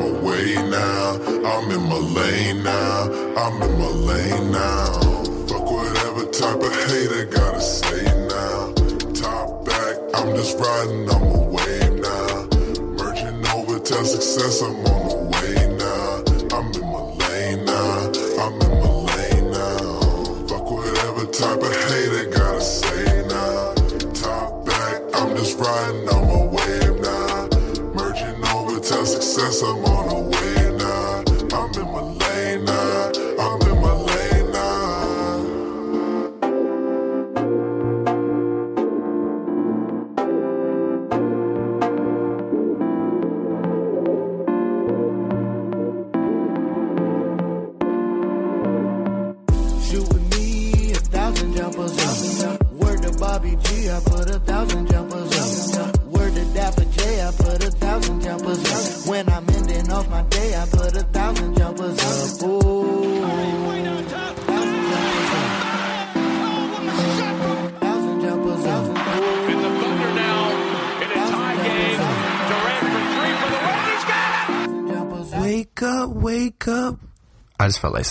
up, get out my way now. I'm in my lane now. I'm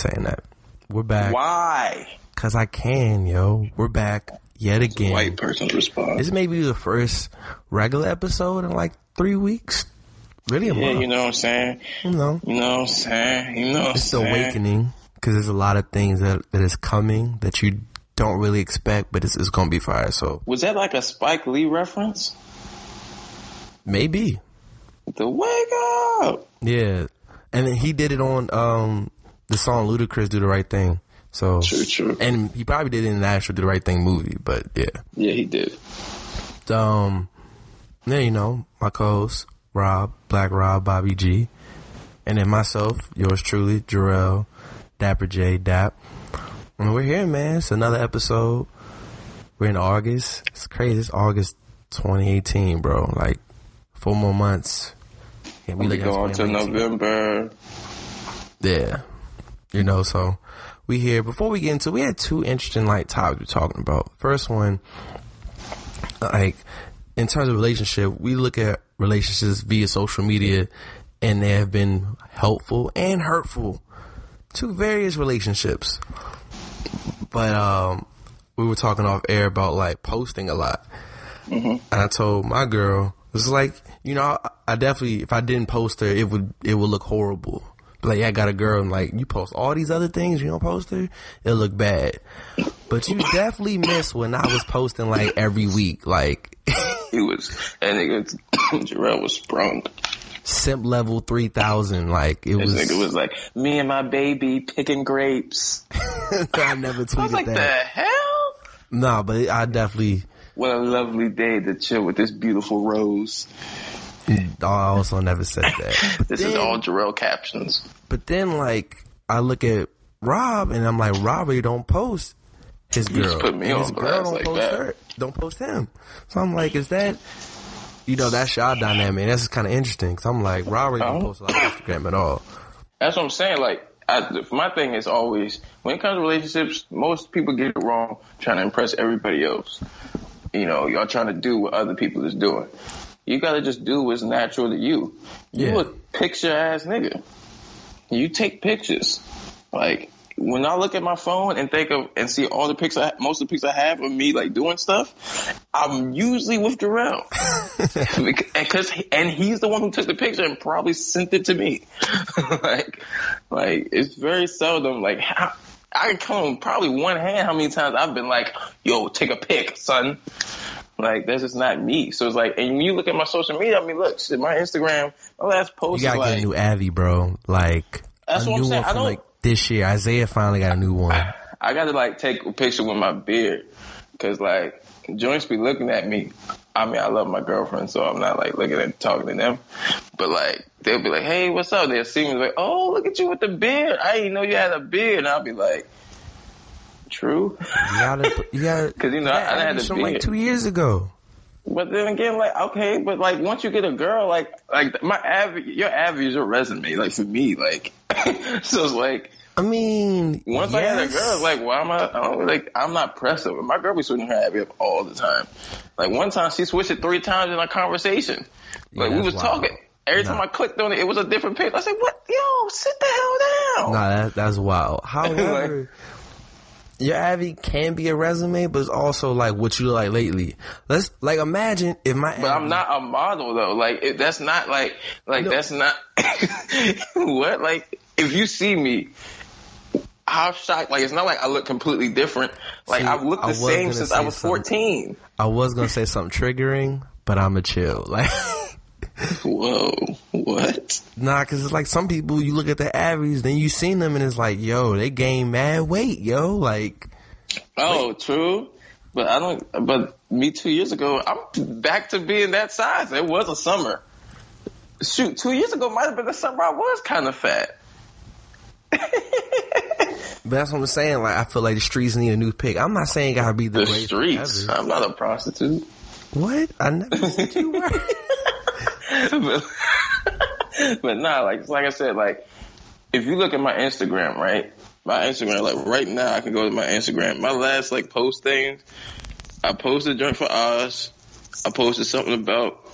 saying that. We're back. Why? Cause I can, yo. We're back yet again. White person's response. This may be the first regular episode in like three weeks. Really a Yeah, month. you know what I'm saying? You know. You know what I'm saying? You know what I'm It's the awakening. Cause there's a lot of things that, that is coming that you don't really expect, but it's, it's gonna be fire. So Was that like a Spike Lee reference? maybe. The wake up! Yeah. And then he did it on, um, the song Ludacris Do the Right Thing. So, True, true. and he probably did it in the actual Do the Right Thing movie, but yeah. Yeah, he did. um, yeah, you know, my co-host Rob, Black Rob, Bobby G, and then myself, yours truly, Jarrell, Dapper J, Dap. And we're here, man. It's another episode. We're in August. It's crazy. It's August 2018, bro. Like four more months. And We go on to November. Yeah. You know, so we here. Before we get into we had two interesting like topics we're talking about. First one, like in terms of relationship, we look at relationships via social media and they have been helpful and hurtful to various relationships. But um we were talking off air about like posting a lot. And I told my girl, It's like, you know, I, I definitely, if I didn't post her, it would, it would look horrible. Like, yeah, I got a girl and like, you post all these other things, you don't post her, it'll look bad. But you definitely miss when I was posting like every week, like, He was, that nigga, Jarrell was sprung. simp level 3000, like, it This was, nigga was like, me and my baby picking grapes. I never tweeted I was like, the hell? No, but I definitely, What a lovely day to chill with this beautiful rose. Mm. Oh, I also never said that. But This is all Jarrell captions. But then, like, I look at Rob and I'm like, Rob really don't post his You just girl. put me and on his girl don't like post that. her. Don't post him. So I'm like, is that, you know, that's your dynamic. That's kind of interesting. Cause I'm like, Rob really don't Oh. post a lot of Instagram at all. That's what I'm saying. Like, I, my thing is always when it comes to relationships, most people get it wrong trying to impress everybody else. You know, y'all trying to do what other people is doing. You gotta just do what's natural to you. You Yeah. a picture ass nigga. You take pictures. Like when I look at my phone and think of and see all the pics, I, most of the pics I have of me like doing stuff, I'm usually with Darrell, because and he's the one who took the picture and probably sent it to me. like, like it's very seldom. Like how, I can count probably one hand how many times I've been like, "Yo, take a pic, son." Like that's just not me. So it's like, and when you look at my social media, I mean, look, shit, my Instagram, my last post You gotta like, get a new Avi, bro. Like That's what I'm saying. I don't- like this year. Isaiah finally got a new one. I got to like take a picture with my beard because like joints be looking at me. I mean, I love my girlfriend, so I'm not like looking at talking to them. But like they'll be like, "Hey, what's up?" They'll see me like, "Oh, look at you with the beard. I didn't know you had a beard." And I'll be like, "True," yeah, gotta, you know, I- I had a from like two years ago. but then again, like okay, but like once you get a girl, like like my average, your average is your resume. Like for me, like so it's like. I mean, Once I had a girl, like, why am I? I don't, like, I'm not pressing. My girl be switching her Abby up all the time. Like one time, she switched it three times in a conversation. Like Yeah, we was wild. talking. Every time I clicked on it, it was a different page. I said, "What? Yo, sit the hell down." Nah, that, that's wild. However, your Avi can be a resume, but it's also like what you look like lately. Let's like imagine if my But I'm not a model though. Like it, that's not like like No. that's not what like if you see me. How shocked! Like it's not like I look completely different. Like See, I've looked the same since I was 14. I was gonna say something triggering, but I'ma chill. Like, Whoa, what? nah, cause it's like some people you look at the Avies, then you seen them and it's like, yo, they gain mad weight, yo. Like, Oh, true. But I don't. But me two years ago, I'm back to being that size. It was a summer. Shoot, two years ago might have been the summer I was kind of fat. but that's what I'm saying. Like, I feel like the streets need a new pick. I'm not saying gotta be the, The streets. ever. I'm not a prostitute. What? I never said you were. but, but nah, like like I said, like if you look at my Instagram, right? My Instagram, like right now, I can go to my Instagram. My last like post things, I posted a joint for Oz. I posted something about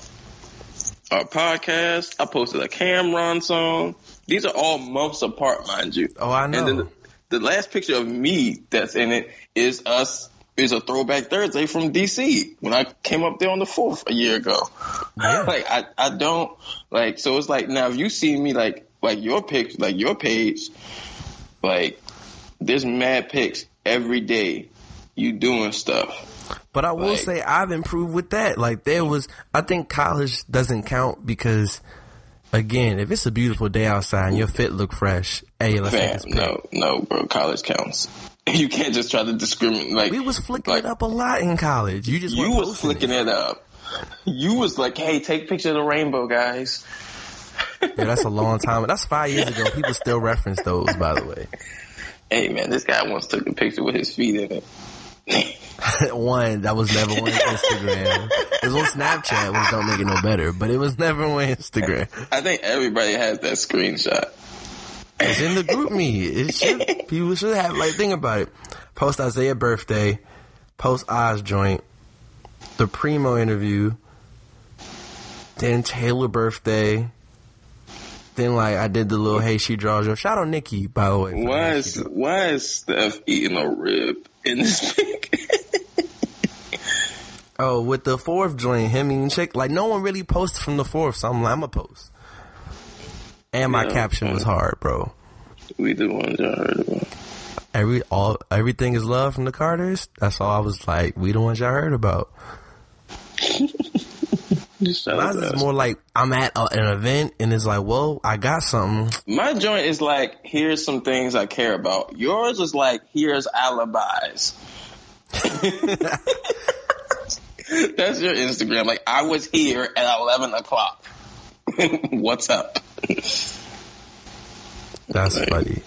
our podcast. I posted a Cameron song. These are all months apart, mind you. Oh, I know. And then the, the last picture of me that's in it is us. Is a throwback Thursday from DC when I came up there on the fourth a year ago. Yeah. like I, I don't like so it's like now if you see me like like your pics like your page, like there's mad pics every day. You doing stuff. But I will Like- say I've improved with that. Like there was, I think college doesn't count because, again, if it's a beautiful day outside and your fit look fresh, hey, let's Fam, no, no, bro. College counts. You can't just try to discriminate. Like We was flicking like, it up a lot in college. You just You was flicking it up. You was like, hey, take picture of the rainbow, guys. Yeah, that's a long time. That's five years ago. People still reference those, by the way. Hey man, this guy once took a picture with his feet in it. one that was never on Instagram. It was on Snapchat, which don't make it no better, but it was never on Instagram. I think everybody has that screenshot. It's in the GroupMe. It should people should have like think about it. Post Isaiah birthday, post Oz joint, the Primo interview, then Taylor birthday. Then like I did the little hey she draws your shout out Nikki by the way. Why is why is Steph eating a rib in this pic? Oh, with the fourth joint, him eating chick. Like no one really posted from the fourth, so I'm like, I'm a post. And my Yeah, caption was hard, bro. we the ones y'all heard about. Every all everything is love from the Carters. That's all I was like. We the ones y'all heard about. Just shout out Mine's is more like I'm at a, an event and it's like, well, I got something. My joint is like, here's some things I care about. Yours is like, here's alibis. That's your Instagram. Like, I was here at 11 o'clock. What's up? That's funny.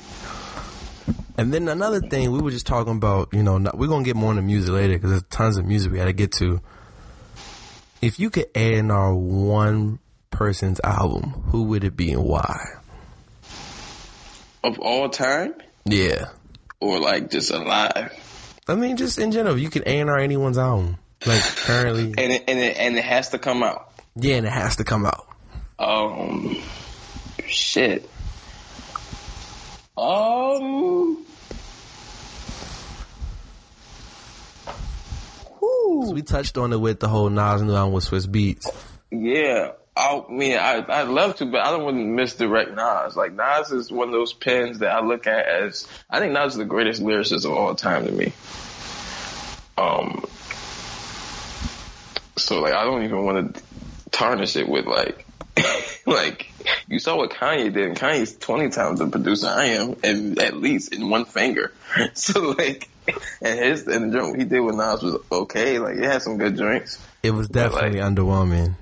And then another thing, we were just talking about, you know, not, we're gonna get more into music later because there's tons of music we got to get to. If you could add in our one person's album, who would it be and why? Of all time? Yeah, Or like just alive? I mean, just in general, you can A and R anyone's album, like currently. And it, and it, and it has to come out. Yeah, and it has to come out. Um, shit. Um, So we touched on it with the whole Nas new album with Swizz Beatz. yeah. I mean, I, I'd love to, but I don't want to misdirect Nas. Like, Nas is one of those pens that I look at as, I think Nas is the greatest lyricist of all time to me. Um, So like I don't even want to tarnish it with like like you saw what Kanye did. And Kanye's twenty times the producer I am, and at least in one finger. So like, and his and the joint he did with Nas was okay. Like it had some good drinks. It was But, like- definitely underwhelming.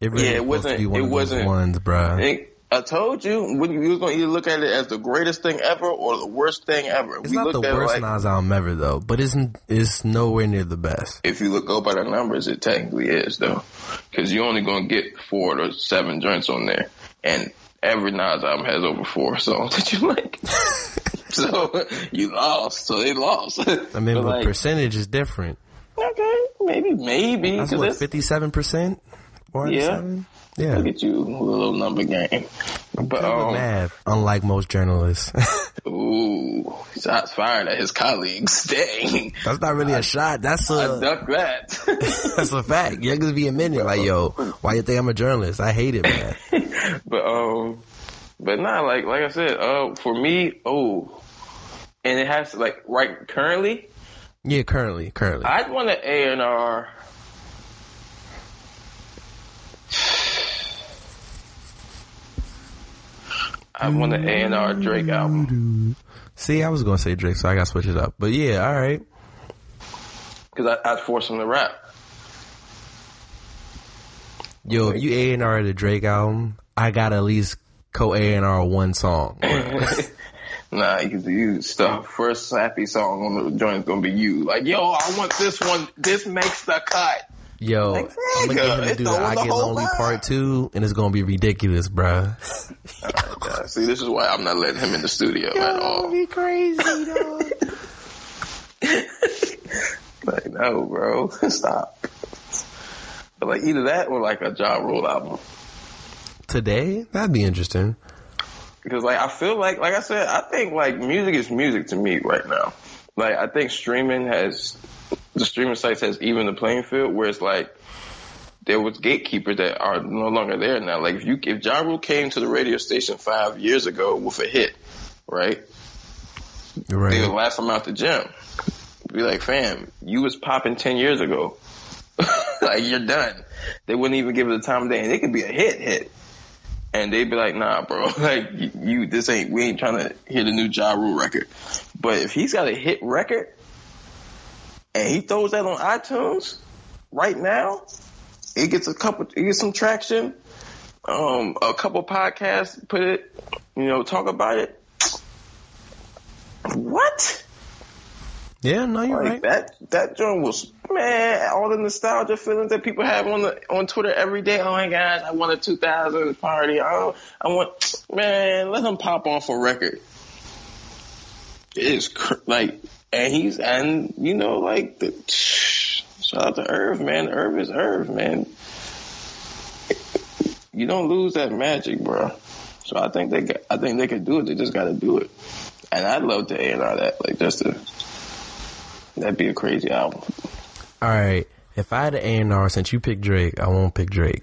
It really Yeah, it was supposed to wasn't- it wasn't- ones, bro. It- I told you when you was gonna either look at it as the greatest thing ever or the worst thing ever. It's we not the looked at it worst like, Nas album ever, though, but it's it's nowhere near the best. if you look go by the numbers, it technically is though, because you're only gonna get four to seven joints on there, and every Nas album has over four songs that you like. so you lost. So they lost. I mean, but But, like, percentage is different. okay, maybe, maybe That's what fifty seven percent. Yeah. Yeah. look at you, little number game. But um, math, unlike most journalists. ooh, shots fired at his colleagues. Dang, that's not really a shot. That's I a ducked that. that's a fact. You're gonna be a minute like, yo, why you think I'm a journalist? I hate it, man. But um, but nah, like like I said, uh, for me, oh, and it has to like right currently, Yeah, currently, currently. I'd want an A and R. I want an A and R Drake album See, I was gonna say Drake, so I gotta switch it up. But yeah, all right. because I'd force him to rap. Yo, if you A and R the Drake album, I got to at least co A and R one song. Nah, because you stuff first sappy song on the joint is gonna be you. Like, yo, I want this one. This makes the cut. Yo, Like, I'm gonna get him to do the I Get Lonely vibe. Part Two, and it's gonna be ridiculous, bruh. Yeah, see, this is why I'm not letting him in the studio at all. be crazy, dog. Like, no, bro, stop. But like either that or like a Ja Rule album. Today, that'd be interesting. Because like I feel like, like I said, I think like music is music to me right now. Like I think streaming has the streaming sites has even the playing field where it's like there was gatekeepers that are no longer there now. Like if you if Ja Rule came to the radio station five years ago with a hit, right? You're They would laugh him out the gym. Be like, fam, you was popping ten years ago. like you're done. They wouldn't even give it a time of day, and it could be a hit, hit. And they'd be like, nah, bro, like you, you this ain't we ain't trying to hear the new Ja Rule record. But if he's got a hit record and he throws that on iTunes right now, it gets a couple, it gets some traction. Um, a couple podcasts put it, you know, talk about it. What? Yeah, no, you're Like right. that that joint was man, all the nostalgia feelings that people have on the on Twitter every day. Oh my gosh, I want a 2000 party. Oh, I want man, let him pop off a record. It's cr- like, and he's and you know like the shout out to Irv, man. Irv is Irv, man. You don't lose that magic, bro. So I think they I think they could do it. They just got to do it. And I'd love to A and R that, like just to. That'd be a crazy album. All right. If I had an A and R, since you picked Drake, I won't pick Drake.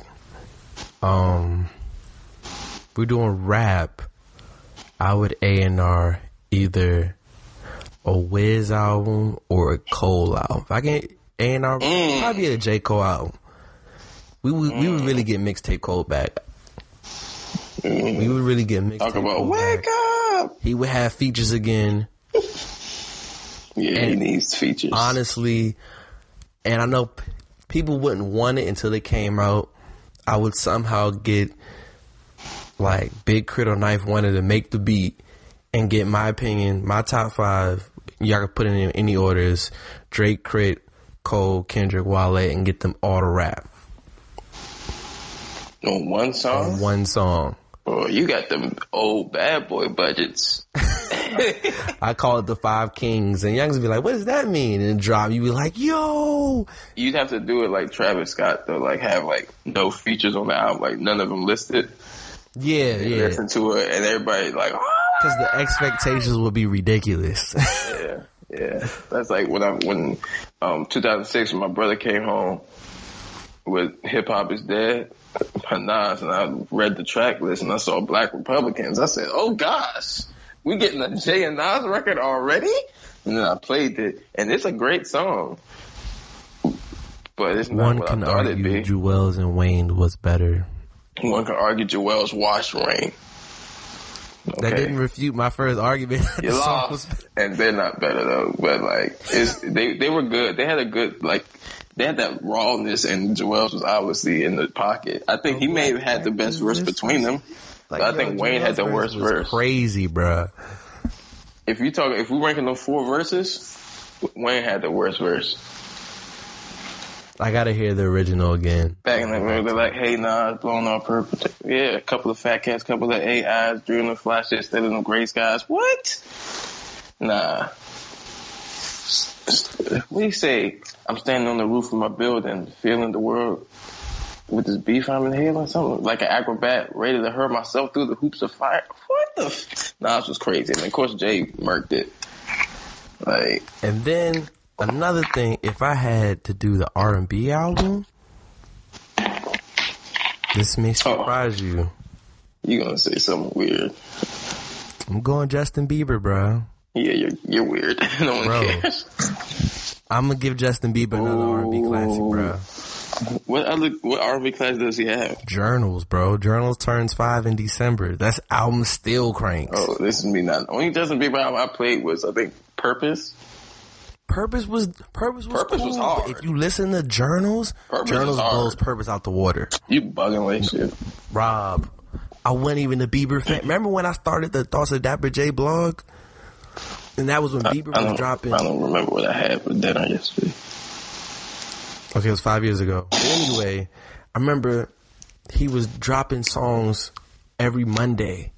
Um, we're doing rap. I would A and R either a Wiz album or a Cole album. If I can A and R, mm. probably a J Cole album. We would we would really get mixtape Cole back. We would really get mixtape Talk about Cole wake back. up. He would have features again. Yeah, he And needs features. honestly, and I know p- people wouldn't want it until it came out. I would somehow get like Big K.R.I.T. or Knife wanted to make the beat and get my opinion, my top five. Y'all can put in any orders: Drake, K.R.I.T., Cole, Kendrick, Wale, and get them all to rap on one song. on one song. Oh, you got them old bad boy budgets. I call it the Five Kings, and youngs be like, "What does that mean?" And drop, you be like, "Yo, You'd have to do it like Travis Scott though, like have like no features on the album, like none of them listed. yeah, yeah," Listen to it, and everybody like, "Ah!" Because the expectations would be ridiculous. yeah, yeah. That's like when I when um 2006 when my brother came home with Hip Hop Is Dead by Nas, and I read the track list and I saw Black Republicans. I said, "Oh gosh, we getting a Jay and Nas record already?" And then I played it, and it's a great song. but it's not One what can I thought it'd argue be. Jewels and Wayne was better. One can argue Joel's wash rain. That didn't refute my first argument. You lost, was- and they're not better though. But like, it's they they were good. They had a good like. They had that rawness, and Joel's was obviously in the pocket. I think he oh, may have had the best verse between them. like, I think yo, Wayne had the worst verse. Crazy, bruh. If you talk, if we ranking those four verses, Wayne had the worst verse. I gotta hear the original again. Back in the day, they're like, "Hey, nah, it's blown on purpose." Yeah, a couple of fat cats, couple of AIs, in the flash, instead of the gray skies. What? Nah. What do you say? I'm standing on the roof of my building, feeling the world with this beef I'm inhaling, something like an acrobat, ready to hurt myself through the hoops of fire. What the? F- nah, this was crazy. And of course, Jay murked it. Like, And then another thing, if I had to do the R and B album, this may oh. surprise you. you gonna say something weird? I'm going Justin Bieber, bro. Yeah, you're you're weird. no one Bro. cares. I'm gonna give Justin Bieber another R&B classic, bro. What other what R&B class does he have? Journals, bro. Journals turns five in December. That's album still cranks. Oh, this is me not. Only Justin Bieber album I played was I think Purpose. Purpose was Purpose was Purpose cool, was hard. If you listen to Journals, Purpose Journals blows Purpose out the water. You bugging like shit. Rob, I wasn't even a Bieber fan. Remember when I started the Thoughts of Dapper J blog? And that was when Bieber I was dropping. I don't remember what I had for dinner yesterday. Okay, it was five years ago. But anyway, I remember he was dropping songs every Monday,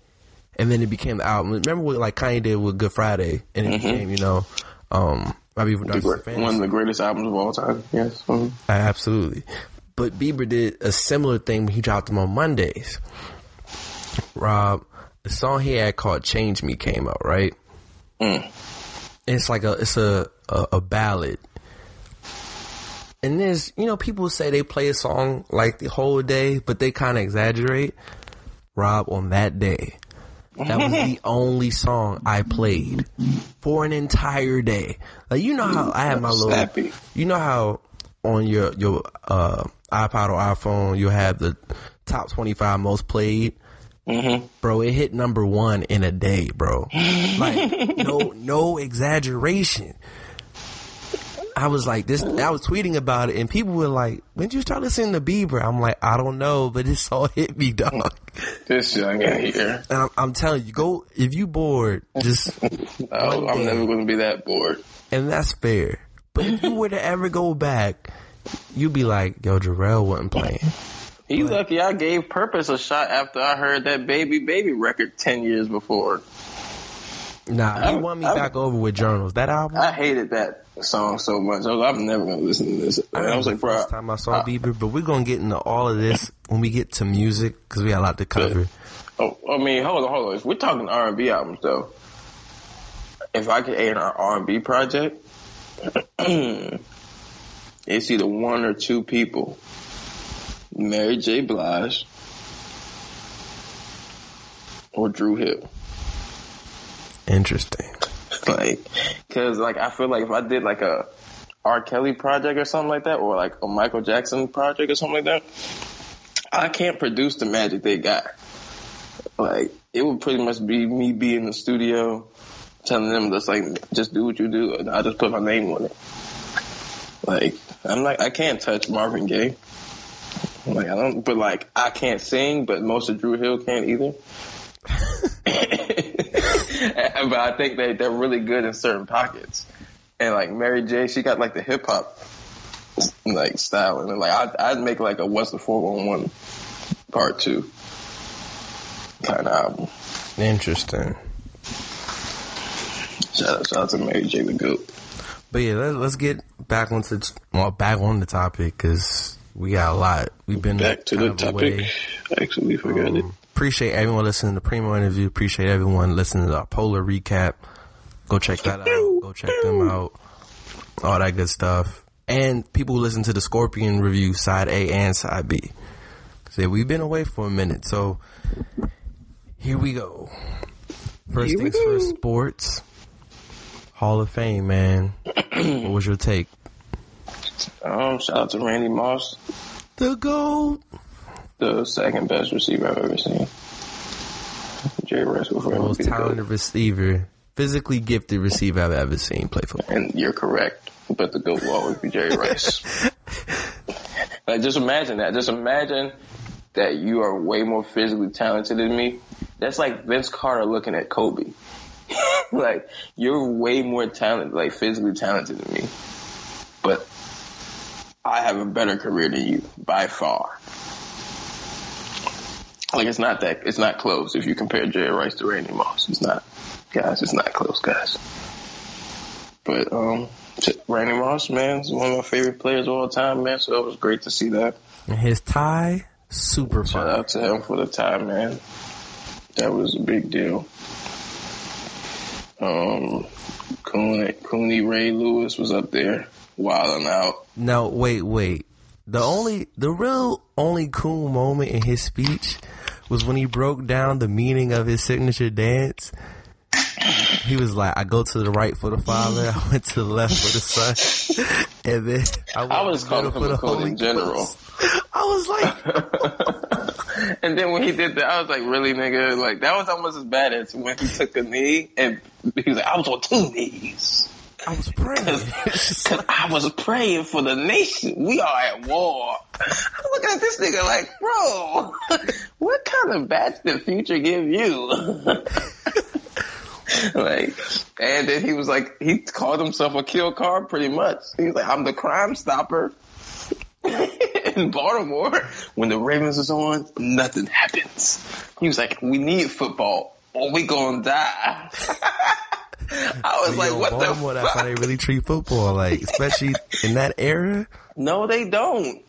and then it became the album. Remember what like Kanye did with Good Friday, and it became you know, um, The Darkest one of the greatest albums of all time. Yes. Mhm. Absolutely. But Bieber did a similar thing when he dropped them on Mondays. Rob, the song he had called "Change Me" came out, right? Mm. It's like a it's a, a a ballad. And there's, you know, people say they play a song like the whole day, but they kind of exaggerate. Rob, on that day, that was the only song I played for an entire day. Like, you know how I have my little, Snappy. you know how on your, your, uh, iPod or iPhone, you have the top 25 most played. Mm-hmm. Bro, it hit number one in a day, bro. Like, no, no exaggeration. I was like this. I was tweeting about it, and people were like, "When did you start listening to Bieber?" I'm like, "I don't know, but this all hit me, dog." This young here. And I'm, I'm telling you, go if you bored, just Oh, I'm never going to be that bored. and that's fair. But if you were to ever go back, you'd be like, "Yo, Jarrell wasn't playing." He lucky I gave Purpose a shot after I heard that Baby Baby record 10 years before. Nah, I'm- won me I'm- back over with journals. That album. I hated that song so much. I was, I'm never going to listen to this. And I was like, bro, first time I saw Bieber, but we're gonna get into all of this when we get to music because we got a lot to cover. Oh, I mean, hold on, hold on. If we're talking R and B albums, though, if I could aid our R and B project, it's either one or two people: Mary J. Blige or Dru Hill. Interesting. like, cause like I feel like if I did like a R. Kelly project or something like that, or like a Michael Jackson project or something like that, I can't produce the magic they got. Like it would pretty much be me be in the studio telling them just like just do what you do, and I just put my name on it. Like I'm like I can't touch Marvin Gaye. Like I don't, but like I can't sing, but most of Dru Hill can't either. but I think they they're really good in certain pockets. And like Mary J, she got like the hip hop like style, and like I'd, I'd make like a What's the Four One One Part Two kind of album. Interesting. Shout out, shout out to Mary J the goat. But yeah, let's, let's get back onto well back on the topic because we got a lot. We've been Back to the kind of away. topic. I actually forgot it. Um, Appreciate everyone listening to the Primo interview. Appreciate everyone listening to our Polar recap. Go check that out. Go check them out. All that good stuff. And people who listen to the Scorpion review, side A and side B. Say we've been away for a minute, so here we go. First Here things first, sports. Hall of Fame, man. what was your take? Um, shout out to Randy Moss, The goat. The second best receiver I've ever seen. Jerry Rice will forever Most be the talented receiver, physically gifted receiver I've ever seen play football. And you're correct, but the GOAT will always be Jerry Rice. like, just imagine that. Just imagine that you are way more physically talented than me. That's like Vince Carter looking at Kobe. like, you're way more talented, like physically talented than me. But I have a better career than you by far. Like it's not that it's not close if you compare Jerry Rice to Randy Moss. It's not, guys. It's not close, guys. But um, Randy Moss, man, is one of my favorite players of all time, man. So it was great to see that. And his tie, super Shout fun. out to him for the tie, man. That was a big deal. Um, Cooney, Cooney Ray Lewis was up there, wilding out. Now, wait, wait. The only, the real only cool moment in his speech was when he broke down the meaning of his signature dance. He was like, I go to the right for the Father, I went to the left for the Son, and then I, I was the calling him a coon in general. Ghost. I was like, And then when he did that, I was like, really, nigga? Like, that was almost as bad as when he took a knee and he was like, I was on two knees. I was praying. Just Cause I was praying for the nation. We are at war. I'm looking at this nigga like, bro, what kind of badge did future give you? like, and then he was like, he called himself a kill card pretty much. He's like, I'm the crime stopper. In Baltimore, when the Ravens is on, nothing happens. He was like, we need football or we gonna die. I was like, Yo, what Baltimore, the that's how they really treat football. Like, especially in that era. No, they don't.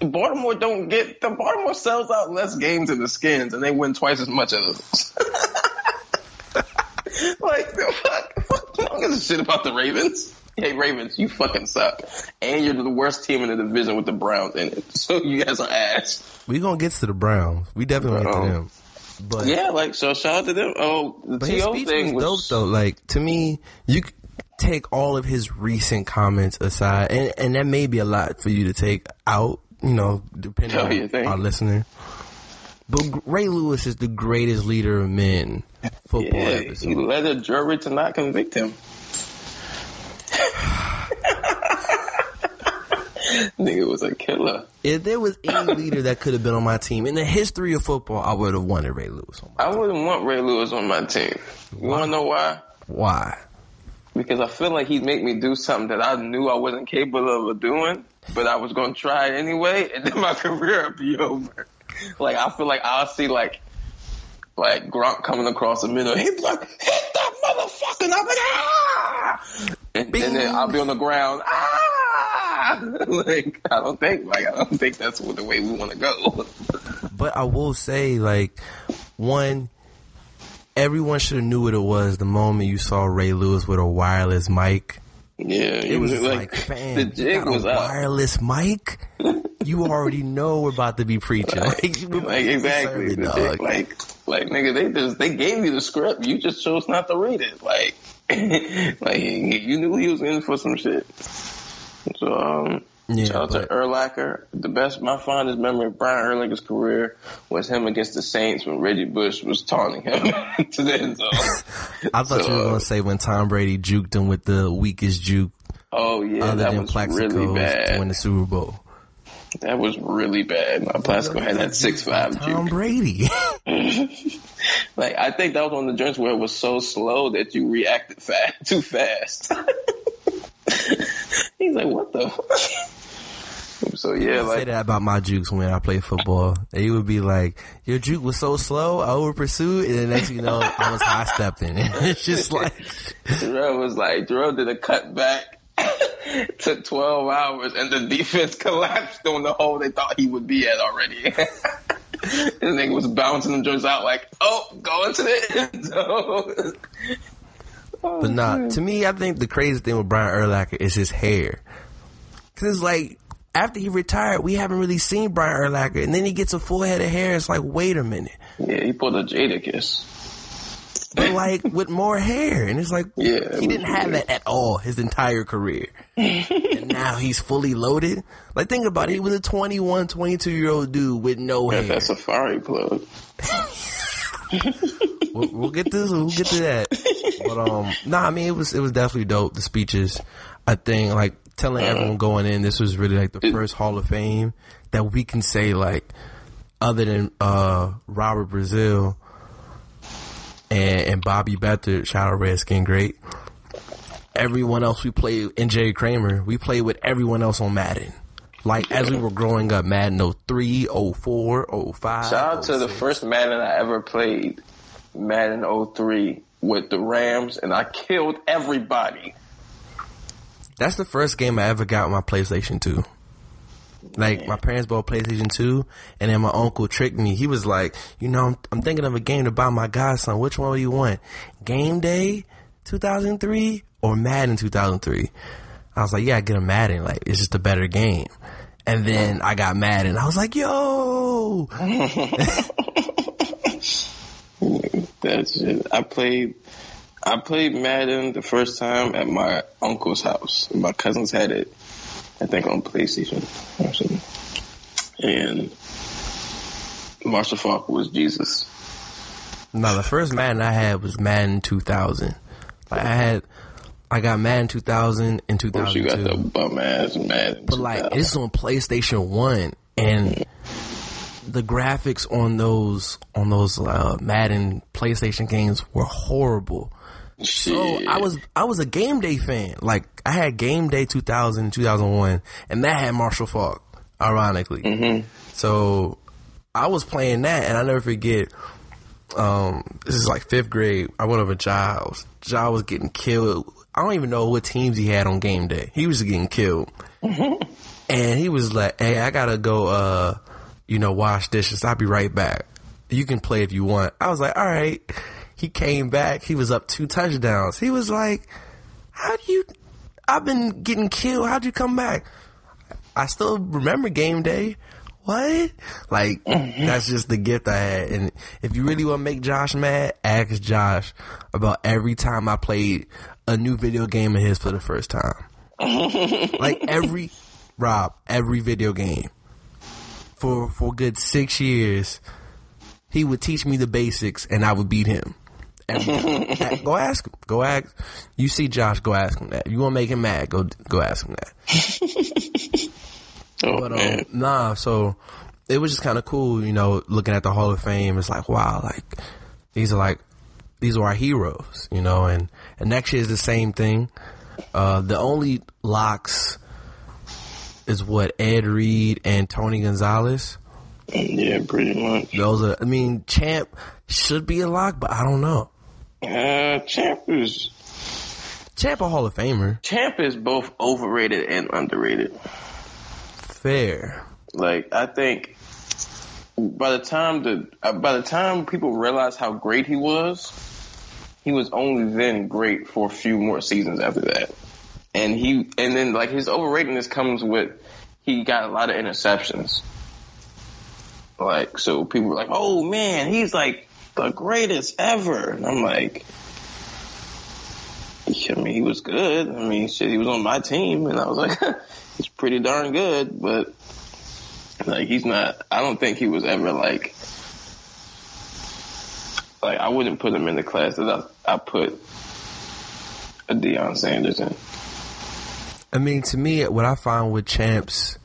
Baltimore don't get the Baltimore sells out less games than the Skins, and they win twice as much as us. like the fuck, fuck, don't give a shit about the Ravens. Hey Ravens, you fucking suck, and you're the worst team in the division with the Browns in it. So you guys are ass. We gonna get to the Browns. We definitely get to them. But Yeah, like so. Shout out to them. Oh, the But his To speech thing was was dope though. Like to me, you take all of his recent comments aside, and and that may be a lot for you to take out. You know, depending Oh, you on think? our listener. But Ray Lewis is the greatest leader of men football Yeah, ever. he led a jury to not convict him. Nigga was a killer. If there was any leader that could have been on my team in the history of football, I would have wanted Ray Lewis on my. I wouldn't want Ray Lewis on my team. You wanna know why? Why? Because I feel like he'd make me do something that I knew I wasn't capable of doing, but I was gonna try it anyway, and then my career would be over. Like I feel like I'll see like like Gronk coming across the middle, he'd be like, hit that motherfucker, and I'm like, ah! And, and then I'll be on the ground, ah! Like I don't think like I don't think that's the way we want to go. But I will say, like, one, everyone should have knew what it was the moment you saw Ray Lewis with a wireless mic. Yeah, It was like, fam, the jig was a up. wireless mic. You already know we're about to be preaching. Like, Like exactly, the dog. dick, like like nigga, they just they gave you the script, you just chose not to read it. Like like you knew he was in for some shit. So um, Yeah, shout out to Urlacher. The best, my fondest memory of Brian Urlacher's career was him against the Saints when Reggie Bush was taunting him to the end zone. I thought So, you were uh, gonna say when Tom Brady juked him with the weakest juke Oh yeah, other that than was Plaxico really to bad. win the Super Bowl. That was really bad. My Plaxico had that six five Tom juke. Brady. Like I think that was one of the joints where it was so slow that you reacted fast, too fast. He's like, "What the?" fuck? so yeah, I say that about my jukes when I play football. They would be like, "Your juke was so slow, I over pursued," and the next thing you know, I was high stepping. it's just like, Terrell was like, Terrell did a cut back. Took 12 hours and the defense collapsed on the hole they thought he would be at already. this nigga was bouncing them joints out like, oh, going to the end zone. Oh, but nah. To me, I think the craziest thing with Brian Urlacher is his hair, because it's like after he retired, we haven't really seen Brian Urlacher, and then he gets a full head of hair. It's like, wait a minute. Yeah, he pulled a Jadakiss. but like with more hair. And it's like, Yeah, he didn't have that at all his entire career. and now he's fully loaded. Like, think about it. He was a 21, 22 year old dude with no hair. That Safari plug. we'll, we'll get to we'll get to that. But um, nah, I mean it was it was definitely dope. The speeches, I think, like telling everyone going in, this was really like the first Hall of Fame that we can say like, other than uh Robert Brazile and and Bobby Beathard, shout out Redskin, great. Everyone else we played, and Jay Kramer, we played with everyone else on Madden. Like as we were growing up, Madden 03, 04, 05. Shout out to the 06. first Madden I ever played, Madden 03 with the Rams, and I killed everybody. That's the first game I ever got on my PlayStation 2. Like my parents bought PlayStation 2 and then my uncle tricked me. He was like, you know, I'm, I'm thinking of a game to buy my godson. Which one do you want? Game Day 2003 or Madden 2003? I was like, yeah, I get a Madden. Like it's just a better game. And then I got mad Madden. I was like, yo, That's it. I played. I played Madden the first time at my uncle's house. My cousins had it, I think, on PlayStation or something. And Marshall Faulk was Jesus. no, the first Madden I had was Madden 2000. Like I had, I got Madden 2000 and Once you got 2002. the bum ass Madden. But like it's on PlayStation One, and the graphics on those on those uh, Madden PlayStation games were horrible. So I was I was a game day fan. Like I had Game Day 2000, 2001, and that had Marshall Faulk. Ironically, so I was playing that, and I never forget. Um, this is like fifth grade. I went over Giles. Giles was getting killed. I don't even know what teams he had on game day. He was getting killed, and he was like, "Hey, I gotta go. Uh, you know, wash dishes. I'll be right back. You can play if you want." I was like, "All right." He came back. He was up two touchdowns. He was like, "How do you? I've been getting killed. How'd you come back?" I still remember game day. What? Like that's just the gift I had. And if you really want to make Josh mad, ask Josh about every time I played a new video game of his for the first time. like every Rob, every video game for for a good six years, he would teach me the basics and I would beat him. Go ask him. Go ask. You see Josh? Go ask him that. You want to make him mad? Go go ask him that. oh, But um, nah, so it was just kind of cool, you know, looking at the Hall of Fame. It's like, wow, like these are like these are our heroes, you know. And and next year is the same thing. Uh, the only locks is what Ed Reed and Tony Gonzalez. yeah, pretty much. Those are, I mean, Champ should be a lock, but I don't know. Uh, Champ is Champ a Hall of Famer, Champ is both overrated and underrated. fair. Like I think by the time the uh, by the time people realize how great he was, he was only then great for a few more seasons after that. And he and then like his overratedness comes with he got a lot of interceptions. Like so people were like, "Oh man, he's like the greatest ever." And I'm like I mean, he was good. I mean, shit, he was on my team, and I was like, he's pretty darn good. But like, he's not. I don't think he was ever like. Like, I wouldn't put him in the class that I, I put a Deion Sanders in. I mean, to me, what I found with Champs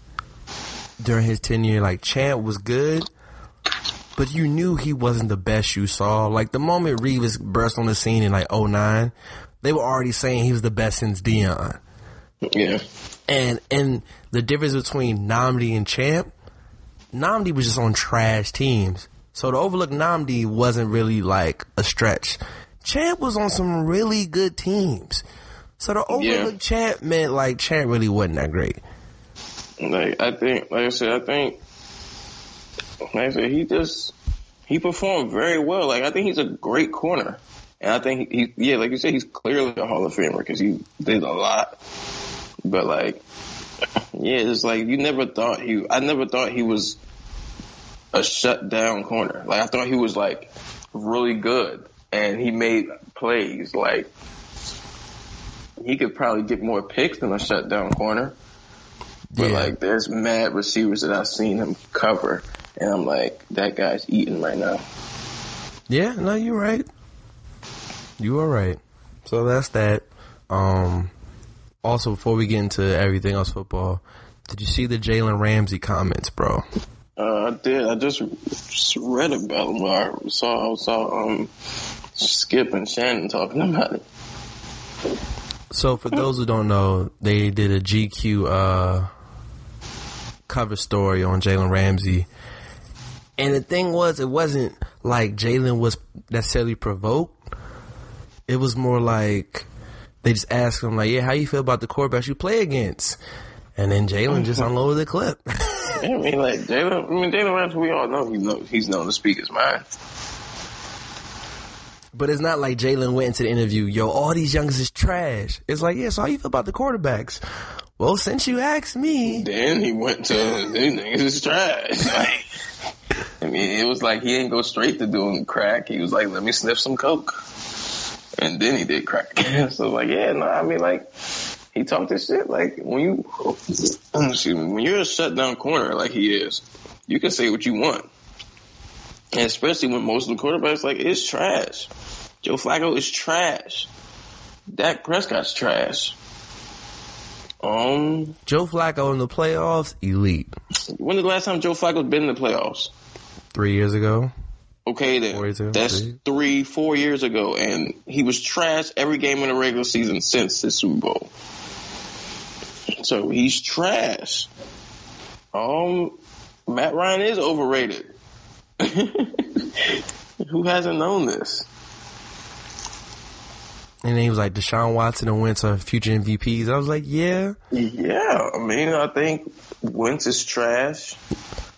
during his tenure, like Champ was good, but you knew he wasn't the best you saw. Like the moment Revis burst on the scene in like 09, they were already saying he was the best since Deion. Yeah, And and the difference between Nnamdi and Champ, Nnamdi was just on trash teams. So to overlook Nnamdi wasn't really like a stretch. Champ was on some really good teams. So to overlook Yeah. Champ meant like Champ really wasn't that great. like I think, like I said, I think, like I said, he just he performed very well. Like I think he's a great corner, and I think he, yeah, like you said, he's clearly a Hall of Famer because he did a lot. But like, yeah, it's like you never thought he. I never thought he was a shut down corner. Like I thought he was like really good, and he made plays. Like he could probably get more picks than a shutdown corner. But Yeah. like, there's mad receivers that I've seen him cover, and I'm like, that guy's eating right now. Yeah, no, you're right. You are right. So that's that. Um, also, before we get into everything else football, did you see the Jalen Ramsey comments, bro? Uh, I did. I just, read about him. I saw, I saw um, Skip and Shannon talking about it. So for those who don't know, they did a GQ uh, cover story on Jalen Ramsey, and the thing was, it wasn't like Jalen was necessarily provoked. It was more like they just asked him, like, "Yeah, how you feel about the quarterbacks you play against?" And then Jalen just unloaded the clip. Yeah, I mean, like Jalen. I mean, Jalen Ramsey. We all know he know he's known to speak his mind. But it's not like Jalen went into the interview, yo, all these youngsters is trash. It's like, yeah, so how you feel about the quarterbacks? Well, since you asked me, Then he went to these niggas is trash. Like, I mean, it was like he didn't go straight to doing crack. He was like, let me sniff some coke, and then he did crack. so like, yeah, no, I mean, like he talked this shit. Like when you me, when you're a shut down corner like he is, you can say what you want, and especially when most of the quarterbacks like it's trash. Joe Flacco is trash. Dak Prescott's trash. Um, Joe Flacco in the playoffs, elite. when the last time Joe Flacco's been in the playoffs? Three years ago. Okay, then Four that's three. four years ago, and he was trash every game in the regular season since the Super Bowl. So he's trash. Um, Matt Ryan is overrated. Who hasn't known this? And then he was like, Deshaun Watson and Wentz are future MVPs. I was like, yeah. Yeah, I mean, I think Wentz is trash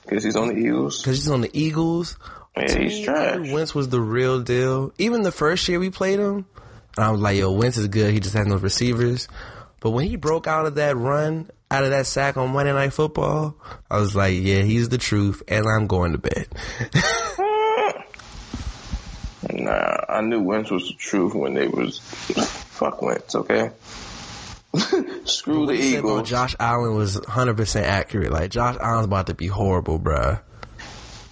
because he's on the Eagles. Because he's on the Eagles. Yeah, To he's me, trash. Wentz was the real deal. Even the first year we played him, and I was like, yo, Wentz is good. He just has no receivers. But when he broke out of that run, out of that sack on Monday Night Football, I was like, yeah, he's the truth, and I'm going to bed. Nah, I knew Wentz was the truth when they was fuck Wentz, okay? Screw the What he said about Eagles. Josh Allen was 100% accurate. Like, Josh Allen's about to be horrible, bruh.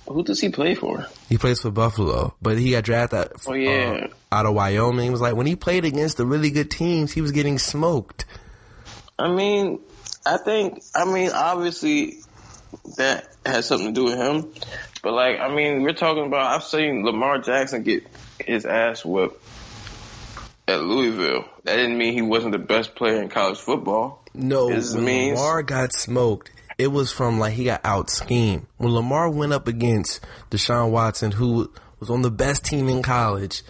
Who does he play for? He plays for Buffalo, but he got drafted Oh, yeah. uh, out of Wyoming. It was like when he played against the really good teams, he was getting smoked. I mean, I think, I mean, obviously that has something to do with him. But like, I mean, we're talking about, I've seen Lamar Jackson get his ass whipped at Louisville. That didn't mean he wasn't the best player in college football. No, means- Lamar got smoked, it was from like he got out schemed. When Lamar went up against Deshaun Watson, who was on the best team in college,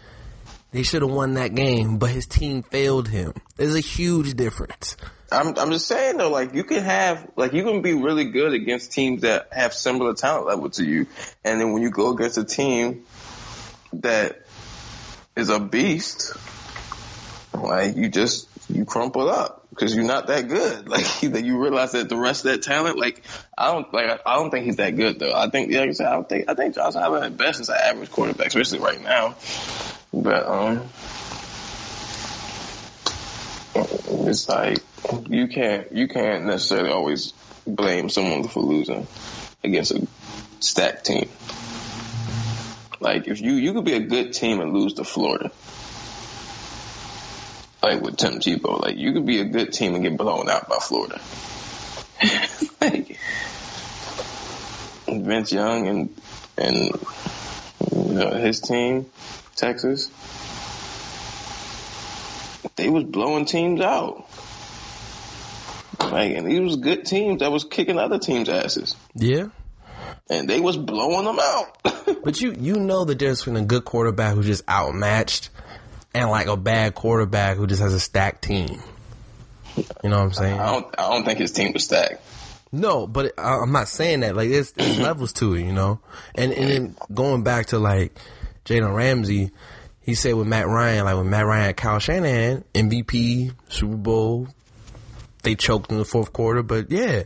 they should have won that game, but his team failed him. There's a huge difference. I'm I'm just saying though, like you can have like you can be really good against teams that have similar talent level to you, and then when you go against a team that is a beast, like you just you crumple up because you're not that good. Like that you realize that the rest of that talent, like I don't like I don't think he's that good though. I think like I said, I don't think I think Josh Allen at best is an average quarterback, especially right now. But um it's like you can't you can't necessarily always blame someone for losing against a stacked team. Like if you you could be a good team and lose to Florida. Like with Tim Tebow, like you could be a good team and get blown out by Florida. like Vince Young and and you know, his team, Texas, they was blowing teams out. Like, and these was good teams that was kicking other teams' asses, Yeah. and they was blowing them out. But you you know the difference between a good quarterback who's just outmatched and like a bad quarterback who just has a stacked team. You know what I'm saying? I don't, I don't think his team was stacked. No, but I- I'm not saying that. Like, there's, there's levels to it, you know. And and then going back to like Jalen Ramsey, he said with Matt Ryan, like with Matt Ryan Kyle Shanahan, MVP, Super Bowl, they choked in the fourth quarter. But yeah,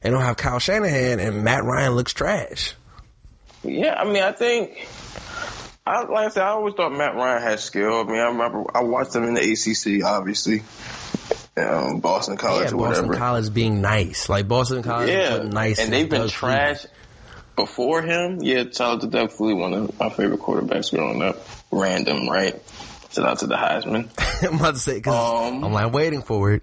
they don't have Kyle Shanahan, and Matt Ryan looks trash. Yeah, I mean, I think, I, like I said, I always thought Matt Ryan had skill. I mean, I remember I watched him in the ACC, obviously, um, Boston College Yeah, Boston whatever. College being nice, like Boston College, yeah, nice, and they've been Doug trash before him. Yeah, to Doug one of my favorite quarterbacks growing up. Random, right? Shout out to the Heisman. I'm about to say 'cause Um, I'm like waiting for it.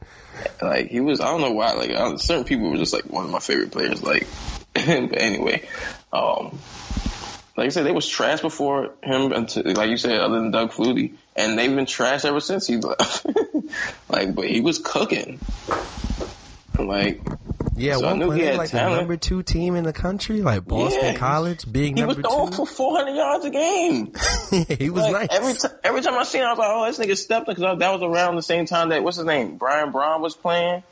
like he was, I don't know why. Like I, certain people were just like one of my favorite players. Like, but anyway, um, like I said, they was trash before him. Until, like you said, other than Doug Flutie, and they've been trash ever since he left. like, but he was cooking. Like Yeah, So I one knew point he had like the number two team in the country, like Boston Yeah. College being he was number throwing two. for 400 yards a game. he was Like nice. every time, every time I seen, him, I was like, "Oh, this nigga stepped in," because that was around the same time that what's his name, Brian Brohm was playing.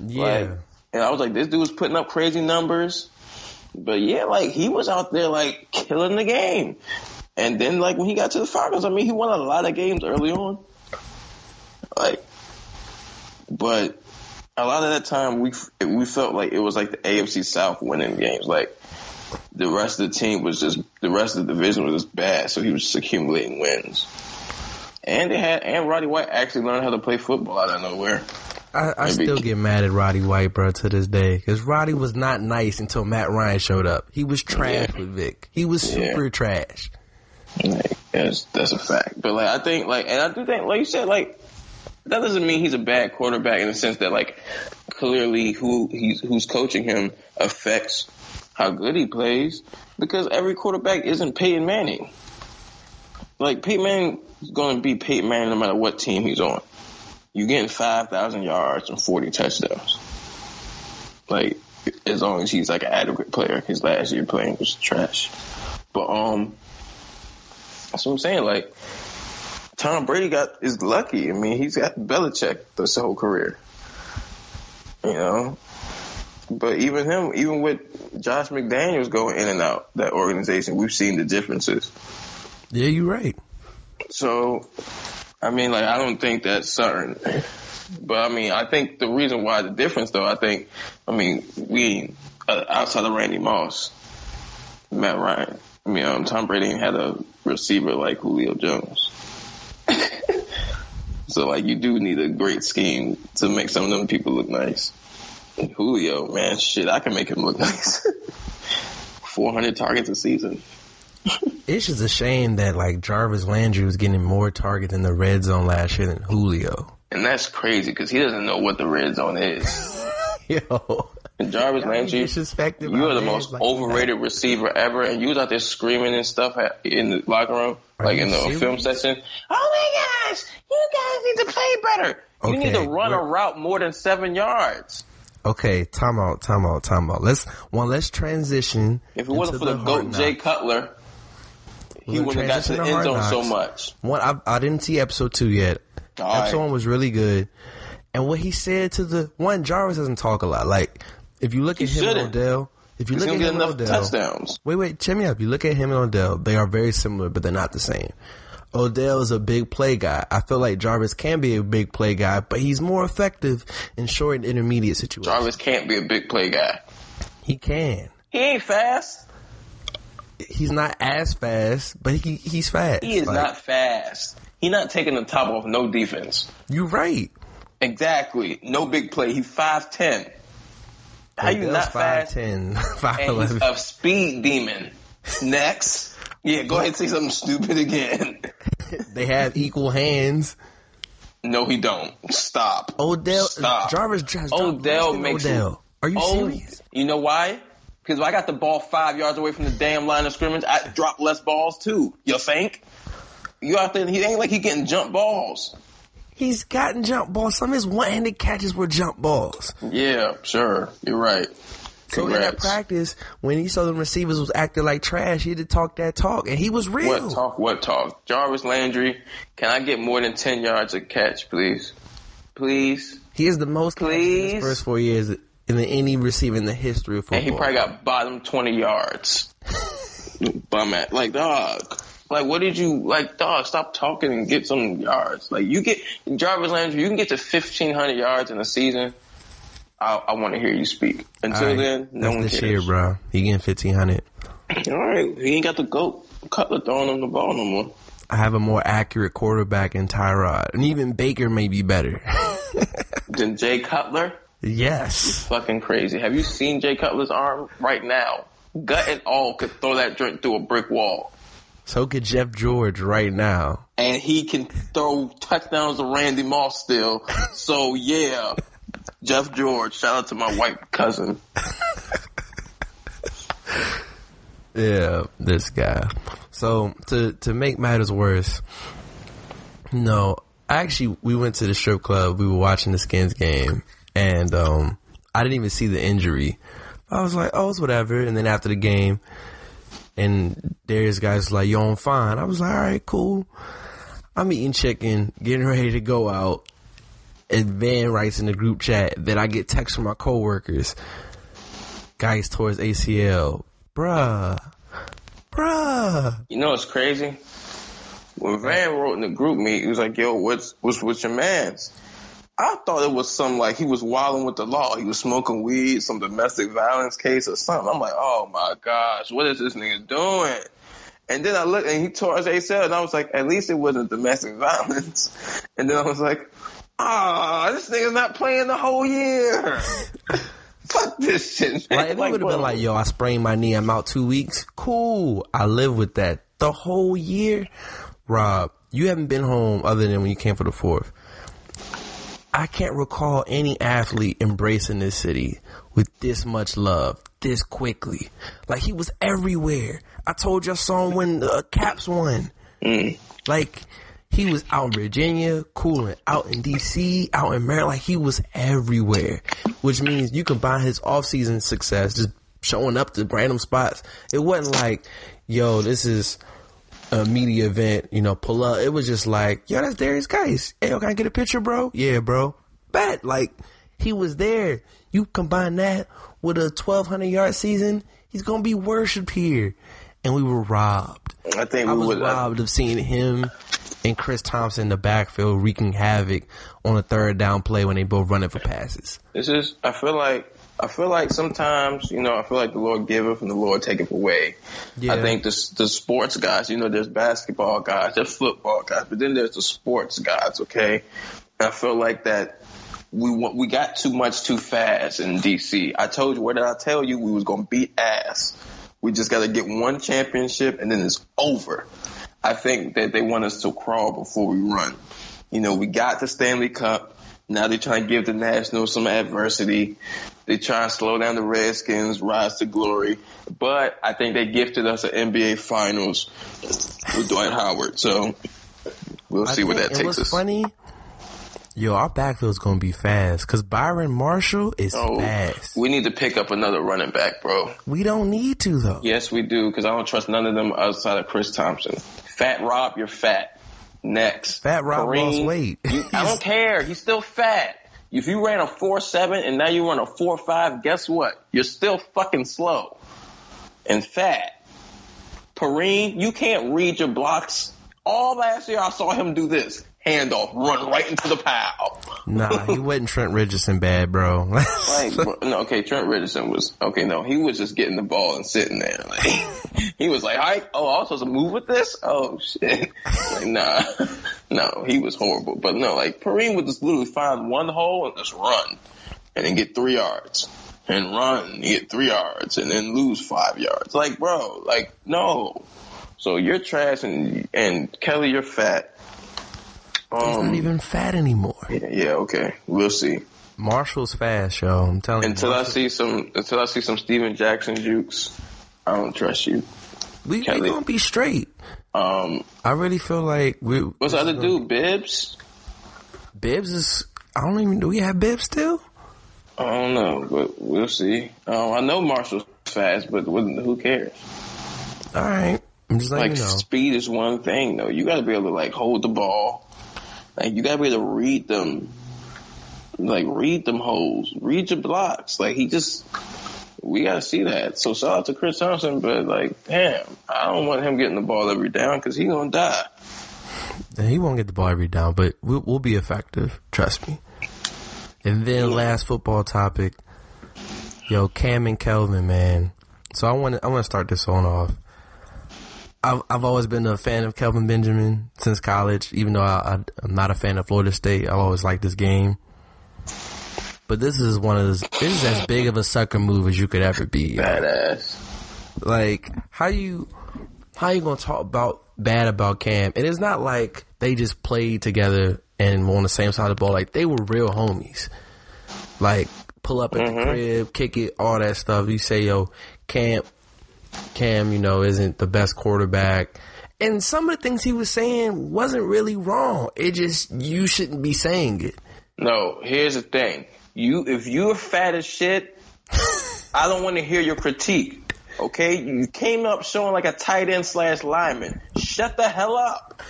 yeah, Like, and I was like, this dude was putting up crazy numbers. But yeah, like he was out there like killing the game. And then like when he got to the finals, I mean, he won a lot of games early on. Like, but a lot of that time we we felt like it was like the AFC South winning games. Like the rest of the team was just the rest of the division was just bad, so he was just accumulating wins. And they had and Roddy White actually learned how to play football out of nowhere. I, I still get mad at Roddy White, bro, to this day because Roddy was not nice until Matt Ryan showed up. He was trash Yeah. with Vic. He was Yeah. super trash. Like, that's that's a fact. But like I think like and I do think like you said like that doesn't mean he's a bad quarterback in the sense that like clearly who he's who's coaching him affects how good he plays because every quarterback isn't Peyton Manning. Like Peyton Manning is going to be Peyton Manning no matter what team he's on. You getting five thousand yards and forty touchdowns. Like as long as he's like an adequate player. His last year playing was trash. But um that's what I'm saying. Like Tom Brady got is lucky. I mean, he's got Belichick this whole career. You know, but even him, even with Josh McDaniels going in and out that organization, we've seen the differences. Yeah, you're right. So, I mean, like, I don't think that's certain. But I mean, I think the reason why the difference, though, I think, I mean, we uh, outside of Randy Moss, Matt Ryan. I mean, um, Tom Brady had a receiver like Julio Jones. so, like, you do need a great scheme to make some of them people look nice. And Julio, man, shit, I can make him look nice. 400 targets a season. It's just a shame that like Jarvis Landry was getting more targets in the red zone last year than Julio. And that's crazy because he doesn't know what the red zone is. Yo, And Jarvis Landry, you are the most like overrated receiver ever, and you was out there screaming and stuff at- in the locker room, Are like in the serious? film session. Oh my gosh, you guys need to play better. You need to run a route more than seven yards. okay, time out, time out, time out. Let's one. Let's transition. If it wasn't for the, hard goat Jay. Cutler, he We're wouldn't have got to transition the to end zone so much. One, I, I didn't see episode two yet. All right. episode one was really good, and what he said to the one Jarvis doesn't talk a lot. Like if you look He at him and shouldn't. Odell, if you He's look gonna at him and enough Odell, touchdowns. Wait, wait, check me out. If you look at him and Odell, they are very similar, but they're not the same. Odell is a big play guy. I feel like Jarvis can be a big play guy, but he's more effective in short and intermediate situations. Jarvis can't be a big play guy. He can. He ain't fast. He's not as fast, but he he's fast. He is Like, not fast. He not taking the top off no defense. You're right. Exactly. No big play. He's five ten. How you not fast? 5'10", And he's a speed demon. Next. Yeah, go ahead and say something stupid again. They have equal hands. No, he don't. Stop. Odell, Stop. Jarvis, has Odell makes Odell. Are you Oh, serious? You know why? Because I got the ball five yards away from the damn line of scrimmage, I drop less balls too. You think? You out there? He ain't like he getting jump balls. He's gotten jump balls. Some of his one-handed catches were jump balls. Yeah, sure. You're right. So in that practice, when he saw the receivers was acting like trash, he had to talk that talk, and he was real. What talk? What talk? Jarvis Landry, can I get more than ten yards a catch, please? Please. He is the most catches in Please? his first four years in the, any receiver in the history of football. And he probably got bottom twenty yards. Bum at like dog. Like what did you like dog? Stop talking and get some yards. Like you get Jarvis Landry, you can get to fifteen hundred yards in a season. I, I want to hear you speak. Until right, then, no that's one this cares. year, bro. He getting fifteen hundred. All right, he ain't got the goat. Cutler throwing him the ball no more. I have a more accurate quarterback in Tyrod, and even Baker may be better. Than Jay Cutler? Yes. Fucking crazy. Have you seen Jay Cutler's arm right now? Gut and all could throw that joint through a brick wall. So could Jeff George right now. And he can throw touchdowns to Randy Moss still. So yeah. Jeff George, shout out to my white cousin. Yeah, this guy. So to to make matters worse, no, actually we went to the strip club. We were watching the Skins game, and um, I didn't even see the injury. I was like, oh, it's whatever. And then after the game, and Derrius Guice like, yo, I'm fine. I was like, all right, cool. I'm eating chicken, getting ready to go out. And Van writes in the group chat that I get texts from my coworkers. Guice towards ACL. Bruh. Bruh. You know what's crazy? When Van wrote in the GroupMe, he was like, yo, what's what's with your mans? I thought it was some like he was wilding with the law. He was smoking weed, some domestic violence case or something. I'm like, oh my gosh, what is this nigga doing? And then I looked and he tore his ACL and I was like, at least it wasn't domestic violence. And then I was like, ah, this nigga's not playing the whole year. Fuck this shit. Man. Like, if it would have been like, yo, I sprained my knee, I'm out two weeks, cool. I live with that. The whole year, Rob, you haven't been home other than when you came for the fourth. I can't recall any athlete embracing this city with this much love, this quickly. Like, he was everywhere. I told you I saw him when the Caps won. Mm. Like, he was out in Virginia, cooling, out in DC, out in Maryland. Like, he was everywhere, which means you combine his offseason success, just showing up to random spots. It wasn't like, yo, this is a media event, you know, pull up. It was just like, yo, that's Derrius Guice. Hey, yo, can I get a picture, bro? Yeah, bro. Bet. Like, he was there. You combine that with a 1,200 yard season, he's going to be worshipped here. And we were robbed. I think I we was would. robbed of seeing him and Chris Thompson in the backfield wreaking havoc on a third down play when they both running for passes. This is, I feel like I feel like sometimes you know I feel like the Lord giveth and the Lord taketh away. Yeah. I think the the sports guys, you know, there's basketball guys, there's football guys, but then there's the sports guys. Okay, I feel like that we want we got too much too fast in DC. I told you, what did I tell you? We was gonna beat ass. We just got to get one championship and then it's over. I think that they want us to crawl before we run. You know, we got the Stanley Cup. Now they're trying to give the Nationals some adversity. They try to slow down the Redskins, rise to glory. But I think they gifted us an NBA Finals with Dwight Howard. So we'll see where that takes what's us. funny? Yo, our backfield's gonna be fast because Byron Marshall is Oh, fast. we need to pick up another running back, bro. We don't need to though. Yes, we do, because I don't trust none of them outside of Chris Thompson. Fat Rob, you're fat. Next. Fat Rob Kareem, lost weight. you- I don't care. He's still fat. If you ran a four seven and now you run a four five, guess what? You're still fucking slow and fat. Kareem, you can't read your blocks. All last year I saw him do this. Handoff, run right into the pile. Nah, he wasn't Trent Richardson bad, bro. Like, bro, no, okay, Trent Richardson was okay. No, he was just getting the ball and sitting there. Like, he was like, "Hi, oh, I was supposed to move with this? Oh shit!" Like, nah, no, he was horrible. But no, like Kareem would just literally find one hole and just run, and then get three yards, and run, and get three yards, and then lose five yards. Like, bro, like no. So you're trash, and and Kelly, you're fat. He's Um, not even fat anymore. yeah, yeah, okay, we'll see. Marshall's fast, yo. I'm telling Until you. I see some, until I see some Steven Jackson jukes, I don't trust you. we, we gonna be straight. Um, I really feel like we. what's the other dude? Bibbs? Bibbs is. I don't even. Do we have Bibbs still? I don't know, but we'll see. Um, I know Marshall's fast, but who cares? All right. I'm just Like you know. speed is one thing, though. You got to be able to like hold the ball. Like you got to be able to read them. Like read them holes, read your blocks. Like he just, we got to see that. So shout out to Chris Thompson, but like, damn, I don't want him getting the ball every down because he gonna die. He won't get the ball every down, but we'll, we'll be effective. Trust me. And then last football topic, yo, Cam and Kelvin, man. So I want to I want to start this on off. I've I've always been a fan of Kelvin Benjamin since college. Even though I, I, I'm not a fan of Florida State, I've always liked this game. But this is one of those. This is as big of a sucker move as you could ever be. Badass. Like how you how you gonna talk about bad about Cam? And it's not like they just played together and were on the same side of the ball. Like they were real homies. Like pull up at the mm-hmm. crib, kick it, all that stuff. You say, yo, Cam, Cam, you know, isn't the best quarterback. And some of the things he was saying wasn't really wrong. It just you shouldn't be saying it. No, here's the thing. You if you're fat as shit, I don't want to hear your critique. Okay? You came up showing like a tight end slash lineman. Shut the hell up.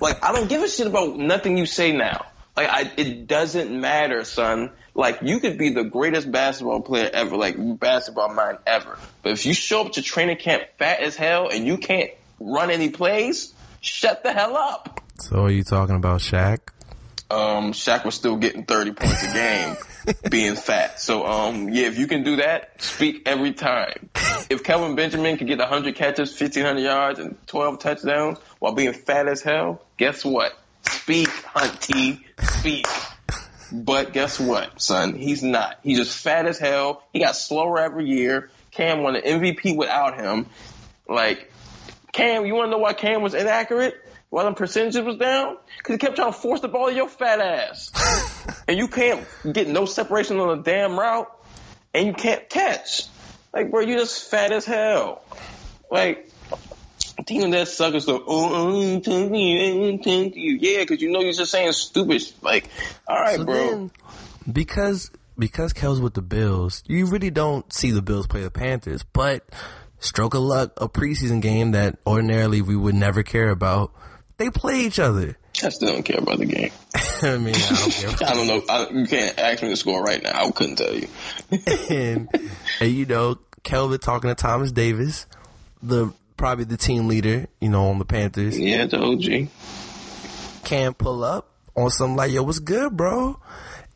like I don't give a shit about nothing you say now. Like I, it doesn't matter, son. Like you could be the greatest basketball player ever, like basketball mind ever. But if you show up to training camp fat as hell and you can't run any plays, shut the hell up. So are you talking about Shaq? um, Shaq was still getting 30 points a game being fat. So, um, yeah, if you can do that, speak every time. If Kelvin Benjamin could get 100 catches, 1,500 yards, and 12 touchdowns while being fat as hell, guess what? Speak, Hunty, speak. But guess what, son? He's not. He's just fat as hell. He got slower every year. Cam won an MVP without him. Like, Cam, you want to know why Cam was inaccurate? Why the percentages was down? Because he kept trying to force the ball to your fat ass. and you can't get no separation on a damn route, and you can't catch. Like, bro, you just fat as hell. Like, team that suckers so, oh, oh, thank you, thank you. Yeah, because you know you're just saying stupid. Like, all right, So bro. then, because because Kel's with the Bills, you really don't see the Bills play the Panthers. But stroke of luck, a preseason game that ordinarily we would never care about, they play each other. I still don't care about the game. I mean, I don't care. I don't know. I, you can't ask me the score right now. I couldn't tell you. and, and you know, Kelvin talking to Thomas Davis, the probably the team leader, you know, on the Panthers, Yeah, the OG. can't pull up on some like, yo, what's good, bro?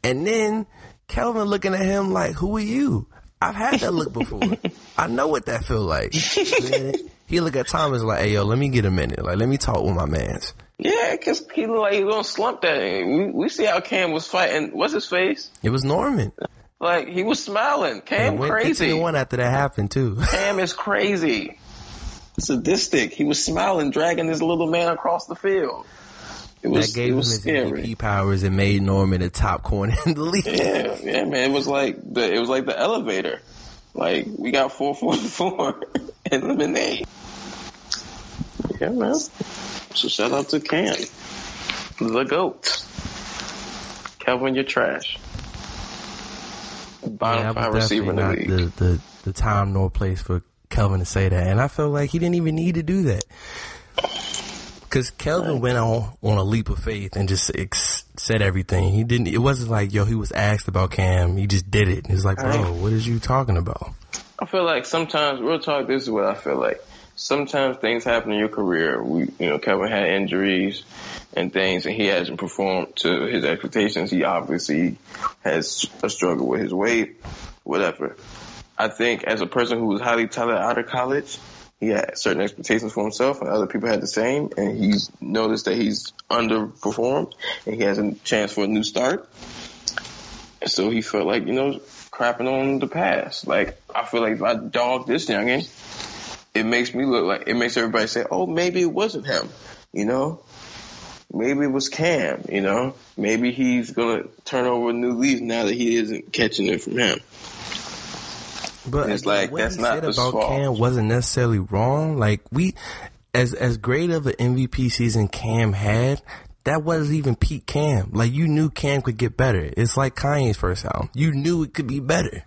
And then Kelvin looking at him like, who are you? I've had that look before. I know what that feel like. He look at Thomas like, hey, yo, let me get a minute. Like, let me talk with my mans. Yeah, because he looked like he was gonna slump that. We, we see how Cam was fighting. What's his face? It was Norman. Like he was smiling. Cam And went crazy. 15-1 after that happened too. Cam is crazy. Sadistic. He was smiling, dragging this little man across the field. It was, that gave it him was his scary. MVP powers and made Norman the top corner in the league. Yeah, yeah, man. It was like the it was like the elevator. Like we got four, four, four, and lemonade. Yeah, man. So shout out to Cam, the goat. Kelvin, you're trash. Bottom Yeah, five receiver in the league. the, the, the time nor place for Kelvin to say that. And I felt like he didn't even need to do that. Because Kelvin went on on a leap of faith and just ex- said everything. He didn't. It wasn't like yo. He was asked about Cam. He just did it. It's like, bro, Right. what is you talking about? I feel like sometimes real talk. This is what I feel like. Sometimes things happen in your career. We, you know, Kevin had injuries and things, and he hasn't performed to his expectations. He obviously has a struggle with his weight, whatever. I think as a person who was highly talented out of college, he had certain expectations for himself, and other people had the same. And he's noticed that he's underperformed, and he has a chance for a new start. So he felt like, you know, crapping on the past. Like, I feel like if I dog this youngin', it makes me look like, it makes everybody say, oh, maybe it wasn't him, you know? Maybe it was Cam, you know? Maybe he's gonna turn over a new leaf now that he isn't catching it from him. But It's again, like, what that's he not said about fault. Cam wasn't necessarily wrong. Like we, as as great of an MVP season Cam had, that wasn't even peak Cam. Like you knew Cam could get better. It's like Kanye's first album. You knew it could be better.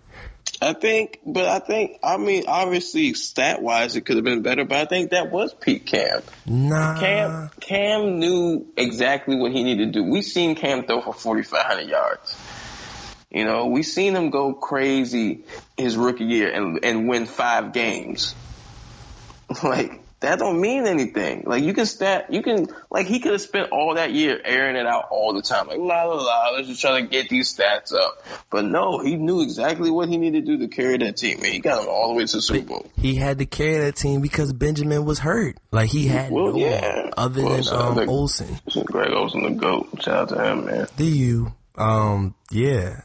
I think, but I think, I mean, obviously, stat wise, it could have been better, but I think that was peak Cam. Nah. Cam Cam knew exactly what he needed to do. We seen Cam throw for forty five hundred yards. You know, we seen him go crazy his rookie year and and win five games. Like that don't mean anything. Like you can stat, you can like he could have spent all that year airing it out all the time, like la la la. Let's just try to get these stats up. But no, he knew exactly what he needed to do to carry that team, and he got them all the way to the Super Bowl. He had to carry that team because Benjamin was hurt. Like he had Well, no yeah. other Well, than um, Olsen. Greg Olsen, the goat. Shout out to him, man. The you, um, yeah.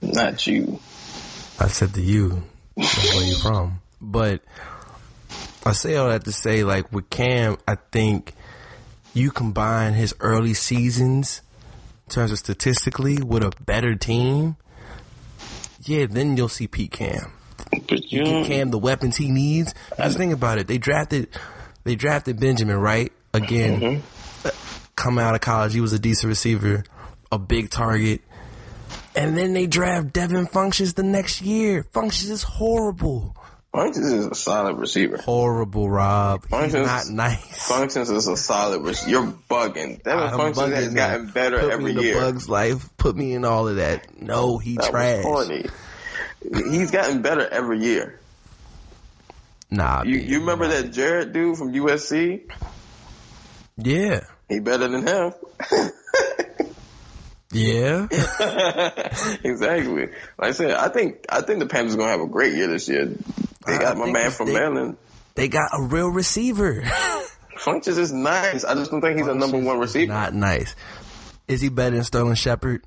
Not you. I said to you. That's where you from. But I say all that to say, like with Cam, I think you combine his early seasons in terms of statistically with a better team. Yeah, then you'll see Pete Cam. But you Give Cam the weapons he needs. Just think about it. They drafted, they drafted Benjamin right again. uh, Coming out of college, he was a decent receiver, a big target, and then they draft Devin Funchess the next year. Funchess is horrible, Funchess is a solid receiver. horrible. Rob, he's Funchess- not nice. Funchess is a solid receiver. You're bugging. Devin I'm Funchess has bugging, gotten man. better Put every me in the year. Bugs life. Put me in all of that. No, he That trash. He's gotten better every year. Nah, You you remember that Jared dude from USC? Yeah, He better than him. yeah. exactly. Like I said, I think I think the Panthers are gonna have a great year this year. They I got my man from they- Maryland. They got a real receiver. Funchess is nice. I just don't think he's a number one receiver. Not nice. Is he better than Sterling Shepard?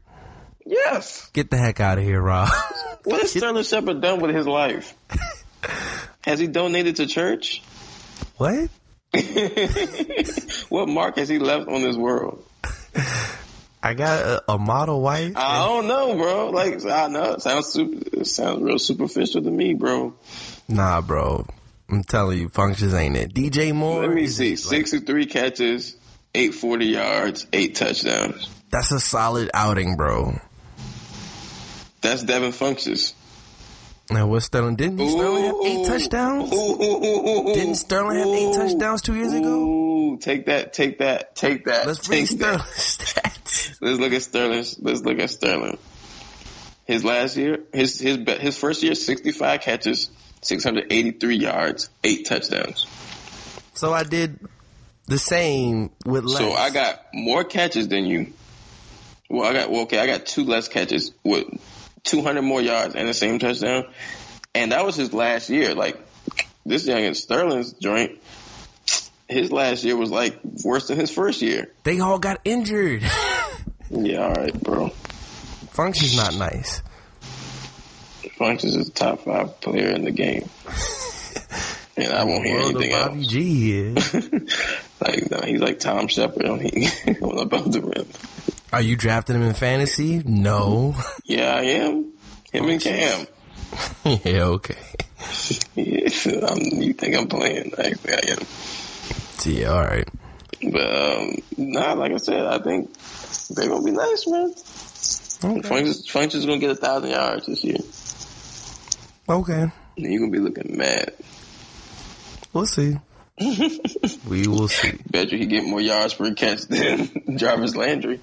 yes. Get the heck out of here, Rob. What has Sterling Shepard done with his life? Has he donated to church? what? What mark has he left on this world? I got a, a model wife. I don't know, bro. Like I know it sounds super, it sounds real superficial to me, bro. Nah, bro. I'm telling you, Funchess ain't it. DJ Moore. Let me see. it, like, 63 catches, 840 yards, 8 touchdowns. that's a solid outing, bro. That's Devin Funchess. Now, what Sterling didn't he Sterling have eight Ooh. touchdowns? Ooh. Didn't Sterling have eight touchdowns two years ago? Take that, take that, take that. Let's take read that. Stats. Let's look at Sterling. Let's look at Sterling. His last year, his his his first year, 65 catches, 683 yards, eight touchdowns. So I did the same with less. So I got more catches than you. Well, I got well, okay. I got two less catches with 200 more yards and the same touchdown, and that was his last year. Like this young Sterling's joint, his last year was like worse than his first year. They all got injured. Yeah, all right, bro. Function's not nice. Funchess is the top five player in the game, and I won't hear anything Bobby else. G here. Like no, he's like Tom Shepard on he on above the rim. Are you drafting him in fantasy? No. Yeah, I am. Him and Cam. yeah, okay. Yeah, I'm, you think I'm playing? Actually, I am. Yeah, all right. But um, nah, like I said, I think they're gonna be nice, man. Funchess, Funchess gonna get a thousand yards this year. Okay. And you're gonna be looking mad. We'll see. we will see. Bet you he get more yards per catch than Jarvis Landry.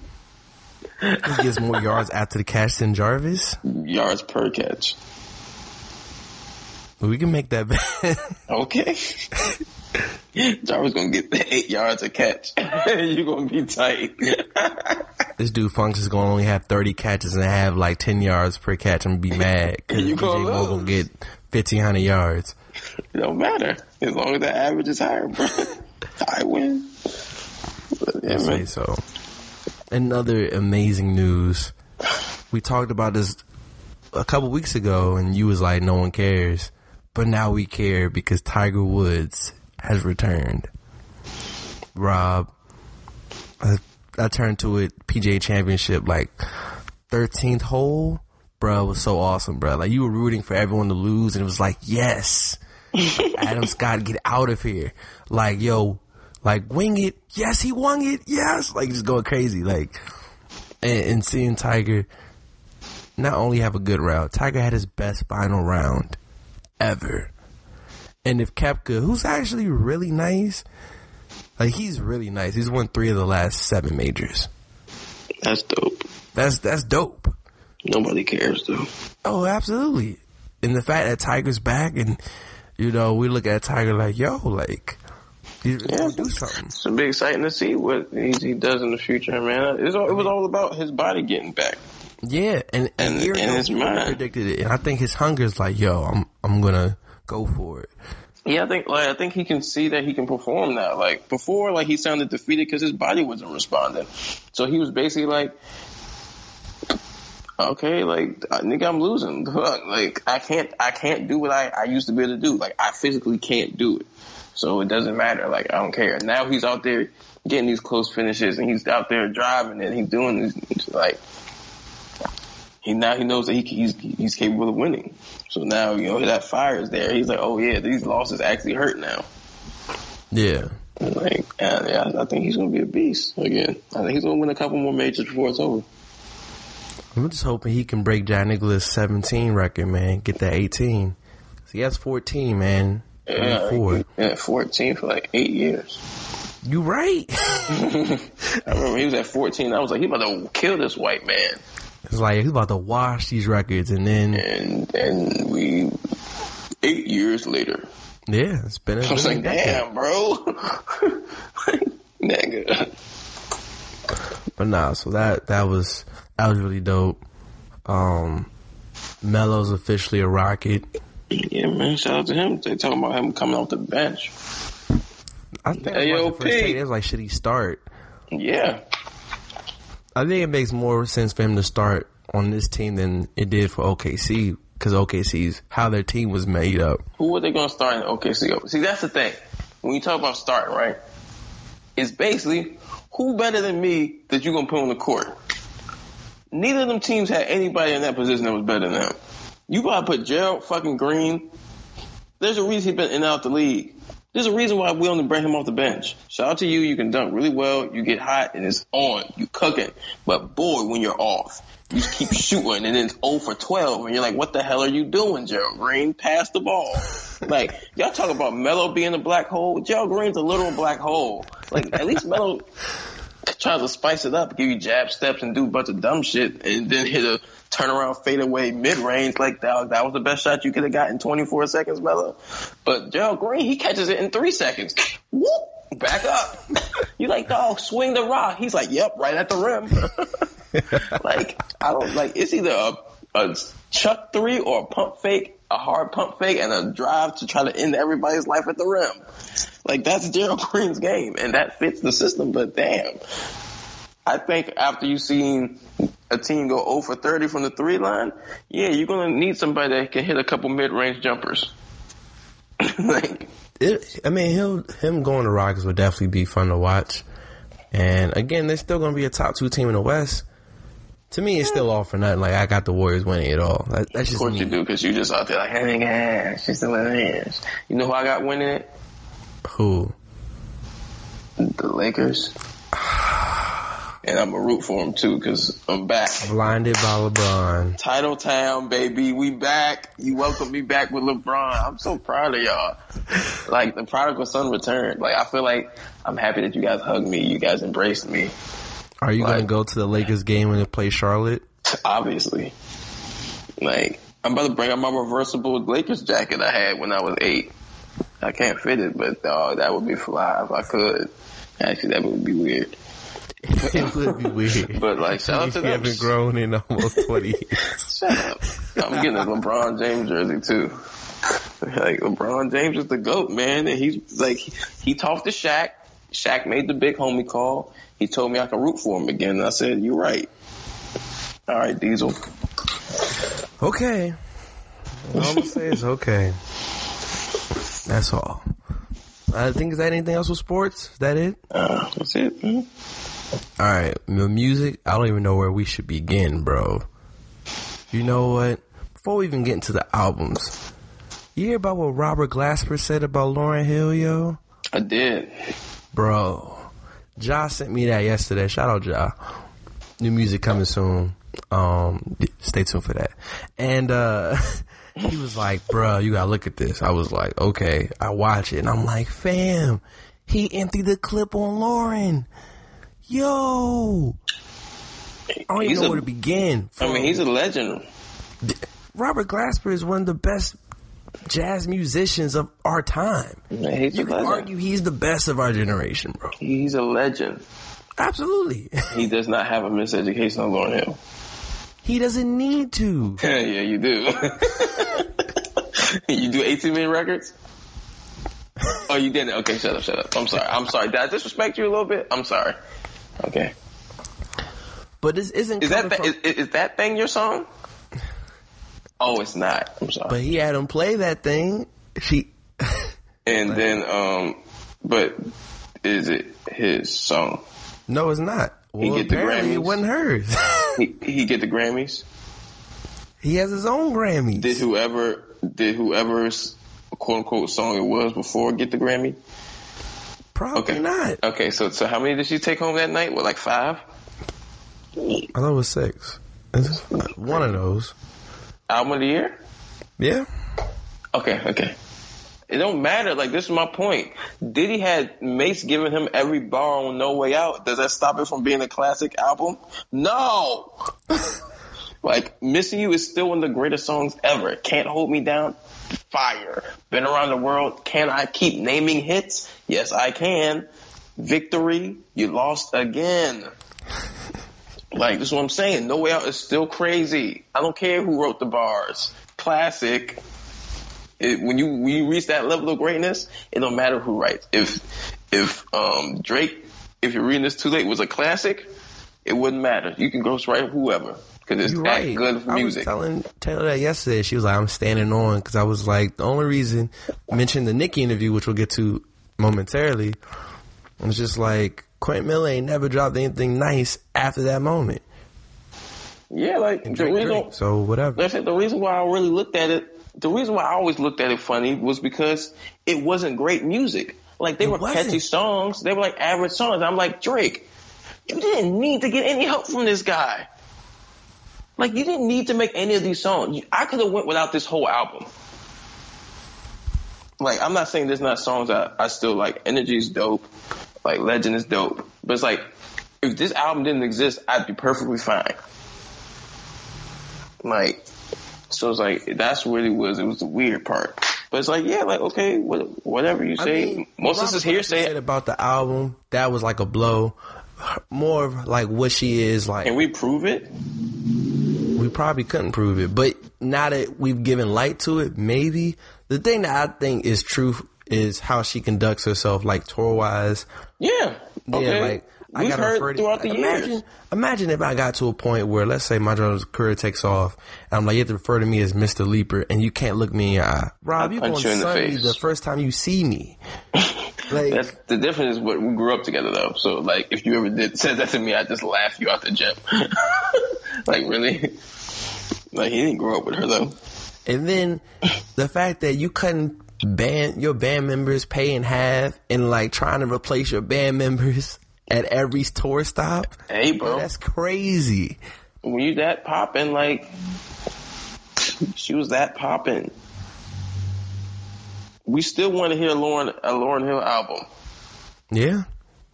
He gets more yards after the catch than Jarvis. Yards per catch. We can make that bet. Okay. Jarvis gonna get the eight yards a catch. you gonna be tight. this dude Funks is gonna only have 30 catches and have like 10 yards per catch. I'm gonna be mad because DJ gonna Moore gonna get 1500 yards. it don't matter as long as the average is higher, bro. I win. Yeah, I say so. Another amazing news. We talked about this a couple weeks ago, and you was like, "No one cares," but now we care because Tiger Woods has returned. Rob, I, I turned to it PGA Championship like 13th hole. Bro, it was so awesome, bro. Like you were rooting for everyone to lose, and it was like, yes, Adam Scott, get out of here. Like, yo, like wing it. Yes, he won it. Yes, like just going crazy. Like, and, and seeing Tiger not only have a good round, Tiger had his best final round ever. And if Koepka, who's actually really nice, like he's really nice. He's won three of the last seven majors. That's dope. That's that's dope. Nobody cares though. Oh, absolutely. And the fact that Tiger's back and, you know, we look at Tiger like, yo, like, He's Yeah. do something. It's gonna be exciting to see what he, he does in the future, man. It was, all, it was all about his body getting back. Yeah, and and, And- and his mind. predicted it, and I think his hunger is like, yo, I'm I'm gonna go for it. Yeah, I think like I think he can see that he can perform now. Like before, like he sounded defeated because his body wasn't responding. So he was basically like, okay, like uh, nigga, I'm losing. Fuck, like I can't, I can't do what I I used to be able to do. Like I physically can't do it. So it doesn't matter. Like I don't care. Now he's out there getting these close finishes, and he's out there driving, and he's doing this like. He now he knows that he he's he's capable of winning. So now you know that fire is there. He's like, oh yeah, these losses actually hurt now. Yeah, Like, yeah, I think he's gonna be a beast again. I think he's gonna win a couple more majors before it's over. I'm just hoping he can break John Nicklaus' 17 record, man. Get that 18. 'Cause He has 14, man. Yeah, Four. yeah, fourteen for like eight years. You right? I remember he was at fourteen. I was like, he about to kill this white man, it's like he's about to wash these records, and then and and we eight years later. yeah, it's been a, I was been like, decade. damn, bro, nigga. But nah, so that that was that was really dope. Um, Melo's officially a Rocket. Yeah, man. Shout out to him. They talking about him coming off the bench. I think Hey, I the first take, It was like, should he start? Yeah, I think it makes more sense for him to start on this team than it did for OKC because OKC's how their team was made up. who are they going to start in OKC? See, that's the thing. When you talk about starting, right? It's basically who better than me that you're gonna put on the court. Neither of them teams had anybody in that position that was better than him. You gotta put Gerald fucking Green. There's a reason he's been in and out the league. There's a reason why we only bring him off the bench. Shout out to you. You can dunk really well. You get hot and it's on. You cooking. But boy, when you're off, you just keep shooting and then it's 0 for 12 and you're like, what the hell are you doing, Gerald Green? Pass the ball. Like, y'all talk about Melo being a black hole. Gerald Green's a literal black hole. Like, at least Melo tries to spice it up, give you jab steps and do a bunch of dumb shit and then hit a turnaround fadeaway mid range like that. That was the best shot you could have gotten in 24 seconds, Melo. But Gerald Green, he catches it in three seconds. Whoop! Back up. You like, dog, swing the rock. He's like, yep, right at the rim. like, I don't like, it's either a, a chuck three or a pump fake, a hard pump fake and a drive to try to end everybody's life at the rim. Like, that's Gerald Green's game and that fits the system, but damn. I think after you've seen a team go 0 for 30 from the three line, yeah, you're going to need somebody that can hit a couple mid range jumpers. like, It, I mean, he'll him going to Rockets would definitely be fun to watch. And again, they're still going to be a top two team in the West. To me, it's still all for nothing. Like I got the Warriors winning it all. That, that's of course me. you do because you just out there like, hey, nigga, she's still in hands. You know who I got winning it? Who? The Lakers. And I'm to root for them too because I'm back. Blinded by LeBron. Title Town, baby. We back. You welcome me back with LeBron. I'm so proud of y'all. Like the prodigal son returned. Like I feel like I'm happy that you guys hugged me. You guys embraced me. Are you going to go to the Lakers game when they play Charlotte? Obviously. Like I'm about to bring out my reversible Lakers jacket I had when I was eight. I can't fit it, but dog, that would be fly if I could. Actually, that would be weird. It would be weird. But like, shout out to you them. haven't grown in almost 20 years. Shut up. I'm getting a LeBron James jersey too. Like LeBron James is the goat, man, and he's like he talked to Shaq. Shaq made the big homie call. He told me I could root for him again, and I said, "You're right." All right, Diesel. Okay. All I'm going to say is okay. That's all. I think, is that anything else with sports? Is that it? Uh, that's it. man. All right, the music. I don't even know where we should begin, bro. You know what? Before we even get into the albums, you hear about what Robert Glasper said about Lauryn Hill, yo? I did. Bro, Ja sent me that yesterday. Shout out Ja. New music coming soon. Um, stay tuned for that. And uh, he was like, "Bro, you gotta look at this." I was like, "Okay." I watch it, and I'm like, "Fam, he emptied the clip on Lauren." Yo, I don't He's even know a- where to begin. I mean, he's a legend. Robert Glasper is one of the best jazz musicians of our time. Man, he's You a can legend. argue he's the best of our generation, bro. He's a legend. Absolutely. He does not have a miseducation on Lauryn Hill. he doesn't need to. yeah, you do. you do 18 minute records? Oh, you didn't? Okay, shut up, shut up. I'm sorry. I'm sorry. Did I disrespect you a little bit? I'm sorry. Okay. But this isn't Is that th- from- is, is that thing your song? Oh, it's not. I'm sorry. But he had him play that thing. She and then, um, but is it his song? No, it's not. Well, get the apparently it wasn't hers. He, he get the Grammys. he has his own Grammys. Did whoever did whoever's quote unquote song it was before get the Grammy? Probably Okay. not. Okay, so so how many did she take home that night? What, like five? I thought it was six. It's one of those. Album of the year? Yeah. Okay, okay. It don't matter. Like this is my point. Diddy had Mase giving him every bar on No Way Out. Does that stop it from being a classic album? No. like Missing You is still one of the greatest songs ever. Can't Hold Me Down. Fire. Been around the world. Can I keep naming hits? Yes, I can. Victory. You lost again. Like this is what I'm saying. No Way Out is still crazy. I don't care who wrote the bars. Classic it, when you when you reach that level of greatness, it don't matter who writes. If if um, Drake, if you're reading this too late, was a classic, it wouldn't matter. You can go write whoever because it's You're that right. good for I was music. telling Taylor that yesterday. She was like, "I'm standing on," because I was like, the only reason mentioned the Nicki interview, which we'll get to momentarily. Was just like Quentin Miller ain't never dropped anything nice after that moment. yeah, like the Drake, reason, Drake. So whatever. that's it, the reason why I really looked at it. The reason why I always looked at it funny was because it wasn't great music. Like they It were wasn't. catchy songs. They were like average songs. I'm like Drake, you didn't need to get any help from this guy. Like you didn't need to make any of these songs. I could have went without this whole album. Like I'm not saying there's not songs I, I still like. Energy is dope. Like Legend is dope. But it's like if this album didn't exist, I'd be perfectly fine. Like so it's like that's what it was. It was the weird part. But it's like yeah, like okay, whatever you I say. mean, Most of this is hearsay. about the album. That was like a blow. More of like what she is like. Can we prove it? We probably couldn't prove it, but now that we've given light to it, maybe the thing that I think is true is how she conducts herself, like tour wise. Yeah. Okay. Yeah, like I We've got heard throughout the imagine, years. Imagine if I got to a point where, let's say, my daughter's career takes off, and I'm like, you have to refer to me as Mr. Leaper, and you can't look me in your eye. Rob, you punch gonna you in the me the first time you see me. Like, That's the difference is what we grew up together though. So like if you ever did said that to me, I'd just laugh you out the gym. like really? Like he didn't grow up with her though. And then the fact that you couldn't band your band members pay in half and like trying to replace your band members at every tour stop. Hey bro. That's crazy. when you that popping, like she was that popping. We still want to hear Lauryn a Lauryn Hill album. Yeah.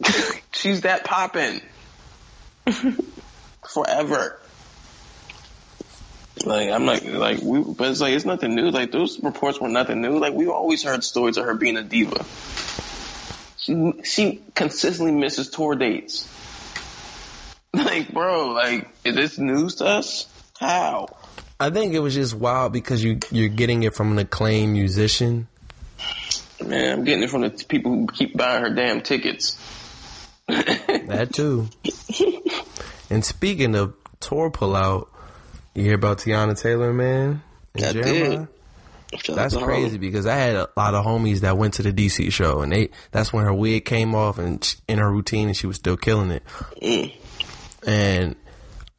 She's that popping. Forever. Like I'm like like we but it's like it's nothing new. Like those reports were nothing new. Like we always heard stories of her being a diva. She she consistently misses tour dates. Like, bro, like is this news to us? How? I think it was just wild because you you're getting it from an acclaimed musician. Man, I'm getting it from the people who keep buying her damn tickets. That too. and speaking of tour pullout, you hear about Teyana Taylor, man? I Jeremih? did. That's crazy because I had a lot of homies that went to the DC show, and they that's when her wig came off and sh- in her routine, and she was still killing it. Mm. And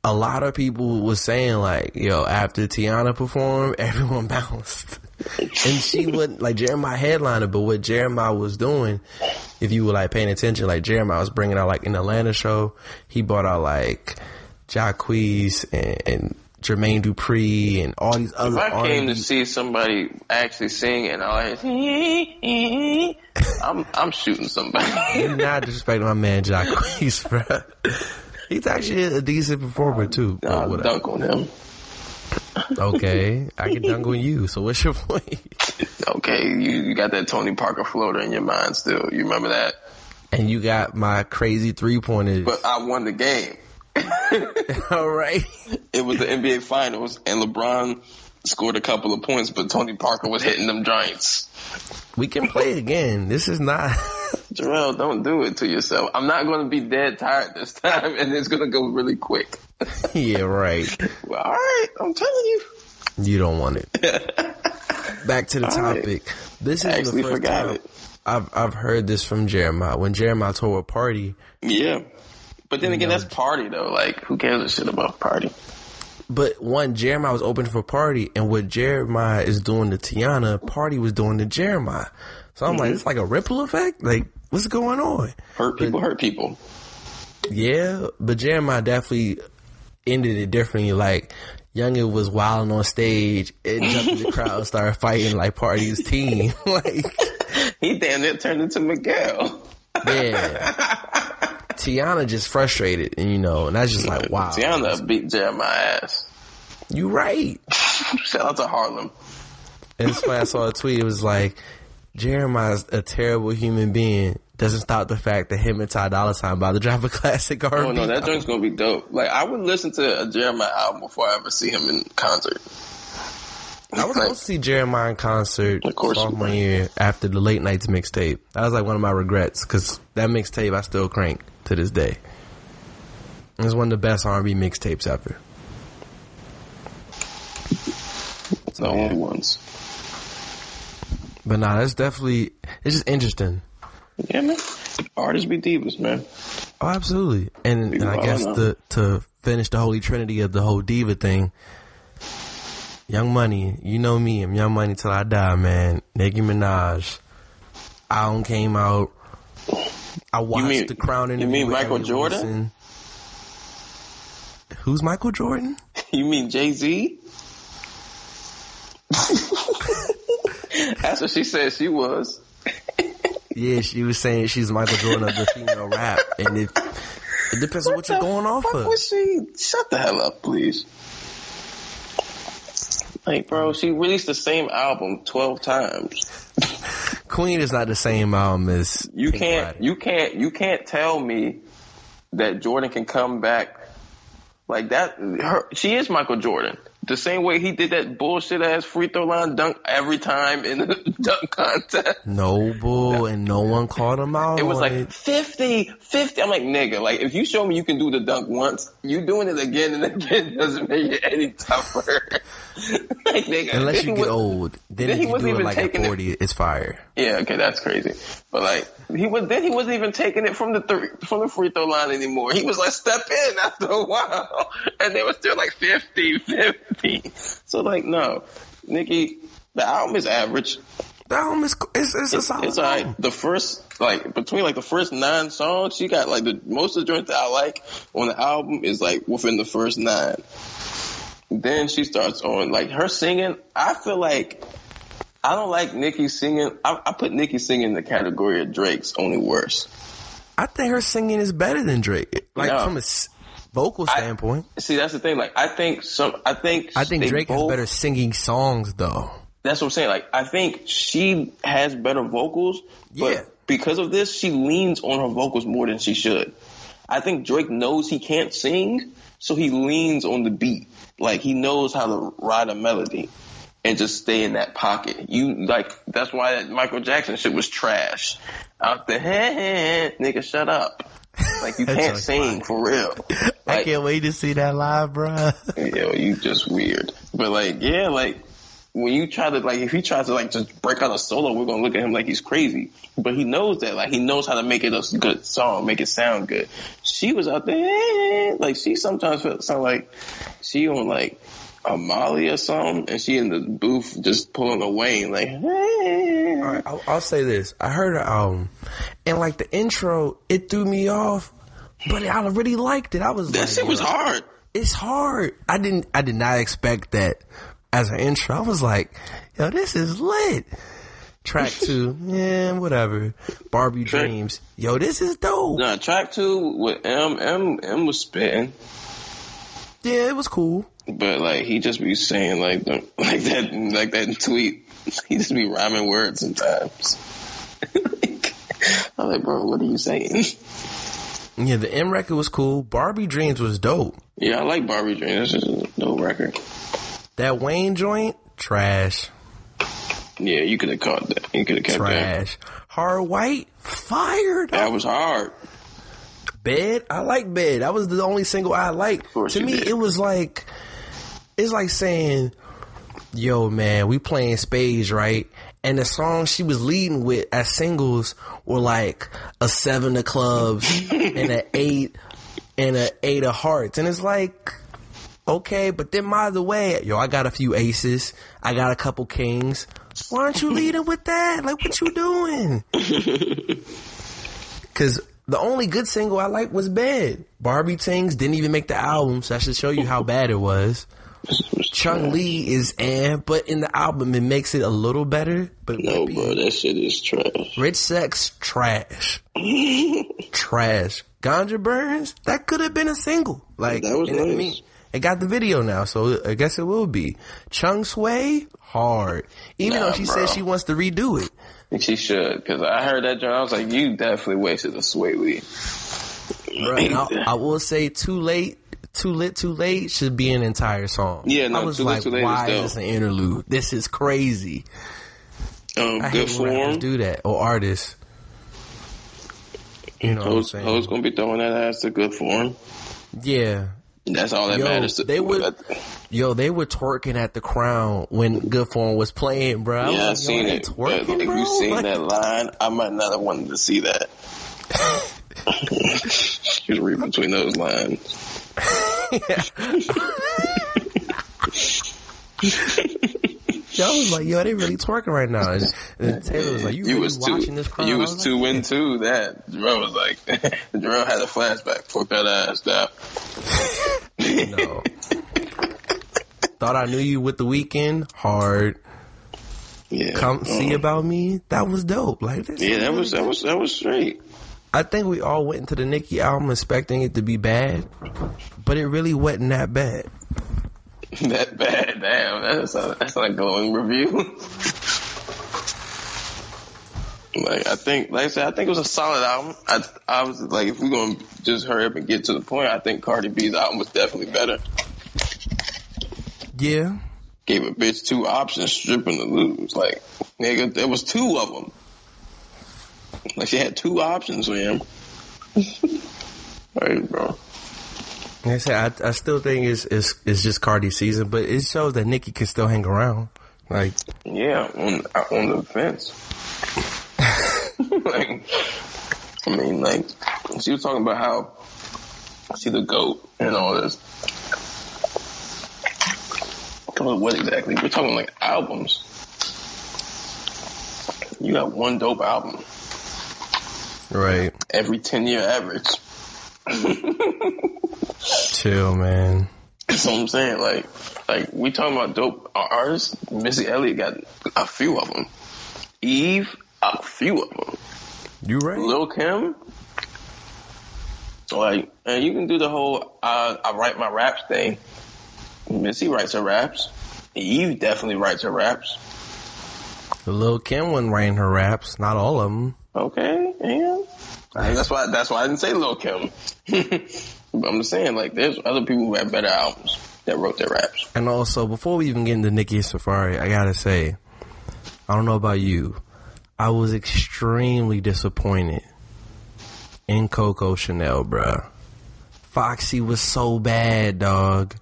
a lot of people was saying like, "Yo, after Teyana performed, everyone bounced." and she wouldn't like Jeremih headliner, but what Jeremih was doing, if you were like paying attention, like Jeremih was bringing out like in the Atlanta show, he brought out like Jacquees and, and Jermaine Dupri and all these other. If. I came to R&B see somebody actually sing and I I'm I'm shooting somebody. You're not disrespecting my man Jacquees, bro. He's actually a decent performer too. I'll whatever. dunk on him. Okay, I can dunk on you. So what's your point? Okay, you, you got that Tony Parker floater in your mind still. You remember that? And you got my crazy three pointers. But I won the game. All right. It was the NBA Finals, and LeBron scored a couple of points, but Tony Parker was hitting them giants. We can play again. This is not. Jarrell, don't do it to yourself. I'm not going to be dead tired this time, and it's going to go really quick. yeah, right. Well, all right, I'm telling you. You don't want it. Back to the All right. topic. This I is the first time it. I've I've heard this from Jeremih. When Jeremih told a party, Yeah. But then again, that's party though. Like, who cares a shit about party? but one Jeremih was open for party, and what Jeremih is doing to Teyana, party was doing to Jeremih. So I'm Mm-hmm. like, it's like a ripple effect. Like, what's going on? Hurt people hurt people. Yeah, but Jeremih definitely ended it differently. Like, Youngin was wilding on stage and jumped in the crowd, started fighting like party's team. like, He damn near turned into Miguel. yeah. Teyana just frustrated, and you know, and that's just like, wow. Teyana beat Jeremih ass. You right. Shout out to Harlem. And that's why I saw a tweet. It was like, Jeremih's a terrible human being. Doesn't stop the fact that him and Ty Dolla Sign about to drop a classic R&B. Oh no, that joint's gonna be dope. Like I would listen to a Jeremih album before I ever see him in concert. I was supposed to see Jeremih in concert Of course sophomore year after the late nights mixtape. That was like one of my regrets because that mixtape I still crank to this day. It's one of the best R&B mixtapes ever. It's the only ones. But nah, that's definitely it's just interesting. Yeah, man. Artists be divas, man. Oh, absolutely. And, and I guess don't the, to finish the holy trinity of the whole diva thing, Young Money, you know me, I'm Young Money till I die, man. Nicki Minaj, album came out. I watched mean- the Crown you interview. mean Michael Jordan? Wilson. Who's Michael Jordan? You mean Jay Z? That's what she said she was. Yeah, she was saying she's Michael Jordan of the female rap, and it it depends on what you're going off of. Was she? Shut the hell up, please. Like, bro, she released the same album twelve times. Queen is not the same album as You Pink can't, Friday. you can't, you can't tell me that Jordan can come back like that. Her, she is Michael Jordan. The same way he did that bullshit ass free throw line dunk every time in the dunk contest. No bull, and no one called him out. It was like it. 50, 50. I'm like, nigga, like if you show me you can do the dunk once, you doing it again and again doesn't make it any tougher. like, nigga, Unless you get was- old, then then if he you wasn't do it even like at taking it- forty, it's fire. Yeah, okay, that's crazy. But like he was then he wasn't even taking it from the three, from the free throw line anymore. He was like step in after a while, and they were still like 50, 50. So like no, Nicki, the album is average. The album is it's, it's a solid It's alright. The first like between like the first nine songs, she got like the most of the joints that I like on the album is like within the first nine. Then she starts on like her singing. I feel like I don't like Nicki singing. I, I put Nicki singing in the category of Drake's only worse. I think her singing is better than Drake, like No. from a vocal standpoint. See, that's the thing. Like, I think some. I think. I think Drake both- better singing songs though. That's what I'm saying. Like, I think she has better vocals, but Yeah. because of this, she leans on her vocals more than she should. I think Drake knows he can't sing, so he leans on the beat. Like, he knows how to ride a melody and just stay in that pocket. You like that's why that Michael Jackson shit was trash. Out the head, nigga, shut up. Like you can't like sing for real. I can't wait to see that live, bruh. Yo, you just weird. But like, yeah, like when you try to like, if he tries to like just break out a solo, we're gonna look at him like he's crazy. But he knows that, like, he knows how to make it a good song, make it sound good. She was out there, like, she sometimes felt sound like she on like a Molly or something, and she in the booth just pulling a Wayne, like, All right, I'll, I'll say this: I heard her album, and like the intro, it threw me off, but I really liked it. I was that like, shit was hard. It's hard. I didn't. I did not expect that as an intro. I was like, yo, this is lit. Track two, yeah, whatever. Barbie Track- Dreams, yo, this is dope. Nah, track two with M, M, M was spitting. Yeah, it was cool. But like he just be saying like the, like that like that tweet. He just be rhyming words sometimes. I'm like, bro, what are you saying? Yeah, the M record was cool. Barbie Dreams was dope. Yeah, I like Barbie Dreams. This is a dope record. That Wayne joint, trash, Yeah, you could have caught that. You could have kept that. trash. Hard White, fired. That was hard. Bed, I like Bed. That was the only single I liked. To me, did. it was like, it's like saying, "Yo, man, we playing spades, right?" And the songs she was leading with as singles were like a seven of clubs and an eight and a eight of hearts, and it's like, okay, but then by the way, yo, I got a few aces, I got a couple kings. Why aren't you leading with that? Like, what you doing? Cause the only good single I liked was Bad. Barbie Tings didn't even make the album, so that should show you how bad it was. Chun-Li is and but in the album it makes it a little better. But No, Whippy- bro, that shit is trash. Rich Sex trash, trash. Ganja Burns that could have been a single. Like That was and I nice. mean, it got the video now, so I guess it will be. Chun Swae hard, even Nah, though she bro. said she wants to redo it. She should, because I heard that joint. I was like, you definitely wasted a sweet weed. Right. I, I will say too late, too lit, too late should be an entire song. Yeah, no, I was Too Lit, like, Too Late why is this an interlude? This is crazy. Um, I good form. do that or artists. You know what I'm saying? gonna be throwing that ass to good form. yeah. That's all that Yo, matters. To, they would- Yo, they were twerking at the crown when Good Form was playing, bro. Yeah, I like, seen it. But Twerking, if bro? you seen Like- that line, I might not have wanted to see that. Just read between those lines. Yo, I was like, yo, they really twerking right now. And, and Taylor was like, you, You really was too. watching this crown? You was like, too into that. Jerome was like, Jerome had a flashback. Fuck that ass down. No. Thought I knew you with the Weeknd. Hard. Yeah. Come see uh, about me. That was dope. Like. Yeah, that was that was that was straight. I think we all went into the Nicki album expecting it to be bad, but it really wasn't that bad. That bad, damn. That's a, that's not a glowing review. like I think, like I said, I think it was a solid album. I I was like, if we're gonna just hurry up and get to the point, I think Cardi B's album was definitely better. Yeah. Gave a bitch two options, stripping to lose. Like nigga, there was two of them. Like she had two options for him. right, bro. Like I said, I, I still think it's, it's it's just Cardi season, but it shows that Nicki can still hang around. Like, Yeah, on on the fence. like, I mean, like she was talking about how she the goat and all this. What exactly? We're talking like albums. You got one dope album right? every ten year average. Chill, man. That's what I'm saying. Like, like we talking about dope artists. Missy Elliott got a few of them. Eve, a few of them. You right? Lil Kim, like, and you can do the whole uh, I write my raps thing. Missy writes her raps. Eve definitely writes her raps. The Lil Kim wasn't writing her raps. Not all of them. Okay, and that's why that's why I didn't say Lil Kim. but I'm just saying, like, there's other people who have better albums that wrote their raps. And also, before we even get into Nicki Safaree, I gotta say, I don't know about you, I was extremely disappointed in Coco Chanel, bruh. Foxy was so bad, dog.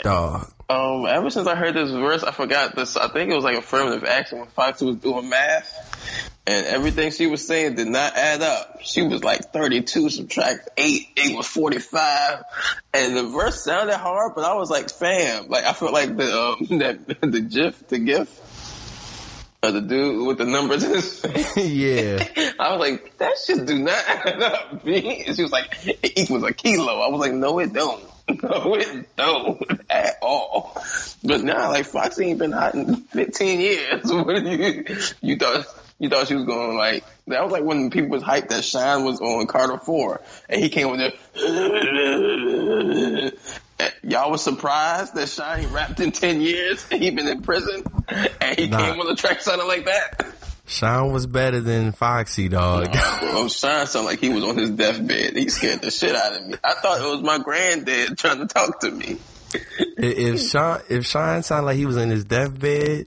Dog. Um, ever since I heard this verse, I forgot this. I think it was like affirmative action when Foxy was doing math, and everything she was saying did not add up. She was like 32 subtract eight, eight was 45, and the verse sounded hard, but I was like, fam, like I felt like the um, that the GIF, the GIF. The dude with the numbers in his face. yeah. I was like, that shit do not add up, B. And she was like, it equals a kilo. I was like, no, it don't. No, it don't at all. But now, like, Foxy ain't been hot in 15 years. What you, you thought, you thought she was going like, that was like when people was hyped that Shyne was on Carter 4 and he came with there. Y'all was surprised that Shyne rapped in ten years and he been in prison and he Nah. came on the track sounding like that. Sean was better than Foxy, dog. Well, Shyne sounded like he was on his deathbed. He scared the shit out of me. I thought it was my granddad trying to talk to me. if Sean if Sean sounded like he was in his deathbed,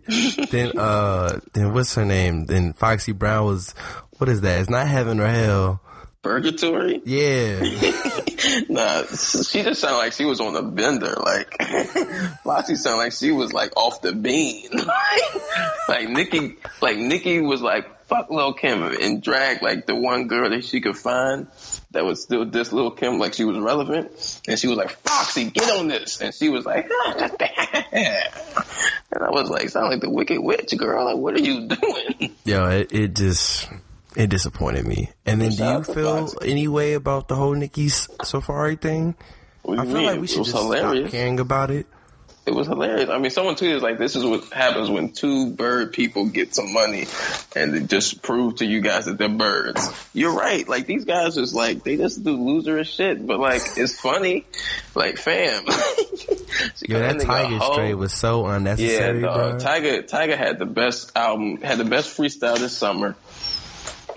then uh then what's her name? Then Foxy Brown was what is that? It's not heaven or hell. Purgatory? Yeah. Nah, she just sounded like she was on a bender. Like Foxy sounded like she was like off the bean. like Nicki, like Nicki was like fuck Lil Kim and dragged like the one girl that she could find that was still this Lil Kim, like she was relevant, and she was like Foxy, get on this, and she was like, ah, and I was like, sound like the Wicked Witch girl. Like, what are you doing? Yo, it, it just it disappointed me. And then do you feel any way about the whole Nicki S- Safaree thing? I feel mean? like we should just hilarious. stop caring about it. It was hilarious. I mean, someone tweeted like, "This is what happens when two bird people get some money, and they just prove to you guys that they're birds." You're right. Like these guys just like they just do loserous shit, but like it's funny. Like, fam, Yo, that Tyga straight was so Yeah, unnecessary, dog. bro. Tyga Tyga had the best album, had the best freestyle this summer.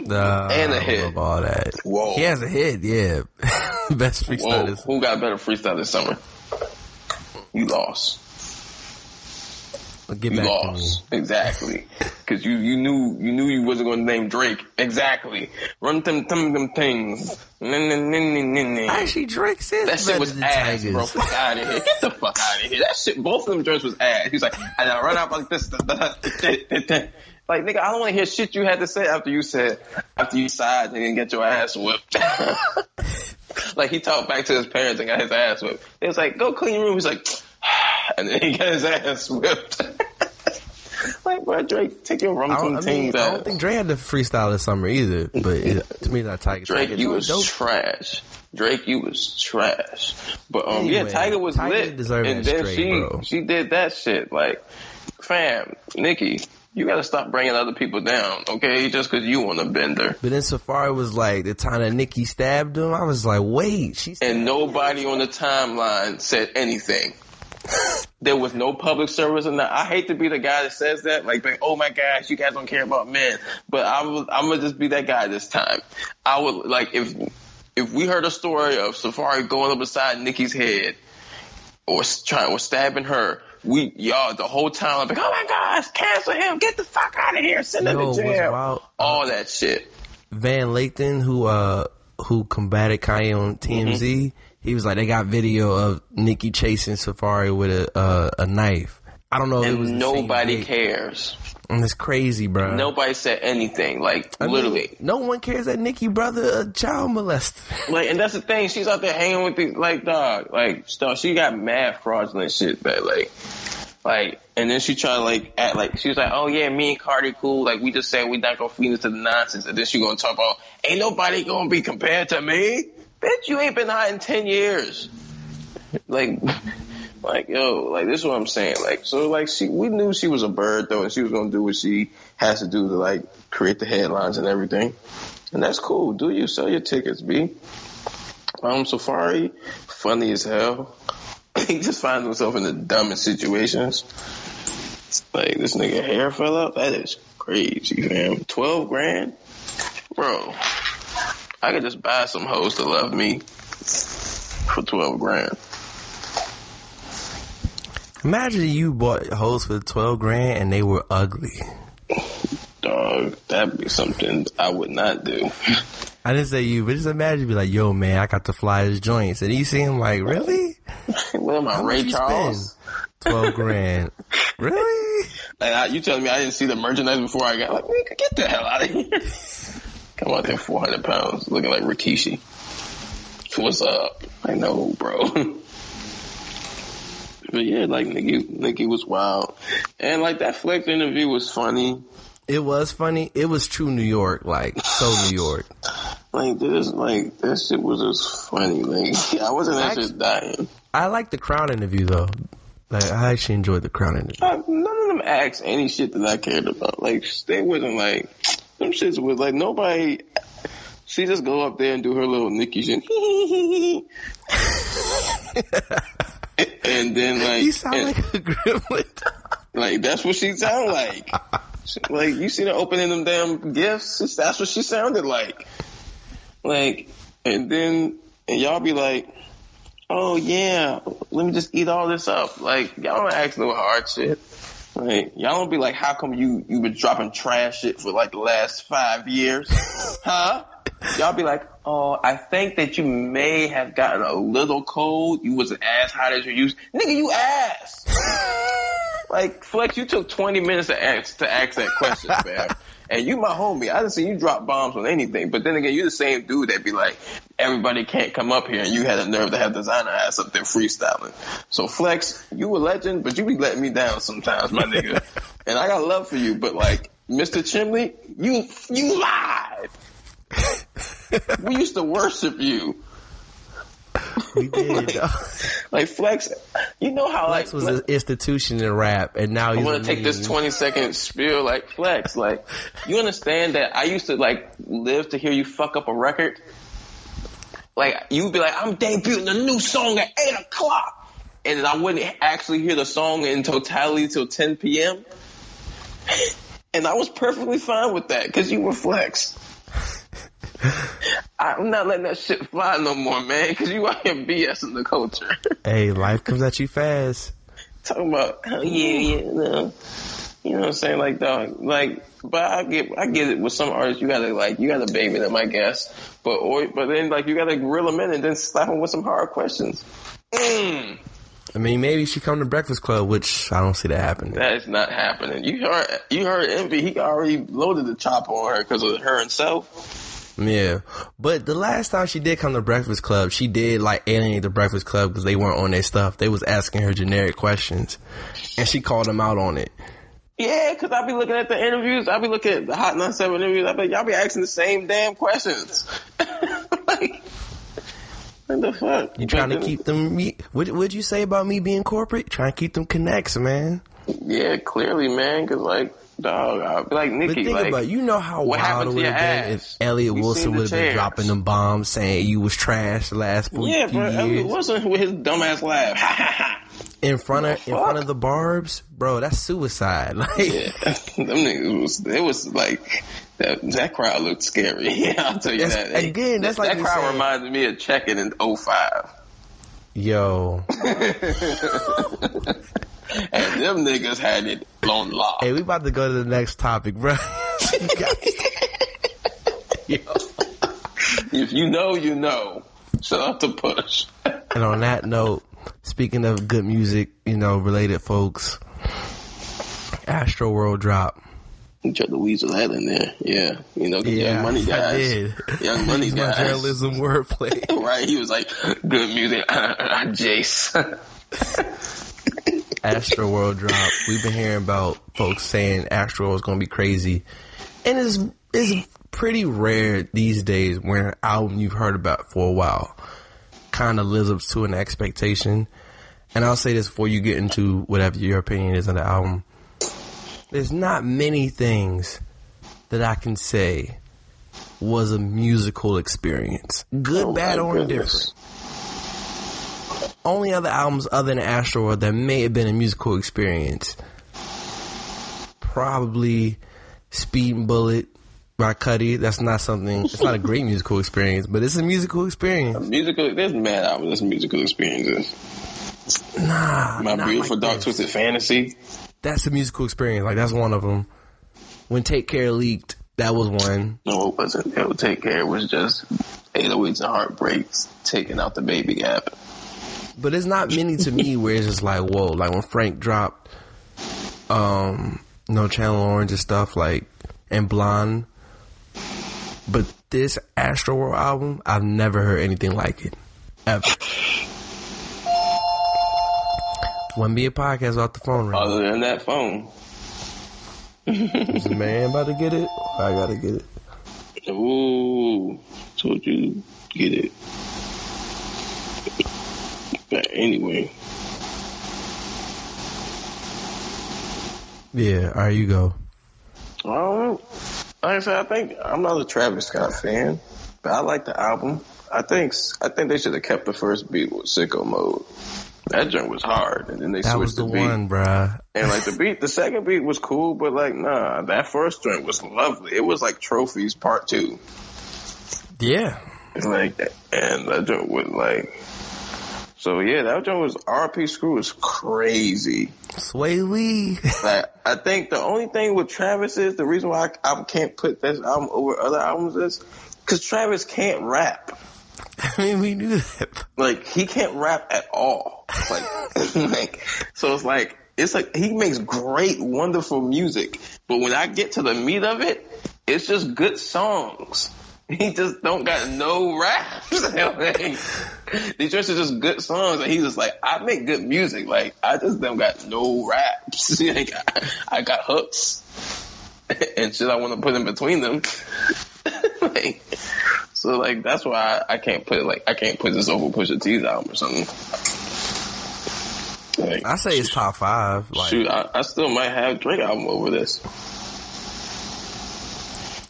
Uh, And a hit. all that. Whoa. He has a hit, yeah. Best freestyle who got better freestyle this summer? You lost. get You lost exactly because you you knew you knew you wasn't going to name Drake exactly. Run them them them things. Nin, nin, nin, nin, nin, to nin. me. Actually, Drake says That shit was ass, Tigers. bro. Fuck out of here. Get the fuck out of here. That shit, both of them joints was ass. He's like, and I run out like this. Like, nigga, I don't want to hear shit you had to say after you said, after you sighed and didn't get your ass whipped. like, he talked back to his parents and got his ass whipped. They was like, go clean your room. He's like, and then he got his ass whipped. like, bro, Drake, take your rum I don't, I, tum mean, teams I out. don't think Drake had the freestyle this summer either, but it, to me, not Tyga. Drake, Tyga you was dope. trash. Drake, you was trash. But um, Anyway, yeah, Tyga was Tyga lit, and then straight, she bro. she did that shit. Like, fam, Nicki, you gotta stop bringing other people down, okay? Just because you on a bender, But then Safaree was like, the time that Nicki stabbed him, I was like, wait, she and nobody on the timeline said anything. There was no public service in that. I hate to be the guy that says that, like, like, oh my gosh, you guys don't care about men. But I was, I'm gonna just be that guy this time. I would like if if we heard a story of Safaree going up beside Nicki's head or trying or stabbing her, we y'all the whole time like, oh my gosh, cancel him, get the fuck out of here, send him to jail, all that shit. Van Lathan, who uh who combated Kanye on TMZ, Mm-hmm. he was like, they got video of Nicki chasing Safaree with a uh, a knife. I don't know if it was And nobody cares. And it's crazy, bro. Nobody said anything. Like I mean, literally. no one cares that Nicki brother a child molester. Like, and that's the thing. She's out there hanging with the like dog. Like, stuff. She got mad fraudulent shit that like, like, and then she tried to like act like she was like, oh yeah, me and Cardi cool. Like, we just said we not gonna feed into the nonsense. And then she gonna talk about, ain't nobody gonna be compared to me. Bitch, you ain't been hot in ten years. Like, like yo, like this is what I'm saying. Like, so like she, we knew she was a bird though, and she was gonna do what she has to do to like create the headlines and everything. And that's cool. Do you sell your tickets, B? Um, Safaree, funny as hell. he just finds himself in the dumbest situations. Like this nigga hair fell out. That is crazy, fam. Twelve grand, bro. I could just buy some hoes to love me for twelve grand. Imagine you bought hoes for twelve grand and they were ugly. Dog, that'd be something I would not do. I didn't say you, but just imagine be like, yo man, I got the flyest joints. And you see him like, really? what am I, Ray Charles? Twelve grand. really? And I, you telling me I didn't see the merchandise before I got like, nigga, get the hell out of here. Come out there 400 pounds looking like Rikishi. What's up? I know, bro. But yeah, like Nicki, Nicki was wild. And like that Flex interview was funny. It was funny. It was true New York, like so New York. Like this, like that shit was just funny. Like I wasn't shit dying. I like the crown interview though. Like I actually enjoyed the crown interview. Uh, none of them asked any shit that I cared about. Like they wasn't like them shits was like nobody. She just go up there and do her little Nicki shit. and then like You sound and- like a gremlin. Like that's what she sound like. Like you see her opening them damn gifts. That's what she sounded like. Like, and then and y'all be like, "Oh yeah, let me just eat all this up." Like y'all don't ask no hard shit. Like y'all don't be like, "How come you you been dropping trash shit for like the last five years?" huh? Y'all be like, "Oh, I think that you may have gotten a little cold. You wasn't as hot as you used." Nigga, you ass. Like Flex, you took 20 minutes to ask to ask that question, fam. And you my homie. I didn't see you drop bombs on anything. But then again, you're the same dude that be like, everybody can't come up here, and you had a nerve to have Desiigner ass up there freestyling. So Flex, you a legend, but you be letting me down sometimes, my nigga. and I got love for you, but like Mr. Chimley, you you lied. we used to worship you. We did. though. Like Flex, you know how Flex like was Flex- an institution in rap, and now a want to take this 20 second spiel like flex. Like, you understand that I used to like live to hear you fuck up a record? Like, you'd be like, I'm debuting a new song at 8 o'clock. And I wouldn't actually hear the song in totality till 10 p.m. And I was perfectly fine with that because you were flex. I'm not letting that shit fly no more, man, because you out here BSing the culture. Hey, life comes at you fast. talking about oh, yeah, yeah, no. You know what I'm saying? Like dog, like but I get I get it with some artists you gotta like you gotta baby them I guess. But or but then like you gotta grill them in and then slap them with some hard questions. Mm, I mean, maybe she come to Breakfast Club, which I don't see that happening. that is not happening. You heard you heard Envy, he already loaded the chopper on her because of her and himself. Yeah, but the last time she did come to Breakfast Club, she did like alienate the Breakfast Club because they weren't on their stuff. They was asking her generic questions, and she called them out on it. Yeah, because I be looking at the interviews. I be looking at the Hot 97 interviews. I be y'all be asking the same damn questions. like, what the fuck? You trying to keep them? What would you say about me being corporate? Trying to keep them connects, man. Yeah, clearly, man. Because like, dog, I be like But Nicki. think like, about it, you know how what wild it would have been if Elliott We Wilson would have been dropping them bombs saying you was trash the last few, yeah, bro. Elliott years Wilson with his dumbass laugh. Ha ha ha. in front of in front of the barbs, bro. That's suicide. Like, Yeah, them niggas was. It was like that. That crowd looked scary. Yeah, I'll tell you That's- that. again, that's that, like that crowd saying- reminded me of checking in 05. yo, And them niggas had it on lock. hey, we about to go to the next topic, bro. You Yo. If you know, you know. Shut up to Push. And on that note, speaking of good music, you know, related folks, Astro World drop. You tried to weasel that in there. Yeah. You know, Yeah, Young Money I guys. did. Young Money guys. journalism wordplay. right? He was like, good music. Jace. Astro World drop. We've been hearing about folks saying Astro is going to be crazy, and it's it's pretty rare these days when an album you've heard about for a while kind of lives up to an expectation. And I'll say this before you get into whatever your opinion is on the album. There's not many things that I can say was a musical experience, good, Oh, bad, or indifferent only other albums other than Astro that may have been a musical experience. Probably Speed and Bullet by Cudi. That's not something. It's not a great musical experience, but it's a musical experience. musical, there's mad albums, there's musical experiences. Nah, My Beautiful like Dark this. Twisted Fantasy. That's a musical experience. Like that's one of them. When Take Care leaked, that was one. No, it wasn't. It would take care. It was just 808s and heartbreaks, taking out the baby gap. But it's not many to me where it's just like whoa. Like when Frank dropped, um, no Channel Orange and stuff like and Blonde. But this Astro World album, I've never heard anything like it. Ever. Wouldn't be a podcast without the phone ring. Other than that phone. Is the man about to get it? I gotta get it. Ooh, told you get it. But anyway, Yeah, alright, you go. um, like I said, I think I'm not a Travis Scott fan, but I like the album. I think I think they should have kept the first beat with Sicko Mode. That joint was hard, and then they That switched was the the beat. one, bruh. And like the beat, the second beat was cool, but like nah, that first joint was lovely. It was like trophies part two. Yeah. Like, and that joint was like, so yeah, that joint was RP Screw was crazy. Swae Lee. Like I think the only thing with Travis is the reason why I, I can't put this album over other albums is because Travis can't rap. I mean, we knew that. Like he can't rap at all. Like, like so it's like it's like he makes great, wonderful music, but when I get to the meat of it, it's just good songs. He just don't got no raps. These just are just good songs, and he's just like, I make good music. Like I just don't got no raps. like I, I got hooks and shit I want to put in between them. like, so like that's why I, I can't put like I can't put this over Pusha T's album or something. Like, I say it's top five. Like, shoot, I, I still might have Drake album over this.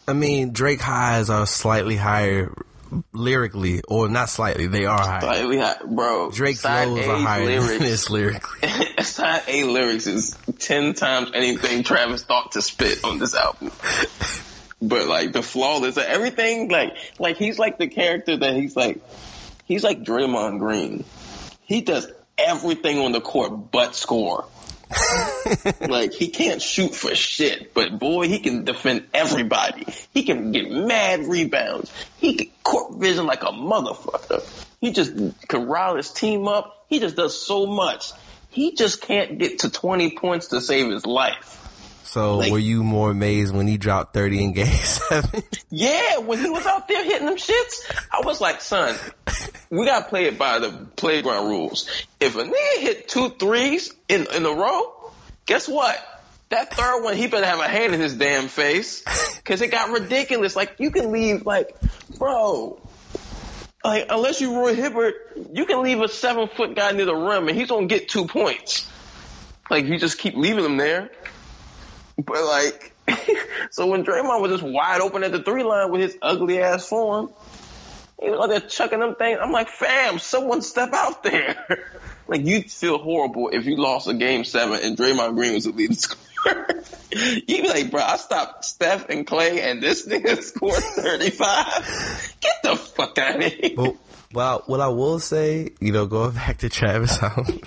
I mean, Drake highs are slightly higher lyrically, or not slightly, they are higher. Slightly high, bro. Drake's lows A are higher than lyrics. his lyrically. side A lyrics is ten times anything Travis thought to spit on this album. But like the flawless, everything like like he's like the character that he's like he's like Draymond Green. He does everything on the court but score. like he can't shoot for shit, but boy, he can defend everybody. He can get mad rebounds. He can court vision like a motherfucker. He just can rile his team up. He just does so much. He just can't get to 20 points to save his life. So, Like- were you more amazed when he dropped 30 in game seven? Yeah, when he was out there hitting them shits, I was like, son, we gotta play it by the playground rules. If a nigga hit two threes in, in a row, guess what? That third one, he better have a hand in his damn face. Cause it got ridiculous. Like, you can leave, like, bro, like, unless you Roy Hibbert, you can leave a seven foot guy near the rim and he's gonna get two points. Like, you just keep leaving him there. But like, so when Draymond was just wide open at the three line with his ugly ass form, he was out there chucking them things. I'm like, fam, someone step out there. like you'd feel horrible if you lost a game seven and Draymond Green was the leading scorer. You'd be like, bro, I stopped Steph and Clay and this nigga scored 35. Get the fuck out of here. But, well, what I will say, you know, going back to Travis album,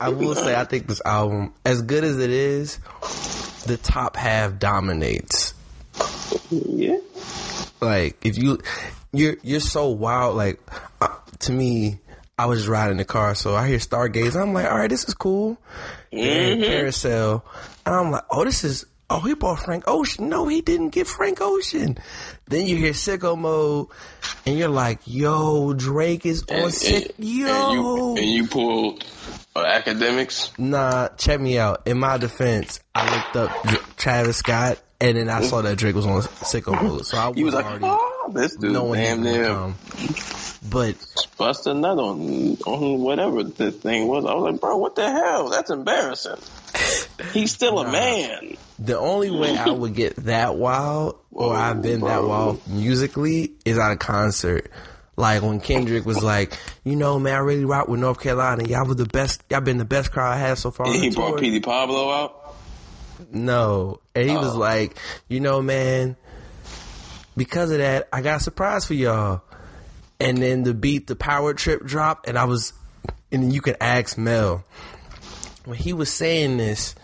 I will say I think this album, as good as it is, the top half dominates. Yeah. Like if you, you're you're so wild. Like uh, to me, I was just riding the car, so I hear Stargaze. I'm like, all right, this is cool. And Carousel, and I'm like, oh, this is. Oh, he bought Frank Ocean. No, he didn't get Frank Ocean. Then you hear Sicko Mode, and you're like, yo, Drake is on And, sick. and- Yo. and you, and you pulled academics. Nah, check me out. In my defense, I looked up Travis Scott, and then I saw that Drake was on Sicko Mode. So I was, He was like, already oh, this dude, knowing damn near come. But bust a nut on on whatever this thing was. I was like, bro, what the hell? That's embarrassing. He's still a man. The only way I would get that wild, or Whoa, I've been that wild musically, is at a concert. Like when Kendrick was like, you know, man, I really rock with North Carolina. Y'all was the best. Y'all been the best crowd I had so far. he brought tour." Petey Pablo out. No, and he was Oh. like, you know, man, because of that, I got a surprise for y'all. And then the beat, the power trip dropped, and I was, and you can ask Mel when he was saying this.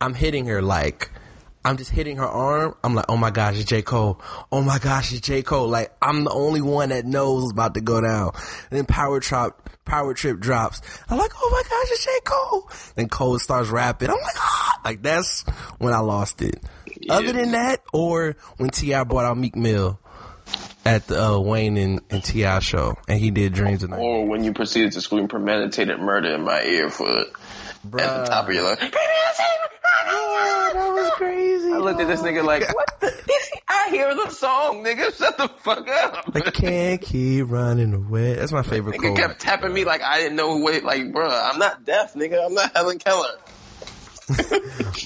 I'm hitting her like, I'm just hitting her arm. I'm like, oh my gosh, it's J. Cole. Oh my gosh, it's J. Cole. Like, I'm the only one that knows what's about to go down. And then Power Trip, Power Trip drops. I'm like, oh my gosh, it's J. Cole. Then Cole starts rapping. I'm like, ah! Like, that's when I lost it. Other than that, or when T.I. brought out Meek Mill at the uh, Wayne and, and T.I. show, and he did Dreams of Night. Or when you proceeded to scream premeditated murder in my ear for at the top of your lungs. Yeah, that was crazy. I looked at this nigga like, what the? I hear the song, nigga. Shut the fuck up. I can't keep running away. That's my favorite Nigga quote. kept tapping me like I didn't know who wait like, bruh, I'm not deaf, nigga. I'm not Helen Keller.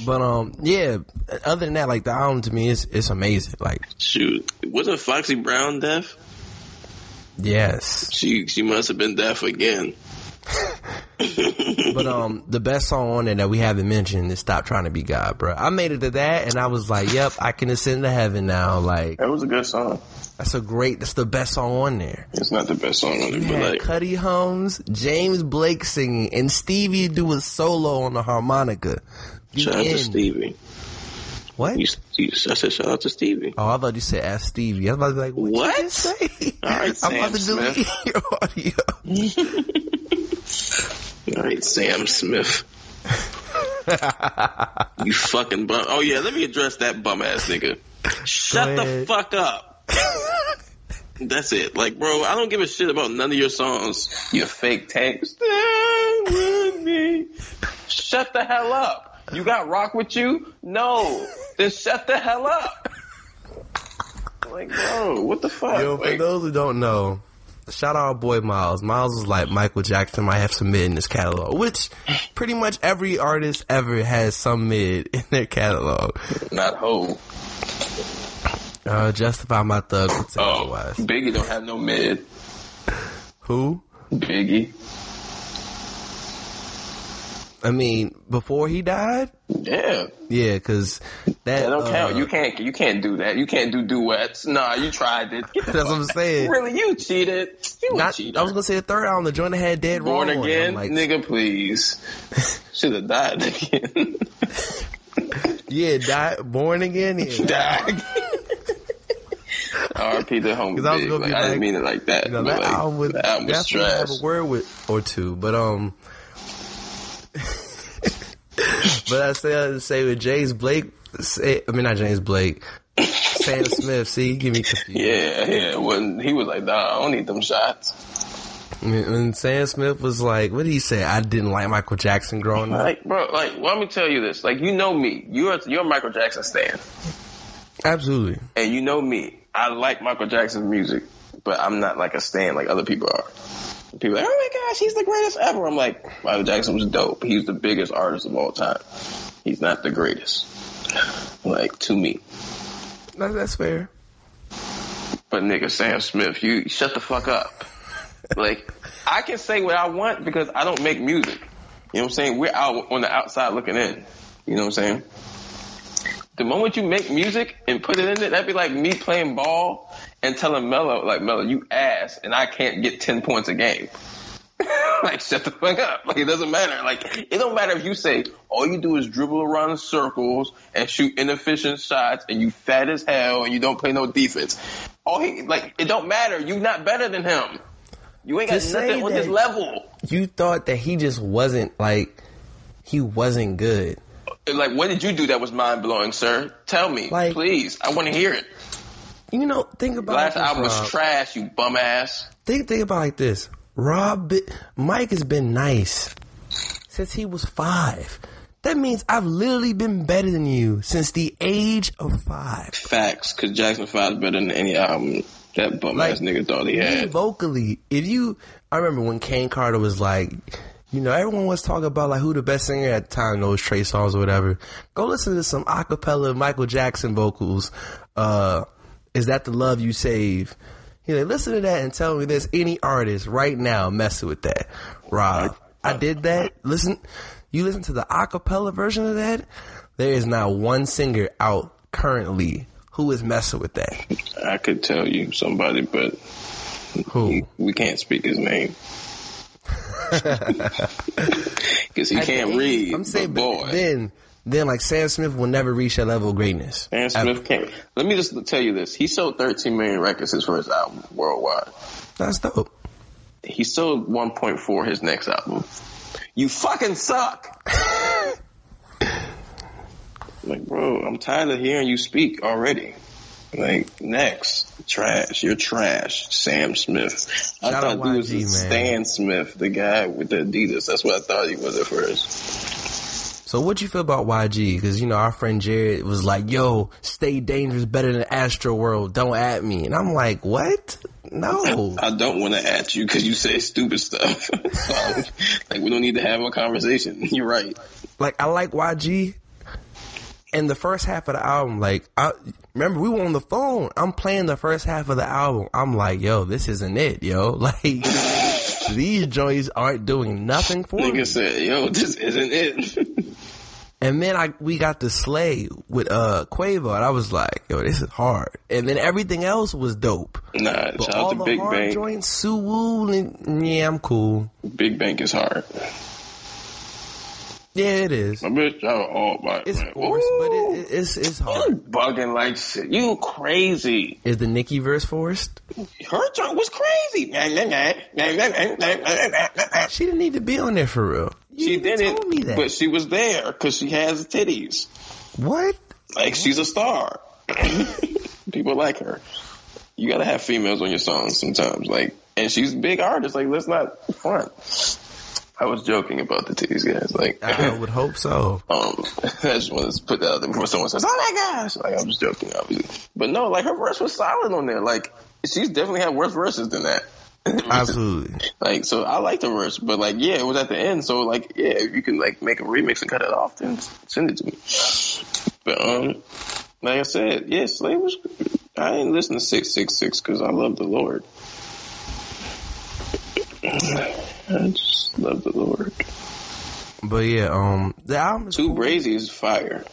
But um, yeah. Other than that, like the album to me is it's amazing. Like Shoot, wasn't Foxy Brown deaf? yes, She she must have been deaf again. but um, the best song on there that we haven't mentioned is "Stop Trying to Be God," bro. I made it to that, and I was like, "Yep, I can ascend to heaven now." Like That was a good song. that's a great. That's the best song on there. It's not the best song on You but like, Cudi Holmes, James Blake singing, and Stevie do a solo on the harmonica. The shout out to. Stevie. What? You, you, I said shout out to Stevie. Oh, I thought you said ask Stevie. I was about to be like, what? What? You say? All right, I'm about to Sam delete your audio. All right, Sam Smith. you fucking bum. Oh yeah, let me address that bum ass nigga. Shut the fuck up. That's it. Like, bro, I don't give a shit about none of your songs. You fake tank. Stay with me. Shut the hell up. You got rock with you? No. Then shut the hell up. Like, bro, what the fuck? Yo, for Like, those who don't know, shout out our boy Miles. Miles is like Michael Jackson might have some mid in his catalog, which pretty much every artist ever has some mid in their catalog. not whole. Uh, Justify My Thug Oh, otherwise. Biggie don't have no mid. Who? Biggie. I mean, before he died? Yeah. Yeah, because that. That don't uh, count. You can't. You can't do that. You can't do duets. Nah, you tried it. That's what I'm saying. Really, you cheated. You Not, cheated. I was gonna say the third album, the joint that had Dead Born Wrong again, like, nigga. Please. Should have died again. Yeah, die, Born Again. Yeah. died. R.P. the home. 'Cause I was gonna be Like, I didn't mean it like that. You know, that like, album would the album was trash. have a word with or two, but um, but I say I say with James Blake, say, I mean not James Blake, Sam Smith. See, give me confused. Yeah, yeah. When he was like, "Nah, I don't need them shots." When, Sam Smith was like, what did he say? I didn't like Michael Jackson growing up. Like, bro, like, well, let me tell you this. Like, you know me. You're you're a Michael Jackson stan. Absolutely. And you know me, I like Michael Jackson's music, but I'm not like a stan like other people are. People are like, oh my gosh, he's the greatest ever. I'm like, Michael Jackson was dope. He's the biggest artist of all time. He's not the greatest. Like, to me. That, that's fair. But nigga, Sam Smith, you shut the fuck up. like, I can say what I want because I don't make music. You know what I'm saying? We're out on the outside looking in. You know what I'm saying? The moment you make music and put it in it, that'd be like me playing ball and telling Melo, like, Melo, you ass, and I can't get 10 points a game. like, shut the fuck up. Like, it doesn't matter. Like, it don't matter if you say, all you do is dribble around in circles and shoot inefficient shots and you fat as hell and you don't play no defense. All he, like, it don't matter. You not better than him. You ain't got nothing on his level. You thought that he just wasn't like he wasn't good. Like, what did you do that was mind blowing, sir? Tell me, Like- please. I want to hear it. You know, think about Last this, album was Rob. trash, you bum ass. think think about it like this. Rob, Mike has been nice since he was five. That means I've literally been better than you since the age of five. Facts, because Jackson 5 is better than any album that bum Like, ass nigga thought he Me had. vocally, if you, I remember when Kane Carter was like, you know, everyone was talking about like who the best singer at the time, those Trey Songz or whatever. Go listen to some acapella Michael Jackson vocals. Uh, is that the love you save? You know, listen to that and tell me there's any artist right now messing with that. Rob, I did that. Listen, you listen to the acapella version of that. There is not one singer out currently who is messing with that. I could tell you somebody, but Who? we can't speak his name. Because he can't read. I'm saying, but boy. then, then like Sam Smith will never reach that level of greatness. Sam Smith can't. Let me just tell you this. He sold 13 million records for his first album worldwide. That's dope. He sold 1.4 his next album. You fucking suck. like, bro, I'm tired of hearing you speak already. Like, next. Trash. You're trash. Sam Smith. I Shout thought out he was YG, man. Stan Smith, the guy with the Adidas. That's what I thought he was at first. So what you feel about YG? Because you know our friend Jared was like, "Yo, stay dangerous, better than Astroworld. Don't at me." And I'm like, "What? No." I don't want to at you because you say stupid stuff. so, like, we don't need to have a conversation. You're right. like I like YG. And the first half of the album, like, I remember we were on the phone. I'm playing the first half of the album. I'm like, yo, this isn't it, yo. Like, these joints aren't doing nothing for me. Nigga said, "Yo, this isn't it." And then I we got the Slay with uh Quavo, and I was like, yo, this is hard. And then everything else was dope. nah, But shout all out to the Big hard Bang. joints, Suwoo, and yeah, I'm cool. Big Bang is hard. Yeah, it is. My bitch, y'all all my It's man. forced, but it, it, it's it's you hard. bugging like shit. You crazy. Is the Nicki verse forced? Her joint was crazy. She didn't need to be on there for real. You She even did told me that. but she was there because she has titties. what? Like she's a star. People like her. You gotta have females on your songs sometimes. Like, and she's a big artist. Like, let's not front. I was joking about the titties, guys. Like, I would hope so. um, I just want to put that out there before someone says, "Oh my gosh!" Like, I'm just joking, obviously. But no, like her verse was solid on there. Like, she's definitely had worse verses than that. Absolutely. Like, so I like the verse, but like, yeah, it was at the end. So like, yeah, if you can like make a remix and cut it off, then send it to me. But um, like I said, yeah, Slave was. I didn't listen to six six six because I love the Lord. I just love the Lord. But yeah, um, the album is Too cool. Brazy is fire.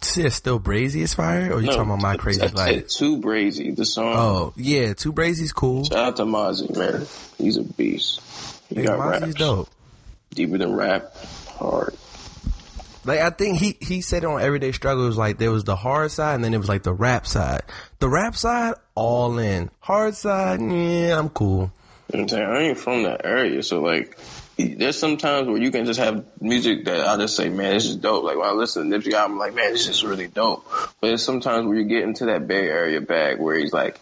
See, it's still Brazy is fire, or you talking about my crazy I said life? Too Brazy. The song. Oh yeah, Too Brazy's cool. Shout out to Mozzy, man. He's a beast. He Hey, got Mozzy's raps. dope. Deeper than rap. Hard. Like I think he he said on Everyday Struggles like there was the hard side and then it was like the rap side. The rap side, all in. Hard side, yeah, I'm cool. You know what I'm saying? I ain't from that area, so like, there's some times where you can just have music that I just say, man, this is dope. Like when I listen to Nipsey I'm like, man, this is really dope. But there's sometimes where you get into that Bay Area bag where he's like,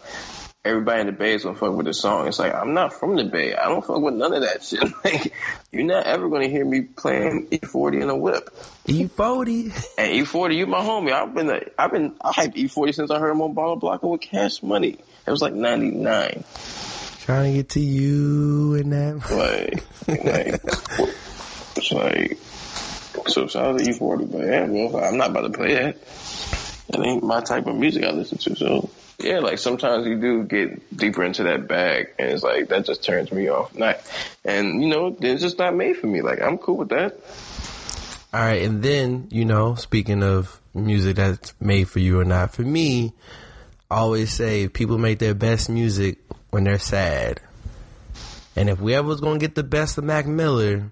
everybody in the Bay is gonna fuck with the song. It's like I'm not from the Bay. I don't fuck with none of that shit. Like you're not ever gonna hear me playing E40 in a whip. E40. And E40, you my homie. I've been, a, I've been, I hyped E40 since I heard him on Baller Blockin' with Cash Money. It was like '99. Trying to get to you and that. Like, like, it's like, so shout out to E40, but yeah, well, I'm not about to play that. That ain't my type of music I listen to. So yeah, like sometimes you do get deeper into that bag, and it's like that just turns me off. Not, and you know, it's just not made for me. Like I'm cool with that. All right, and then you know, speaking of music that's made for you or not, for me, I always say people make their best music when they're sad. And if we ever was gonna get the best of Mac Miller,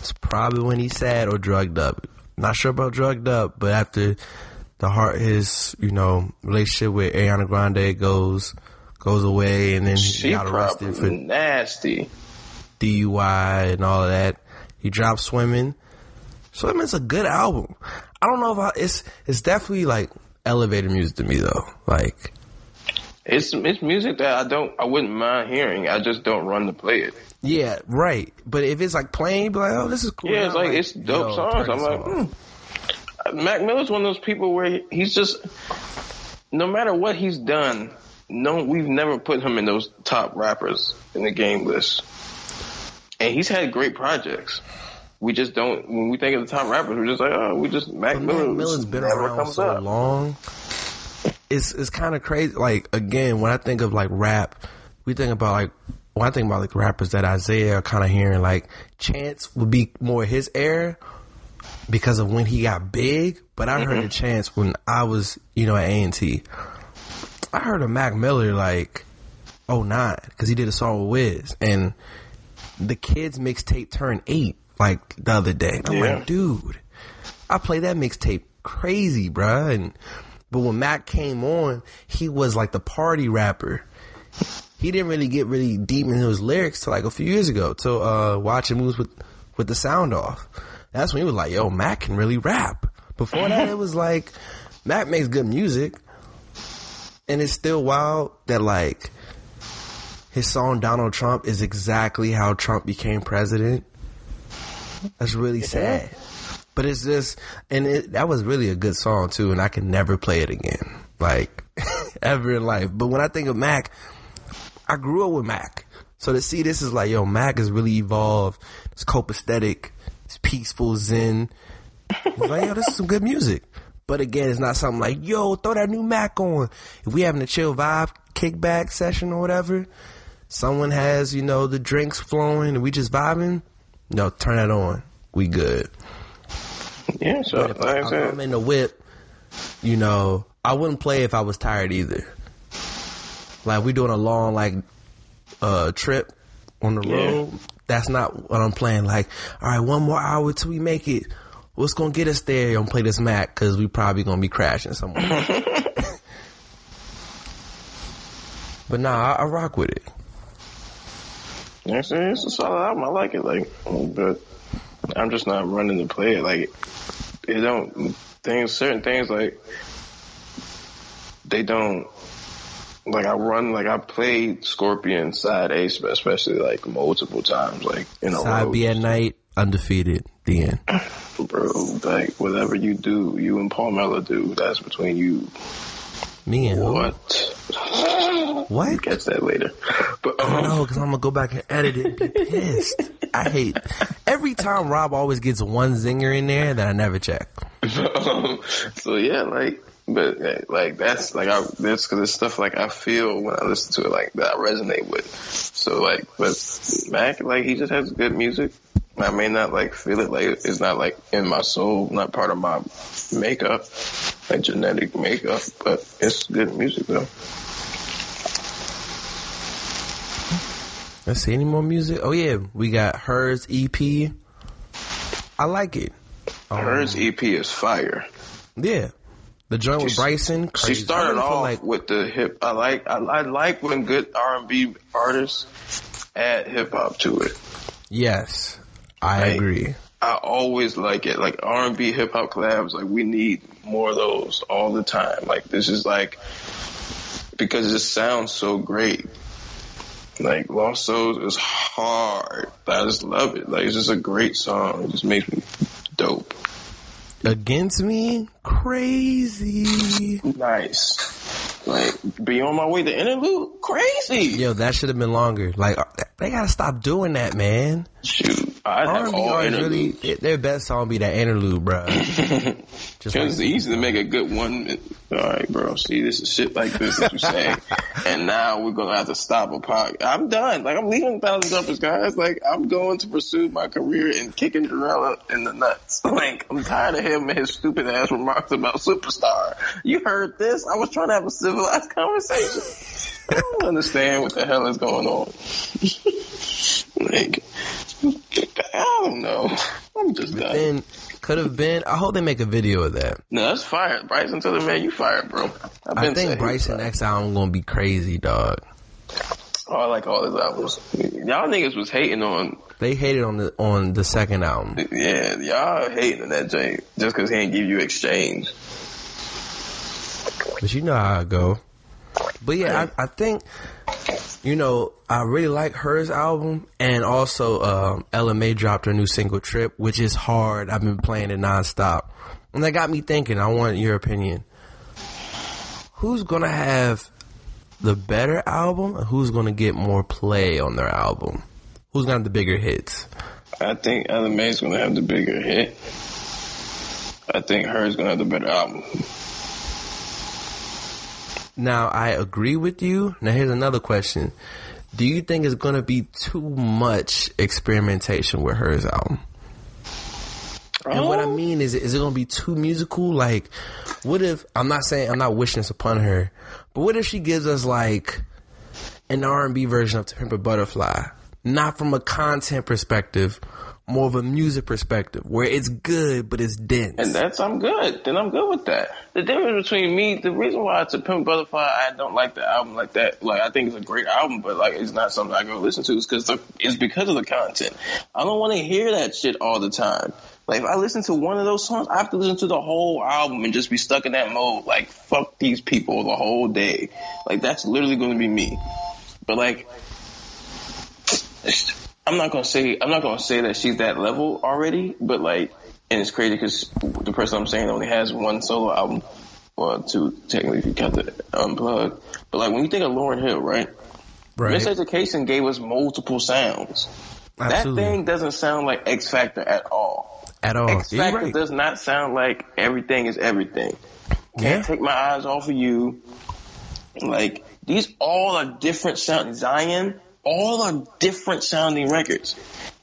it's probably when he's sad or drugged up. Not sure about drugged up, but after the heart, his you know relationship with Ariana Grande goes goes away, and then She got arrested for nasty. DUI and all of that. He dropped Swimming. Swimming's a good album. I don't know if I, it's it's definitely like elevator music to me though. Like It's it's music that I don't I wouldn't mind hearing. I just don't run to play it. yeah, right. But if it's like playing, be like, oh, this is cool. Yeah, it's I'm like, it's dope yo, songs. I'm like, hmm. Mac Miller's one of those people where he's just no matter what he's done, no, we've never put him in those top rappers in the game list. And he's had great projects. We just don't. When we think of the top rappers, we're just like, oh, we just Mac Miller. Mac Miller's been around so up. long. It's it's kind of crazy. Like again, when I think of like rap, we think about like when I think about like rappers that Isaiah are kind of hearing. Like Chance would be more his era because of when he got big. But I heard mm-hmm. the Chance when I was you know at A and T. I heard of Mac Miller like oh nine because he did a song with Wiz and the kids mixtape turned eight like the other day. I'm Yeah. like, dude, I play that mixtape crazy, bruh. And but when Mac came on, he was like the party rapper. He didn't really get really deep into his lyrics till like a few years ago. Till uh, watching moves with with the sound off. That's when he was like, "Yo, Mac can really rap." Before that, it was like Mac makes good music, and it's still wild that like his song Donald Trump is exactly how Trump became president. That's really sad. But it's just, and it, that was really a good song too, and I can never play it again, like ever in life. But when I think of Mac, I grew up with Mac, so to see this is like, yo, Mac has really evolved. It's copacetic, it's peaceful, zen. It's like, yo, this is some good music. But again, it's not something like, yo, throw that new Mac on. If we having a chill vibe, kickback session or whatever, someone has, you know, the drinks flowing and we just vibing, no, turn that on. We good. Yeah, so if, I, I am in the whip, you know, I wouldn't play if I was tired either. Like we doing a long like uh trip on the Yeah. road. That's not what I'm playing. Like, all right, one more hour till we make it. What's gonna get us there? I'm play this Mac because we probably gonna be crashing somewhere. but nah, I, I rock with it. Yeah, it's, it's a solid album. I like it. Like, but I'm just not running to play it. Like, it don't things. Certain things like they don't. Like I run, like I played Scorpion side A, especially like multiple times, like in a Side row. B at night, undefeated. The end. bro. Like whatever you do, you and Paul Mella do. That's between you. Me and who? What? What? Catch that later. But I um, know, because I'm gonna go back and edit it and be pissed. I hate every time Rob always gets one zinger in there that I never check. um, so yeah, like, but like that's like I that's because it's stuff like I feel when I listen to it like that I resonate with. So like, but Mac like he just has good music. I may not like feel it like it's not like in my soul, not part of my makeup, like genetic makeup, but it's good music though. Let's see any more music. Oh yeah, we got H.E.R.'s EP. I like it. Um, H.E.R.'s EP is fire. yeah, the joint with She- Bryson. She Crazy. I started off like with the hip. I like I, I like when good R and B artists add hip hop to it. yes, I Like, agree. I always like it. Like R and B hip hop collabs. Like we need more of those all the time. Like this is like because it sounds so great. Like Lost Souls is hard. I just love it. Like it's just a great song. It just makes me dope. Against me, crazy. Nice. Like be on my way to interlude. Crazy. Yo, that should have been longer. Like they gotta stop doing that, man. Shoot, I have all really, their- best song be that interlude, bro. Just Because it's easy to make a good one. All right, bro. See, this is shit like this that you say, and now we're gonna have to stop a podcast. I'm done. Like I'm leaving Thousand Jumpers, guys. Like I'm going to pursue my career in kicking Jarrella in the nuts. Like I'm tired of him and his stupid ass remarks about Superstar. You heard this? I was trying to have a civilized conversation. I don't understand what the hell is going on. like I don't know. I'm just done. then could have been. I hope they make a video of that. No, that's fire. Bryson Tiller, man, you fired, bro. Saying think Bryson next album gonna be crazy, dog. Oh, I like all his albums. Y'all niggas was hating on, They hated on the on the second album. yeah, y'all hating on that Jay just because he ain't give you exchange. But you know how I go. But yeah, I, I think you know I really like H.E.R.'s album, and also um, Ella Mai dropped her new single "Trip," which is hard. I've been playing it nonstop, and that got me thinking. I want your opinion. Who's gonna have the better album, and who's gonna get more play on their album? Who's gonna have the bigger hits? I think Ella Mai's gonna have the bigger hit. I think H.E.R.'s is gonna have the better album. Now I agree with you. Now here's another question: Do you think it's gonna be too much experimentation with H.E.R.'s album? And what I Oh. mean is, is it gonna be too musical? Like, what if I'm not saying I'm not wishing this upon her, but what if she gives us like an R and B version of To Pimp a Butterfly, not from a content perspective, more of a music perspective, where it's good but it's dense. And that's I'm good. Then I'm good with that. The difference between me, the reason why it's a Pimp Butterfly, I don't like the album like that. Like I think it's a great album, but like it's not something I go listen to. Is because it's because of the content. I don't want to hear that shit all the time. Like if I listen to one of those songs, I have to listen to the whole album and just be stuck in that mode. Like fuck these people the whole day. Like that's literally going to be me. But like. I'm not gonna say I'm not gonna say that she's that level already, but like, and it's crazy because the person I'm saying only has one solo album, or two technically if you count the unplugged. But like when you think of Lauryn Hill, right? right? Miseducation gave us multiple sounds. Absolutely. That thing doesn't sound like Ex-Factor at all. At all. Ex-Factor right. does not sound like everything is everything. Can't take my eyes off of you. Like these all are different sounds. Zion, all are different sounding records.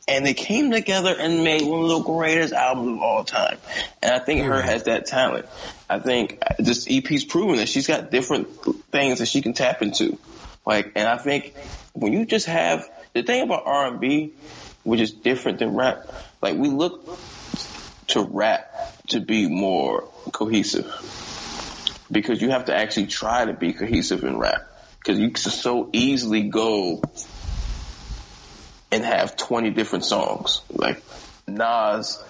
And they came together and made one of the greatest albums of all time. And I think her has that talent. I think this EP's proven that she's got different things that she can tap into. Like, and I think when you just have the thing about R&B, which is different than rap, like we look to rap to be more cohesive because you have to actually try to be cohesive in rap because you can so easily go and have 20 different songs. Like Nas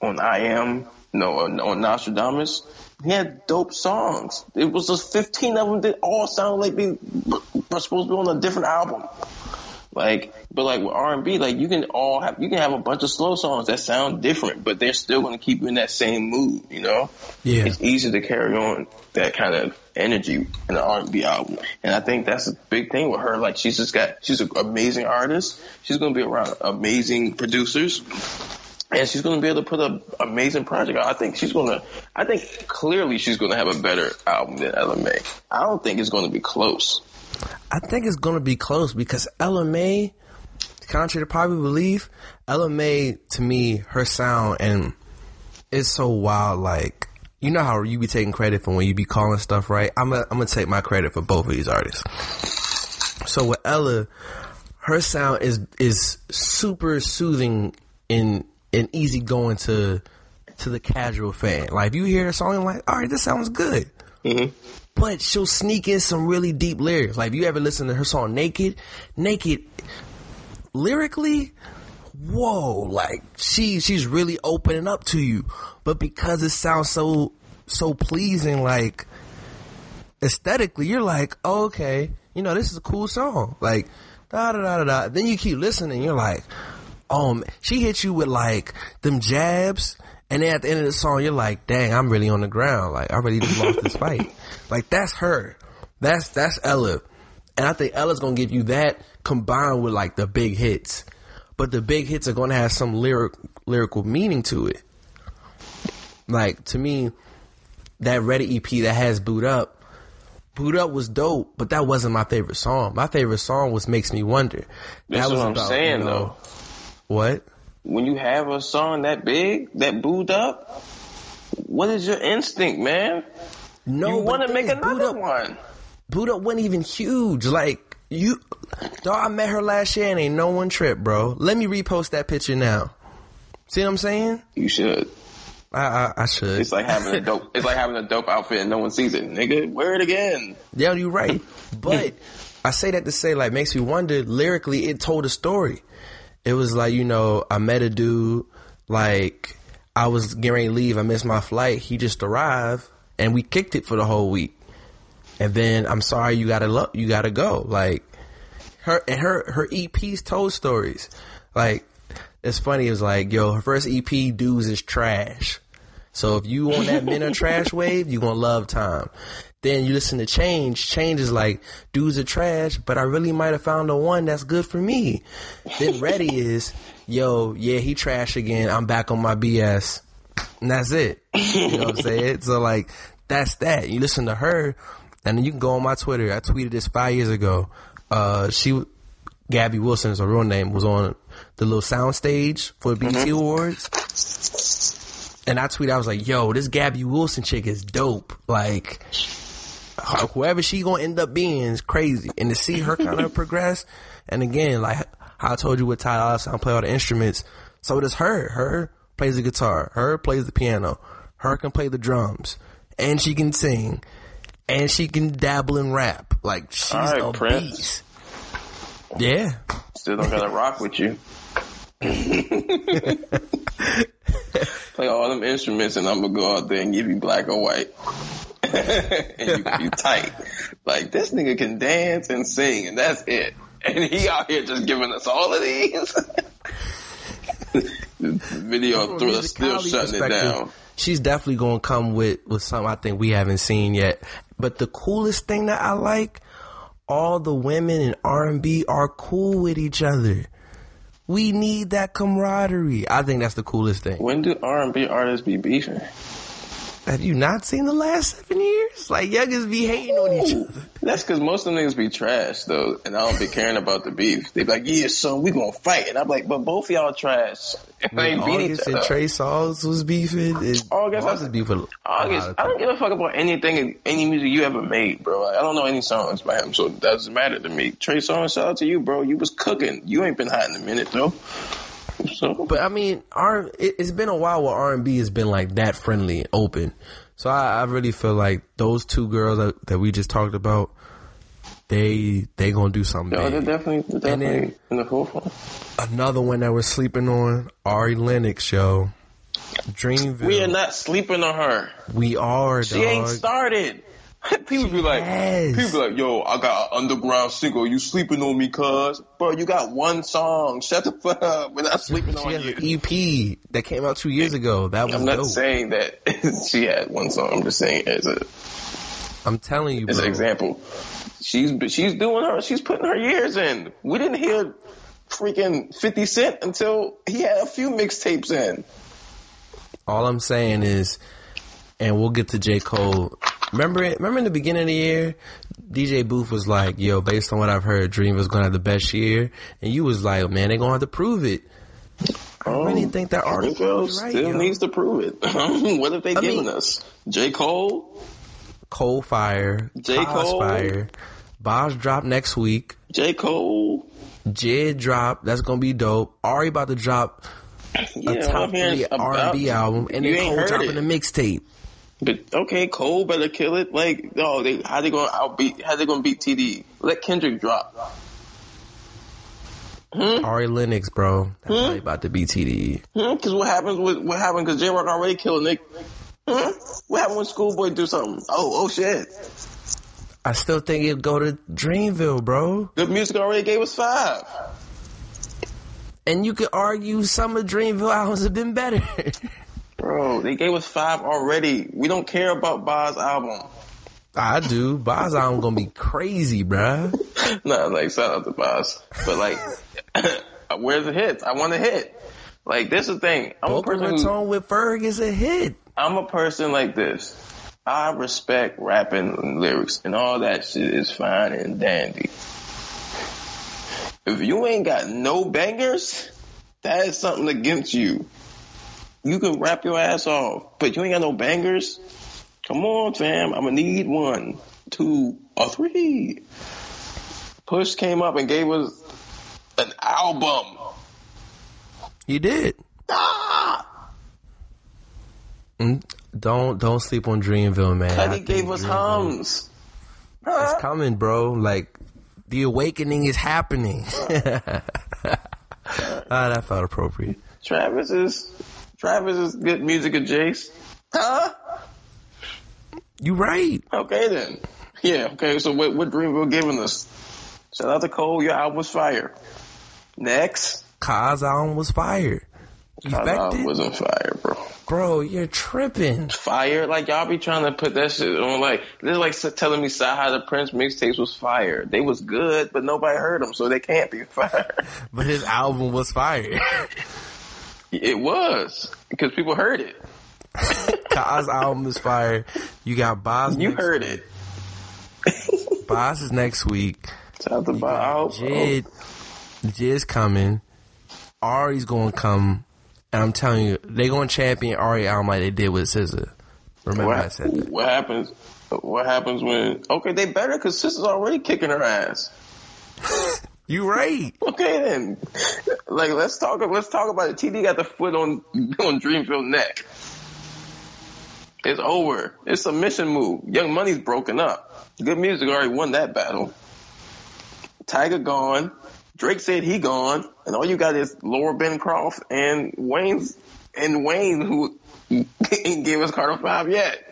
on I Am, no, on, on Nostradamus, he had dope songs. It was just 15 of them that all sounded like they were supposed to be on a different album. Like, but like with R and B, like you can all have you can have a bunch of slow songs that sound different, but they're still going to keep you in that same mood. You know, Yeah. it's easy to carry on that kind of energy in an R and B album, and I think that's a big thing with her. Like, she's just got she's an amazing artist. She's going to be around amazing producers. And she's going to be able to put an amazing project out. I think she's going to, I think clearly she's going to have a better album than Ella Mai. I don't think it's going to be close. I think it's gonna be close because Ella Mai, contrary to belief, Ella Mai to me, her sound and it's so wild. Like you know how you be taking credit for when you be calling stuff right. I'm gonna I'm gonna take my credit for both of these artists. So with Ella, her sound is is super soothing and and easy going to to the casual fan. Like if you hear a song, like, all right, this sounds good mm-hmm. but she'll sneak in some really deep lyrics. Like if you ever listen to her song Naked, Naked lyrically, whoa, like she she's really opening up to you. But because it sounds so so pleasing, like aesthetically, you're like, oh, okay, you know, this is a cool song. Like da da da da. Then you keep listening, you're like, oh, man. she hits you with like them jabs. And then at the end of the song, you're like, dang, I'm really on the ground. Like, I really just lost this fight. Like, that's her. That's, that's Ella. And I think Ella's gonna give you that combined with like the big hits. But the big hits are gonna have some lyric, lyrical meaning to it. Like, to me, that Ready EP that has Boo'd Up, Boo'd Up was dope, but that wasn't my favorite song. My favorite song was Makes Me Wonder. That's that was what I'm saying, though. What? When you have a song that big, that boo'd up, what is your instinct, man? No, you want to make another Up- one. Boo'd Up wasn't even huge. Like you, dog. I met her last year and ain't no one trip, bro. Let me repost that picture now. See what I'm saying? You should. I I, I should. It's like having a dope. It's like having a dope outfit and no one sees it, nigga. Wear it again. Yeah, you're right. But I say that to say, like, makes me wonder. Lyrically, it told a story. It was like, you know, I met a dude. Like, I was getting to leave. I missed my flight. He just arrived, and we kicked it for the whole week. And then I'm sorry, you gotta lo- you gotta go. Like, her and her her EPs told stories. Like, it's funny. It was like, yo, her first EP, dudes is trash. So if you on that men are trash wave, you gonna love time. Then you listen to Change. Change is like dudes are trash, but I really might have found the one that's good for me. Then Ready is, yo, yeah, he trash again. I'm back on my BS, and that's it. You know what I'm saying? So like, that's that. You listen to her, and then you can go on my Twitter. I tweeted this five years ago. Uh, she, Gabby Wilson is her real name, was on the little sound stage for the BET Awards. And I tweeted, I was like, yo, this Gabby Wilson chick is dope. Like, whoever she gonna end up being is crazy. And to see her kind of progress, and again, like how I told you with Ty Allison, play all the instruments. So does her. Her plays the guitar. Her plays the piano. Her can play the drums. And she can sing. And she can dabble in rap. Like, she's All right, a Prince. beast. Yeah. Still don't gotta rock with you. Play all them instruments and I'm gonna go out there and give you black or white. and you can be tight. Like this nigga can dance and sing and that's it. And he out here just giving us all of these. video through still shutting it down. She's definitely going to come with, with something I think we haven't seen yet. But the coolest thing that I like, all the women in R&B are cool with each other. We need that camaraderie. I think that's the coolest thing. When do R and B artists be beefing? Have you not seen the last seven years? Like youngers be hating on each other. That's because most of them niggas be trash though, and I don't be caring about the beef. They be like, "Yeah, son, we gonna fight," and I'm like, "But both of y'all trash. When ain't beat August and. Trey Songz was beefing. And August, August I- beef with a August, I don't give a fuck about anything, any music you ever made, bro. Like, I don't know any songs by him, so it doesn't matter to me. Trey Songz, shout out to you, bro. You was cooking. You ain't been hot in a minute though. So, But I mean, R it, it's been a while where R and B has been like that friendly and open. So I, I really feel like those two girls that, that we just talked about, they they gonna do something. yo, they're definitely, they're definitely in the forefront. Another one that we're sleeping on, Ari Lennox show. Dreamville. We are not sleeping on her. We are, She dog. ain't started. People be like, people be like, yo, I got an underground single. You sleeping on me, cuz? Bro, you got one song. Shut the fuck up. We're not sleeping She on you. an EP that came out two years ago. That was I'm not dope. saying that she had one song. I'm just saying as a I'm telling you, as bro. an example. She's she's doing her. She's putting her years in. We didn't hear freaking Fifty Cent until he had a few mixtapes in. All I'm saying is, and we'll get to J. Cole. Remember it? Remember in the beginning of the year, DJ Booth was like, yo, based on what I've heard, Dream was going to have the best year. And you was like, man, they're going to have to prove it. I really um, think that article right, still yo. needs to prove it. what have they I given mean- us? J Cole, Cole Fire, J. Cole. Fire, Bas drop next week, J Cole. Jid drop, that's going to be dope. Ari about to drop Yeah, a top three R&B album, and then Cole dropping it. a mixtape. But okay, Cole better kill it. Like, no, they how they gonna outbeat? How they gonna beat TDE? Let Kendrick drop. Hmm? Ari Lennox, bro. That's hmm? probably about to be TDE. Because hmm, what happens with what happened? Because Jay Rock already killed Nick. Hmm? What happened when Schoolboy do something? Oh, oh shit! I still think it'd go to Dreamville, bro. Good music already gave us five. And you could argue some of Dreamville albums have been better. Bro, they gave us five already. We don't care about Bas's album. I do. Bas album gonna be crazy, bruh. Nah, like shout out to Bas, but like, where's the hits? I want a hit. Like this is the thing. I'm a Boca person who, Raton with Ferg is a hit. I'm a person like this. I respect rapping and lyrics and all that shit is fine and dandy. If you ain't got no bangers, that is something against you. You can rap your ass off, but you ain't got no bangers. Come on, fam. I'm gonna need one, two, or three. Push came up and gave us an album. He did. Ah! Don't don't sleep on Dreamville, man. Cudi gave us Dreamville- hums. It's coming, bro. Like the awakening is happening. ah, that felt appropriate. Travis is Travis is good music adjacent. Huh? You right. Okay then. Yeah, okay, so what what Dreamville giving us? Shout out to Cole, your album was fire. Next. Kaz album was fire. My album wasn't fire, bro. bro. You're tripping. Fire, like y'all be trying to put that shit on like they're like telling me Saha the Prince mixtapes was fire. They was good, but nobody heard them, so they can't be fire. But his album was fire. it was because people heard it. Kaz album is fire. You got Bas. You heard week. it. Bas is next week. Shout out to You Bob. Oh. Jid. Jid's coming. Ari's gonna come. And I'm telling you, they gonna champion Ari album like they did with SZA. Remember what, I said that. what happens? What happens when? Okay, they better because sister's already kicking her ass. You right. Okay then, like let's talk. Let's talk about it. TDE got the foot on on Dreamville neck. It's over. It's a mission move. Young Money's broken up. Good Music already won that battle. Tyga gone. Drake said he gone, and all you got is Laura Bencroft and Wayne's and Wayne who ain't gave us Carter Five yet.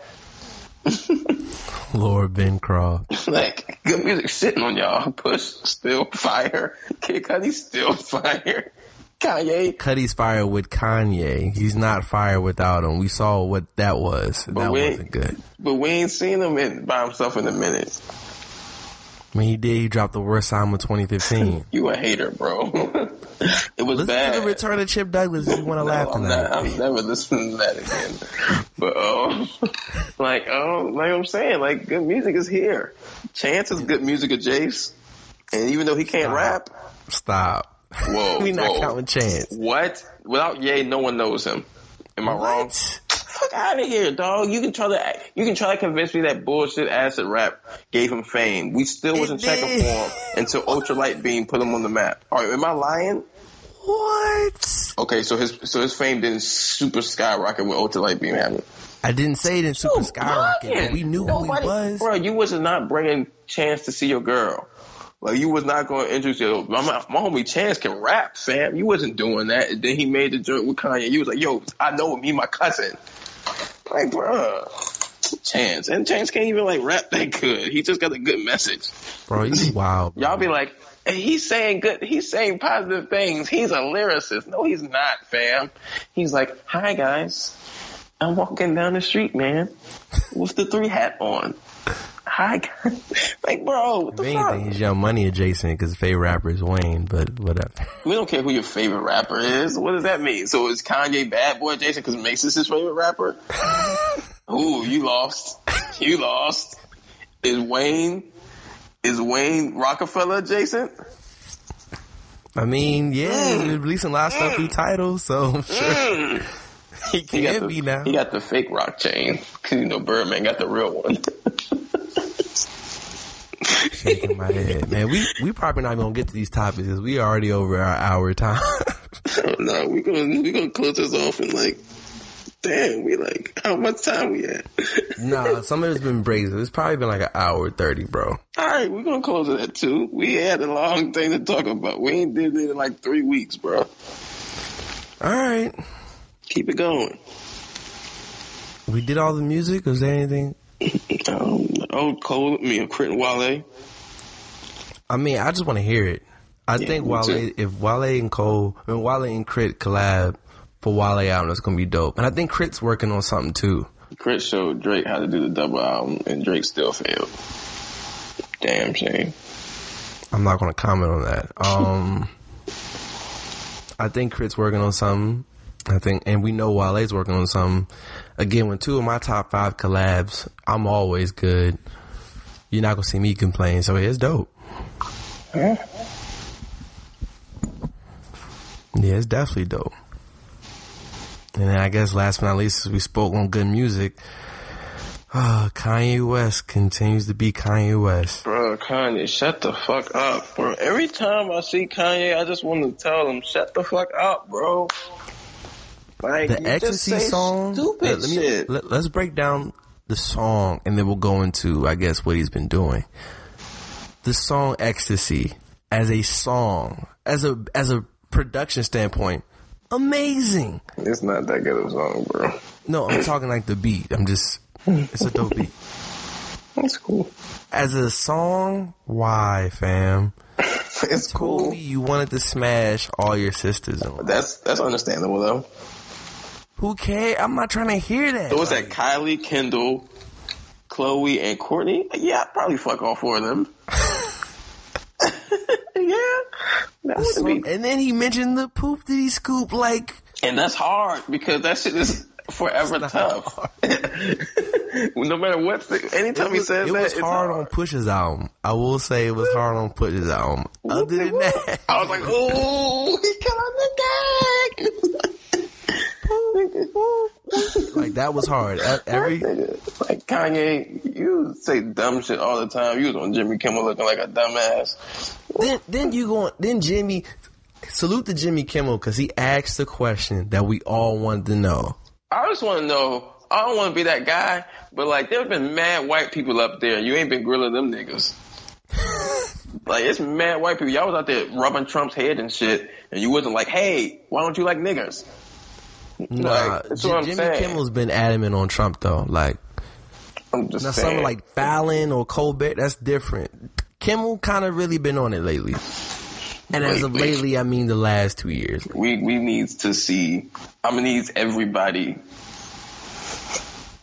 Lord Bencroft. like good music sitting on y'all. Push still fire. Kid Cudi still fire. Kanye. Cudi's fire with Kanye. He's not fire without him. We saw what that was. that we- wasn't good. But we ain't seen him in, by himself in a minute. When he did, he dropped the worst album of 2015. You a hater, bro. it was Listen bad. to the return of Chip Douglas if you want to laugh I'm, tonight. not, I'm never listening to that again. But um, like um, like I'm saying, like good music is here. Chance is good music of Jace, and even though he can't Stop. rap, Stop. whoa, we not whoa. counting chance. What? Without Ye, no one knows him. Am I wrong? What? Fuck out of here, dog. You can try to you can try to convince me that bullshit acid rap gave him fame. We still wasn't It checking for him until Ultralight Beam put him on the map. All right, am I lying? What? Okay, so his so his fame didn't super skyrocket when Ultralight Beam happened. I didn't say it in Super You Skyrocket, but we knew Nobody- who he was. Bro, you was not bringing Chance to see your girl. Like you was not going to introduce your my, my my homie Chance can rap, fam. You wasn't doing that. And then he made the joint with Kanye. You was like, yo, I know me, my cousin. Like, bro, Chance and Chance can't even like rap that good. He just got a good message. Bro, he's wild. Bro. Y'all be like, he's saying good, he's saying positive things. He's a lyricist. No, he's not, fam. He's like, hi guys, I'm walking down the street, man, with the three hat on. Hi like, bro, what the If fuck? anything, he's Young Money adjacent because favorite rapper is Wayne, but whatever. We don't care who your favorite rapper is. What does that mean? So is Kanye bad boy Jason because Mase is his favorite rapper? Ooh, you lost. You lost. Is Wayne? Is Wayne Rockefeller adjacent? I mean, yeah, Mm. he's releasing a lot of stuff through titles, so I'm sure he He got can the, be now. He got the fake rock chain because you know Birdman got the real one. Shaking my head, man. We we probably not gonna get to these topics because we already over our hour time. Oh, no, we gonna we gonna close this off and like, damn, we like how much time we at? nah, some of it's been brazen. It's probably been like an hour thirty, bro. All right, we're gonna close it at two. We had a long thing to talk about. We ain't did it in like three weeks, bro. All right, Keep it going. we did all the music. Was there anything? Um, oh, Cole, me and K.R.I.T and Wale. I mean, I just want to hear it. I Yeah, think Wale, too. if Wale and Cole, I mean, Wale and K.R.I.T collab for Wale album, that's gonna be dope. And I think K.R.I.T's working on something too. K.R.I.T showed Drake how to do the double album, and Drake still failed. Damn shame. I'm not gonna comment on that. Um, I think K.R.I.T's working on something. I think, and we know Wale's working on something. Again, when two of my top five collabs, I'm always good. You're not gonna see me complain, so it's dope. Yeah, it's definitely dope. And then I guess last but not least, we spoke on good music, uh, Kanye West continues to be Kanye West. Bro, Kanye, shut the fuck up, bro. Every time I see Kanye, I just want to tell him, shut the fuck up, bro. Like, the ecstasy song. stupid let, let me- shit. let, us break down the song, and then we'll go into, I guess, what he's been doing. The song "Ecstasy" as a song, as a as a production standpoint, amazing. It's not that good of a song, bro. No, I'm talking like the beat. I'm just, it's a dope beat. That's cool. As a song, why, fam? It's cool. you wanted to smash all your sisters. On. That's that's understandable though. Who cares? I'm not trying to hear that. So was that Kylie, Kendall, Khloe, and Kourtney? Yeah, I'd probably fuck all four of them. yeah, that So- be. and then he mentioned the poop that he scooped like And that's hard because that shit is forever tough. no matter what, anytime it he was, says it that, was hard, hard. on Push's album. I will say it was hard on Push's album. Other than that, I was like, ooh, he killing the like that was hard. Every like Kanye, you say dumb shit all the time. You was on Jimmy Kimmel looking like a dumbass. then then you go. On, then Jimmy salute to Jimmy Kimmel because he asked the question that we all wanted to know. I just want to know. I don't want to be that guy, but like there have been mad white people up there. You ain't been grilling them niggas. like it's mad white people. Y'all was out there rubbing Trump's head and shit, and you wasn't like, hey, why don't you like niggers? Nah, Like, J- Jimmy saying. Kimmel's been adamant on Trump though. Like I'm just now, saying. something like Fallon or Colbert, that's different. Kimmel kind of really been on it lately. And as of Lately. I mean the last two years. we we need to see. I'm gonna need everybody.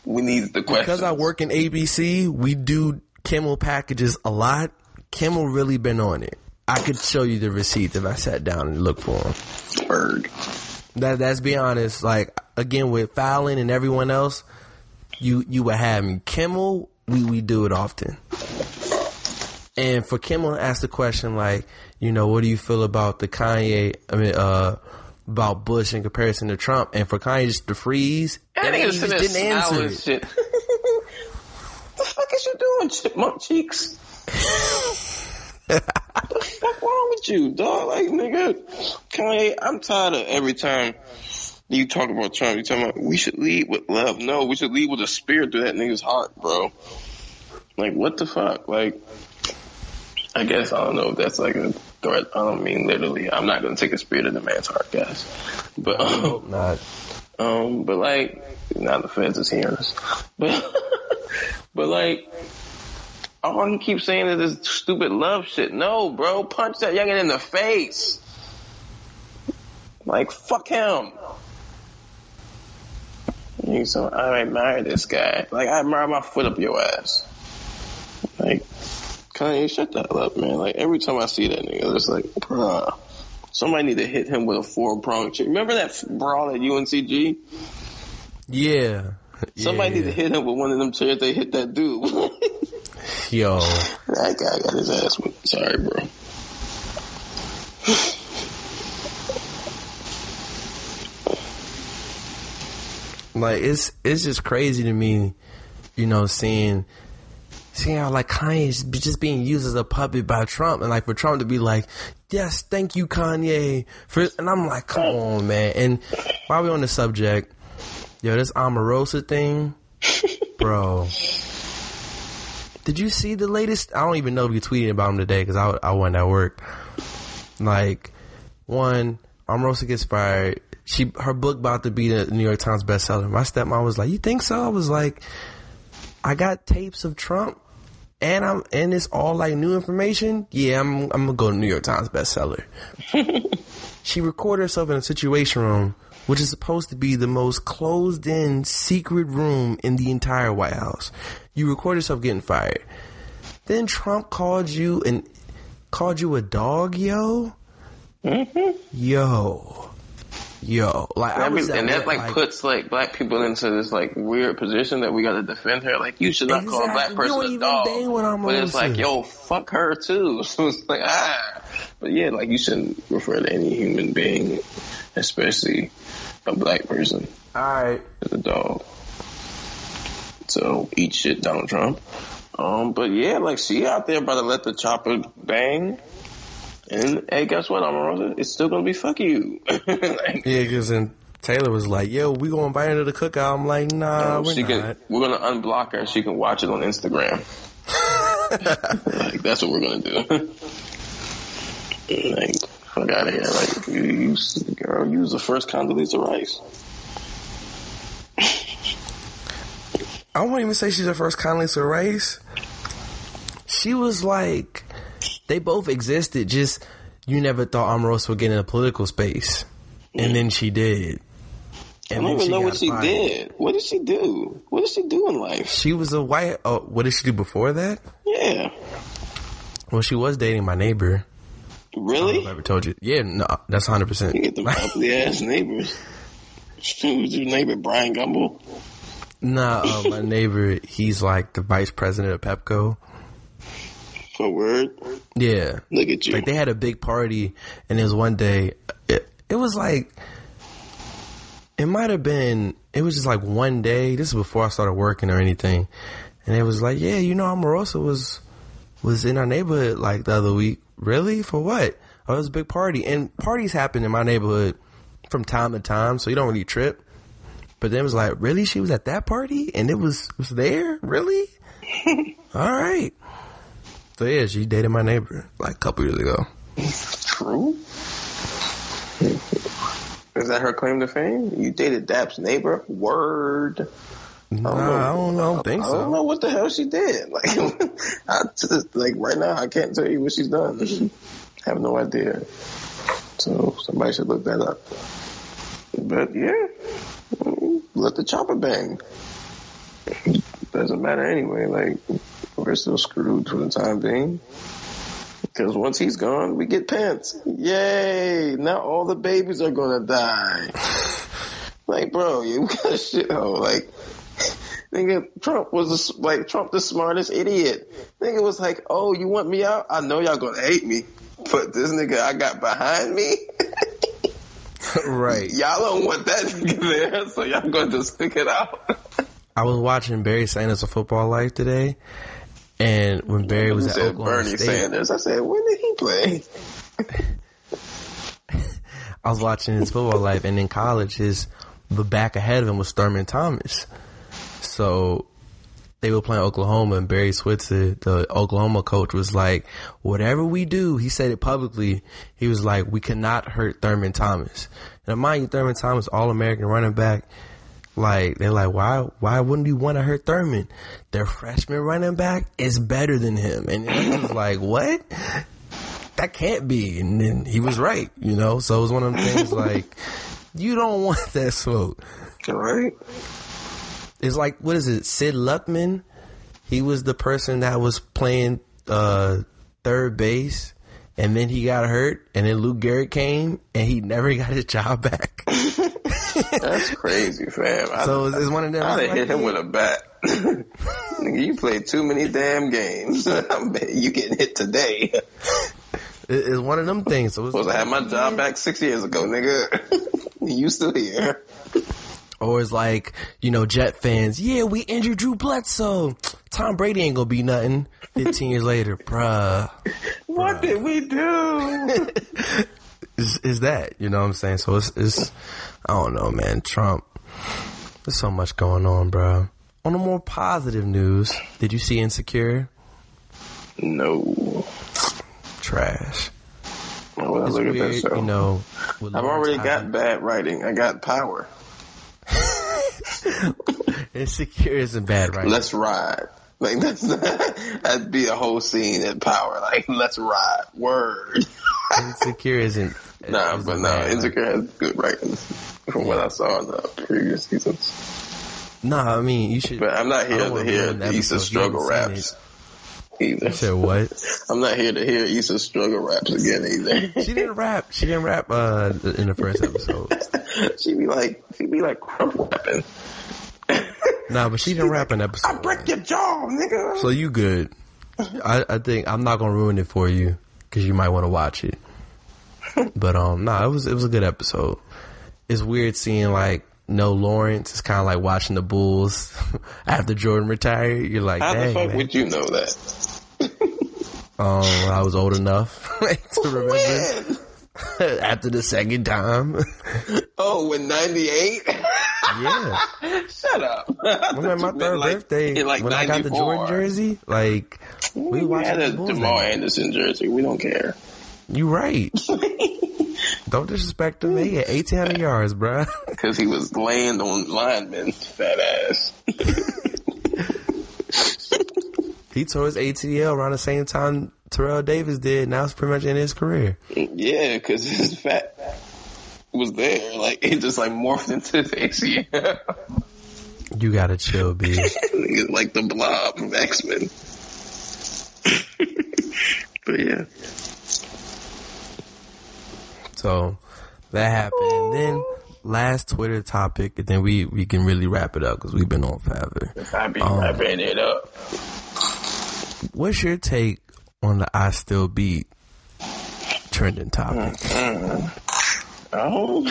We need the question. Because I work in ABC, we do Kimmel packages a lot. Kimmel really been on it. I could show you the receipts if I sat down and looked for them. Word. That that's be honest. Like again with Fallon and everyone else, you you would have me. Kimmel, we we do it often. And for Kimmel to ask the question like, you know, what do you feel about the Kanye? I mean, uh, about Bush in comparison to Trump, and for Kanye just to freeze, That and nigga he just just sitting there didn't answer smiling it. shit. the fuck is you doing, chipmunk cheeks? the fuck wrong with you, dog? Like, nigga, Kanye, I'm tired of every time you talk about Trump, you talking about we should lead with love. No, we should lead with a spear through that nigga's heart, bro. Like, what the fuck? Like, I guess I don't know if that's like a threat. I don't mean literally. I'm not gonna take a spear to the man's heart, guys. But um, Not. um, but like, now the feds is hearing us. But, but like, all he keeps saying is this stupid love shit. No, bro, punch that youngin in the face. Like, fuck him. He's so, I admire this guy. Like, I admire my foot up your ass. Like, Kanye, shut that up, man. Like, every time I see that nigga, it's like, bruh. Somebody need to hit him with a four prong chick. Remember that brawl at UNCG? Yeah. Somebody yeah. need to hit him with one of them chairs. They hit that dude. Yo, that guy got his ass whipped. Sorry, bro. like it's it's just crazy to me, you know, seeing seeing how like Kanye's just being used as a puppet by Trump, and like for Trump to be like, "Yes, thank you, Kanye," for, and I'm like, "Come on, man!" And while we on the subject, yo, this Omarosa thing, bro. Did you see the latest? I don't even know if you tweeted about him today because I I wasn't at work. Like, one, Omarosa gets fired. She her book about to be the New York Times bestseller. My stepmom was like, "You think so?" I was like, "I got tapes of Trump, and I'm and it's all like new information. Yeah, I'm I'm gonna go to New York Times bestseller." she recorded herself in a situation room, which is supposed to be the most closed-in secret room in the entire White House. You record yourself getting fired. Then Trump called you and called you a dog, yo. Yo, yo, like I was and that work, like, puts like black people into this like weird position that we got to defend her. Like you should not call a black Exactly. Person a dog, but it's like yo, fuck her too. So it's like ah, but yeah, like you shouldn't refer to any human being, especially a black person, all right. as a dog. So eat shit, Donald Trump. Um, but yeah, like she out there about to let the chopper bang. And hey, guess what, Omarosa? It's still gonna be fuck you. like, Yeah, because then Taylor was like, "Yo, we gonna invite her to the cookout." I'm like, "Nah, we're she not." can, we're gonna unblock her. and She can watch it on Instagram. like that's what we're gonna do. like fuck out of here. Like you, you, girl, you was the first Condoleezza Rice. I won't even say she's the first Condoleezza Rice. She was like, they both existed. Just you never thought Omarosa would get in a political space, and then she did. I And don't then even know what she fired. did. What did she do? What did she do in life? She was a white. Oh, what did she do before that? Yeah, Well, she was dating my neighbor. Really? I ever told you? Yeah, no, that's hundred percent. You get the ugly ass neighbors. Who's your neighbor, Bryant Gumbel? Nah, uh, my neighbor, he's like the vice president of Pepco. For word, Yeah. look at you. Like they had a big party, and it was one day. It, it was like, it might have been. It was just like one day. This is before I started working or anything, and it was like, yeah, you know, Omarosa was was in our neighborhood like the other week. Really? For what? Oh, it was a big party, and parties happen in my neighborhood from time to time, so you don't really trip. But then it was like, really? She was at that party, and it was was there? Really? All right. So yeah, she dated my neighbor like a couple years ago. True. Is that her claim to fame? You dated Dap's neighbor? Word. Nah, I don't know. I don't think I don't know what the hell she did. Like, I just, like right now, I can't tell you what she's done. Mm-hmm. I have no idea. So somebody should look that up. But yeah, let the chopper bang. Doesn't matter anyway. Like we're still screwed for the time being. Because once he's gone, we get pants. Yay! Now all the babies are gonna die. like, bro, you got a shithole. Like, Nigga, Trump was like Trump the smartest idiot. Nigga was like, oh, you want me out? I know y'all gonna hate me, but this nigga I got behind me. right. y'all don't want that nigga there, so y'all gonna just stick it out. I was watching Barry Sanders of Football Life today, and when Barry was You at Oklahoma Bernie State, Sanders. I said, when did he play? I was watching his football life, and in college, his the back ahead of him was Thurman Thomas. So they were playing Oklahoma, and Barry Switzer, the Oklahoma coach, was like, "Whatever we do," he said it publicly. He was like, "We cannot hurt Thurman Thomas." Now, mind you, Thurman Thomas, All American running back. Like they're like, why? Why wouldn't we want to hurt Thurman? Their freshman running back is better than him, and he was like, what? that can't be. And then he was right, you know? So it was one of them things like, you don't want that smoke. Right? It's like, what is it? Sid Luckman? He was the person that was playing, uh, third base. And then he got hurt, and then Lou Gehrig came, and he never got his job back. That's crazy, fam. I, So it's, it's one of them. It's have hit him with a bat. Nigga, you played too many damn games. You getting hit today. It's one of them things. So it's Supposed to have my job back six years ago, nigga. you still here. Or it's like, you know, Jet fans, yeah, we injured Drew Bledsoe. Tom Brady ain't gonna be nothing. 15 years later, bruh. What did we do? Is, is that, you know what I'm saying? So it's, it's, I don't know, man. Trump, there's so much going on, bruh. On a more positive news, did you see Insecure? no. Trash. Well, look at that weird, show. you know. I've already got bad writing. I got power. Insecure isn't bad, right? Let's ride. Like that's that'd be a whole scene in power. Like let's ride. Word. Insecure isn't. Nah, isn't but no, like- Insecure has good writing from what I saw in the previous seasons. Nah, I mean, you should. But I'm not here to hear Issa struggle raps seen either. Said what? I'm not here to hear Issa struggle raps again either. She didn't rap. She didn't rap uh, in the first episode. she be like, she be like crump rapping. Nah, but she didn't rap in episode. I break your jaw, nigga. So you good? I, I think I'm not gonna ruin it for you because you might want to watch it. But um, nah, it was it was a good episode. It's weird seeing like no Lawrence. It's kind of like watching the Bulls after Jordan retired. You're like, How the fuck man. would you know that? Um, when I was old enough to remember When? after the second time. Oh, in '98. yeah. Shut up. Remember my third birthday like when I got the Jordan jersey? Like we We watched had a. Jamal. Anderson jersey. We don't care. You right. Don't disrespect him. He had 1,800 yards, bruh. Because he was laying on linemen, fat ass. He tore his ACL around the same time Terrell Davis did. Now it's pretty much in his career. yeah, because his fat was there. Like, it just like morphed into the ACL. You gotta chill, B. Like the blob from X Men. but yeah. So that happened. And then last Twitter topic, and then we, we can really wrap it up because we've been on forever. I be Um, wrapping it up. What's your take on the I Still Beat trending topic? Mm-hmm. Oh,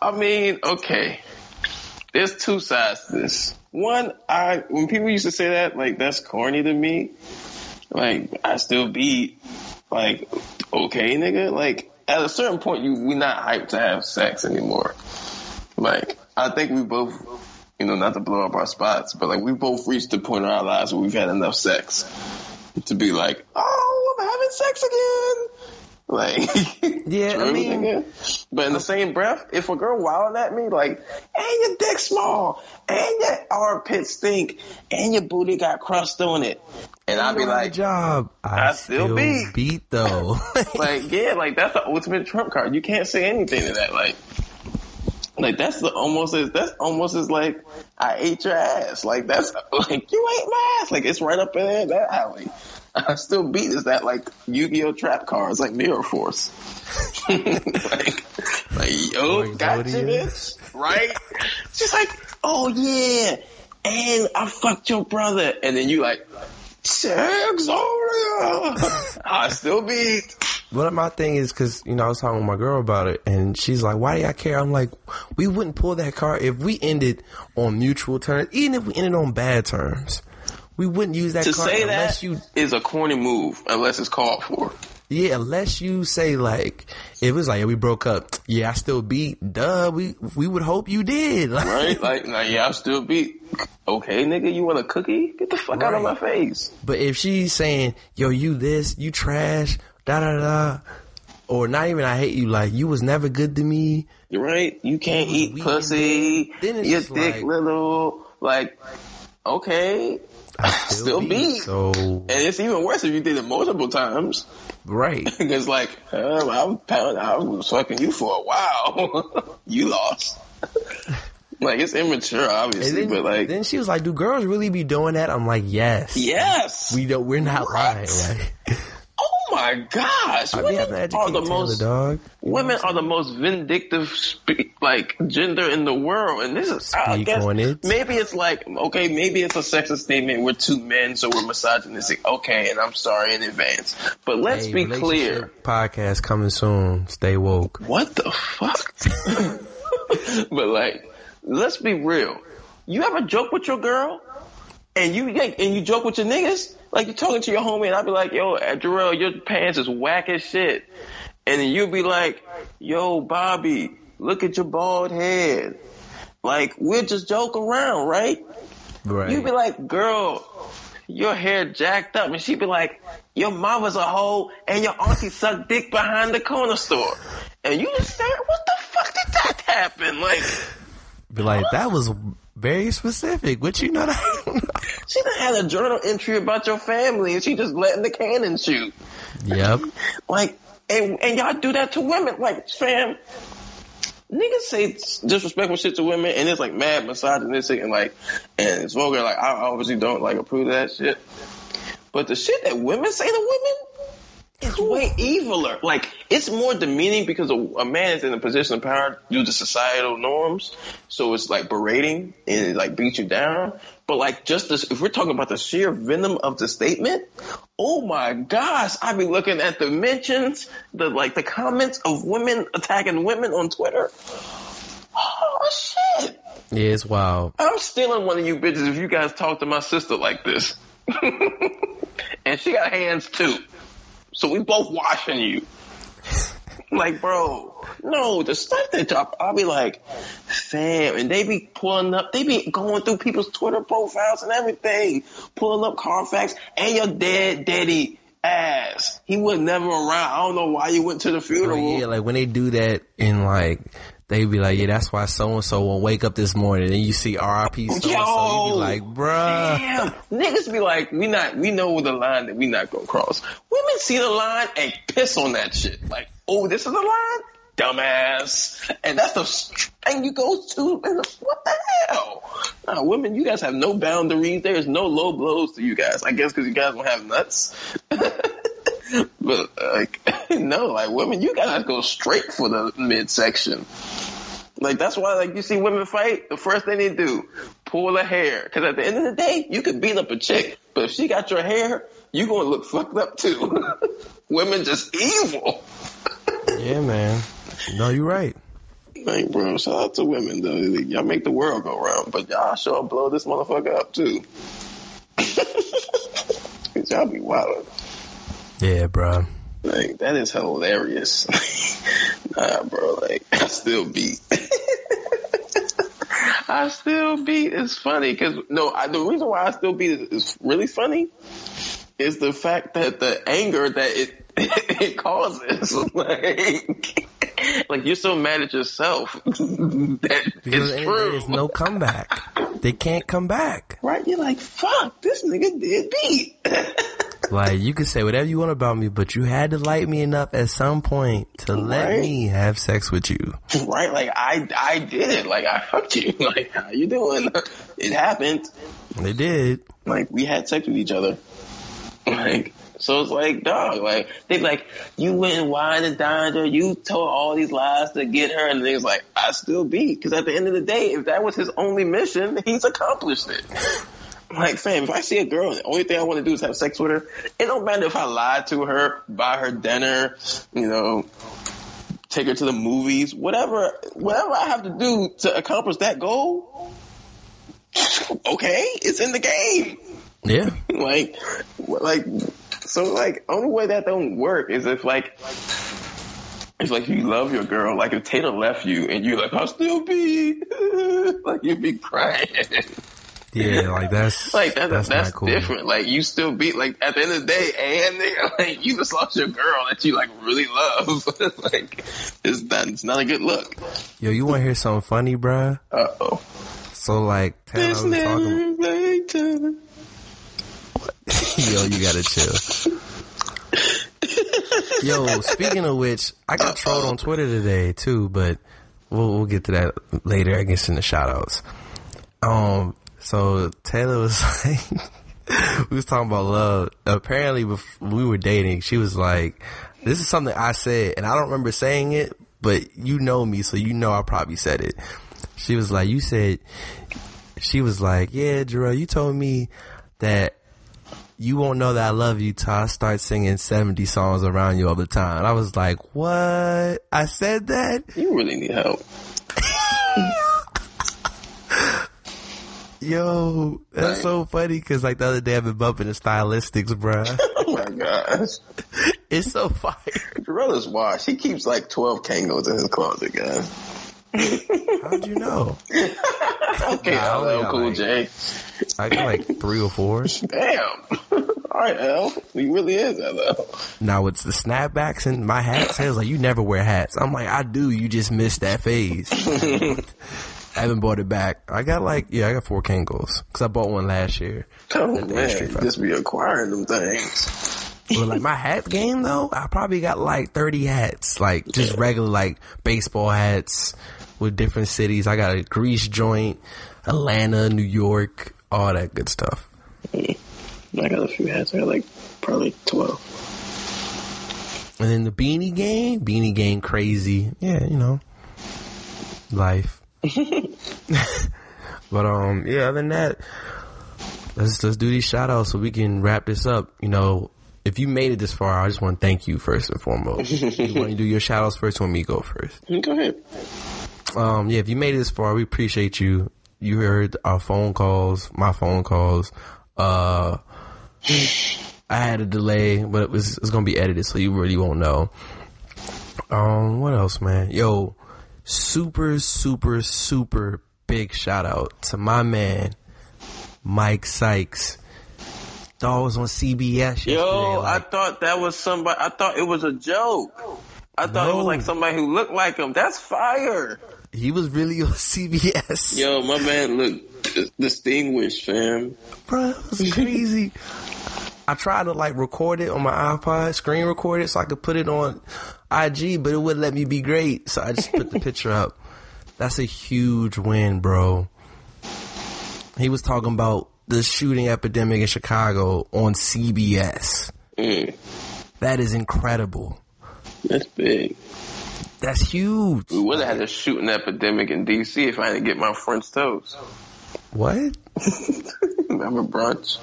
I mean, okay. There's two sides to this. One, I when people used to say that, like that's corny to me. Like I still beat, like okay, nigga. Like at a certain point, you we not hyped to have sex anymore. Like I think we both, you know, not to blow up our spots, but like we both reached the point in our lives where we've had enough sex to be like, oh, I'm having sex again. Like, Yeah, I mean-. But in the same breath, if a girl wilding at me, like, and your dick small, and your armpit stink, and your booty got crust on it, and I'd be You don't have a like, job. I, I still still, beat. beat. though. like, yeah, like that's the ultimate trump card. You can't say anything to that. Like, like that's the almost as that's almost as like I ate your ass. Like that's like you ate my ass. Like it's right up in there that alley. I still beat is that like Yu-Gi-Oh trap cards like Mirror Force. like, like yo, Or gotcha, Exodia. bitch. Right? She's like, oh yeah. and I fucked your brother, and then you like, sex, oh, I still beat. But my thing is because you know I was talking with my girl about it, and she's like, "Why do I care?" I'm like, "We wouldn't pull that card if we ended on mutual terms, even if we ended on bad terms. We wouldn't use that To card say unless that you, is a corny move, unless it's called for. yeah, unless you say like, it was like yeah, we broke up, yeah, I still beat, duh, we we would hope you did, Like, Right? like, yeah, I still beat. Okay, nigga, you want a cookie? Get the fuck out of my face. But if she's saying, yo, you this, you trash, da da da, or not even I hate you, like you was never good to me. You're right. You can't eat pussy. then- then it's Your just dick like- little. Like, okay. I Still beat. So And it's even worse if you did it multiple times. right, Because like, uh, I'm pound, I was fucking you for a while. you lost. like it's immature, obviously, then, but like, then she was like, "Do girls really be doing that?" I'm like, "Yes, yes. We don't. We're not Right. lying. Like, oh my gosh, I be having to women are the most dog. Women are the most vindictive, spe- like gender in the world, and this is. I guess it. maybe it's like okay, maybe it's a sexist statement. We're two men, so we're misogynistic. Okay, and I'm sorry in advance, but let's Hey, be clear. Podcast coming soon. Stay woke. What the fuck? but like, let's be real. You ever joke with your girl, and you like, and you joke with your niggas? Like you're talking to your homie, and I'd be like, "Yo, uh, Jarrell, your pants is whack as shit," and then you'd be like, "Yo, Bobby, look at your bald head." Like we'll just joke around, right? Right. You'd be like, girl, your hair jacked up. And she'd be like, your mama's a hoe and your auntie sucked dick behind the corner store. And you just stare, what the fuck did that happen? Like, be like, that was very specific. What you know? That? she done had a journal entry about your family and she just letting the cannon shoot. yep. Like, and, and y'all do that to women. Like, fam, niggas say disrespectful shit to women and it's like mad misogynistic and like, and it's vulgar. Like, I obviously don't like approve of that shit. But the shit that women say to women is way eviler. Like, it's more demeaning because a, a man is in a position of power due to societal norms. So it's like berating and it like beats you down. But like, just this, if we're talking about the sheer venom of the statement, oh my gosh, I be looking at the mentions, the like the comments of women attacking women on Twitter. Oh shit. Yeah, it's wild. I'm stealing one of you bitches if you guys talk to my sister like this. and she got hands too. So we both watching you. like, bro, no, the stuff they drop, I'll be like, fam, and they be pulling up, they be going through people's Twitter profiles and everything, pulling up Carfax and your dead daddy ass. He was never around. I don't know why you went to the Oh, funeral. yeah, like when they do that in like they be like, yeah, that's why so and so won't wake up this morning and you see R.I.P. so and so, you Yo. be like, bruh. Damn, niggas be like, we not, we know the line that we not gonna cross. Women see the line and piss on that shit. Like, oh, this is the line, dumbass, and that's the thing you go to. and What the hell? Nah, women, you guys have no boundaries. There's no low blows to you guys. I guess because you guys don't have nuts. but like, no, like women, you gotta go straight for the midsection. Like that's why, like you see women fight, the first thing they do, pull her hair. Because at the end of the day, you could beat up a chick, but if she got your hair, you gonna look fucked up too. women just evil. Yeah, man. No, you're right. Like, bro, shout out to women though. Y'all make the world go round, but y'all sure blow this motherfucker up too. Y'all be wild. Yeah, bro. Like that is hilarious. nah, bro. Like I still beat. I still beat It's funny because no, I, the reason why I still beat is, is really funny is the fact that the anger that it it causes. Like, like you're so mad at yourself that Because it's true. there's no comeback. They can't come back. right? You're like, fuck, this nigga did beat. Like you can say whatever you want about me, but you had to like me enough at some point to let me have sex with you. right? Like I, I did it. Like I fucked you. Like how you doing? It happened. They did. Like we had sex with each other. Like So it's like, dog, like they like you went and wined and dined her, you told all these lies to get her, and it's like I still beat because at the end of the day, if that was his only mission, he's accomplished it. Like, fam, if I see a girl the only thing I want to do is have sex with her, it don't matter if I lie to her, buy her dinner, you know, take her to the movies, whatever, whatever I have to do to accomplish that goal. Okay, it's in the game. Yeah. like, like, so like, only way that don't work is if like, if like you love your girl, like if Taylor left you and you're like, I'll still be, like you'd be crying. Yeah, like that's like that, that's, that's, not cool. different. Like you still be like at the end of the day, and nigga, like you just lost your girl that you like really love. like it's not, it's not a good look. Yo, you want to hear something funny, bruh? Uh oh. So like, talking. never. Yo, you gotta chill. Yo, speaking of which, I got trolled on Twitter today too, but we'll we'll get to that later. I guess in the shout outs. Um, so Taylor was like, we was talking about love. Apparently, we were dating, she was like, "This is something I said, and I don't remember saying it, but you know me, so you know I probably said it." She was like, "You said." She was like, "Yeah, Jarrell, you told me that." you won't know that I love you till I start singing 70 songs around you all the time. And I was like, what? I said that? You really need help. Yo, that's Right. so funny because like the other day I've been bumping the stylistics, bro. Oh my gosh. it's so fire. Is washed. He keeps like 12 Kangos in his closet, guys. How'd you know? Okay, Nah, I only LL got Cool like- J. I got like three or four. Damn. All right, L. He really is LL. Now it's the snapbacks and my hats. He was like, you never wear hats. I'm like, I do. You just missed that phase. I haven't bought it back. I got like, yeah, I got four Kangos because I bought one last year. Oh man, you just be acquiring them things. But like my hat game though, I probably got like 30 hats, like just regular like baseball hats with different cities. I got a Grease joint, Atlanta, New York, all that good stuff. Hmm. I got a few hats. I got like probably 12. And then the beanie game, beanie game crazy. Yeah, you know, life. but um, yeah, other than that, let's let's do these shout outs so we can wrap this up. You know, if you made it this far, I just want to thank you first and foremost. you want to do your shout outs first or want me go first? Go ahead. Um, yeah, if you made it this far, we appreciate you. You heard our phone calls, my phone calls. Uh, I had a delay, but it was it's gonna be edited, so you really won't know. Um, what else, man? Yo, super, super, super big shout out to my man, Mike Sykes. Dog was on CBS. Yo, like- I thought that was somebody. I thought it was a joke. I thought it was like somebody who looked like him. That's fire. he was really on CBS. Yo, my man looked distinguished, fam. bro, it was crazy. I tried to like record it on my iPod, screen record it so I could put it on IG, but it wouldn't let me be great. So I just put the picture up. That's a huge win, bro. He was talking about the shooting epidemic in Chicago on CBS. Mm, That is incredible. that's big. That's huge. We would have had a shooting epidemic in DC if I didn't get my French toast. What? Remember brunch?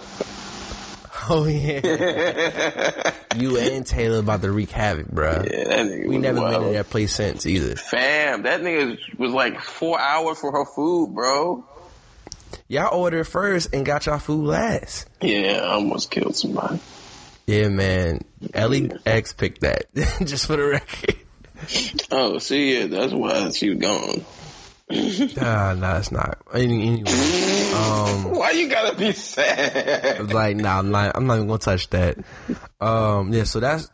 Oh yeah. you and Taylor about to wreak havoc, bro. Yeah, that nigga We was never wild. been to that place since either. Fam, that nigga was like four hours for her food, bro. Y'all ordered first and got y'all food last. Yeah, I almost killed somebody. Yeah, man. Ellie X picked that. Just for the record. Oh, see, yeah, that's why she was gone. Ah, no, it's not. Any- Anyway, um, Why you gotta be sad? like, nah, I'm not. I'm not even gonna touch that. Um, yeah. So that's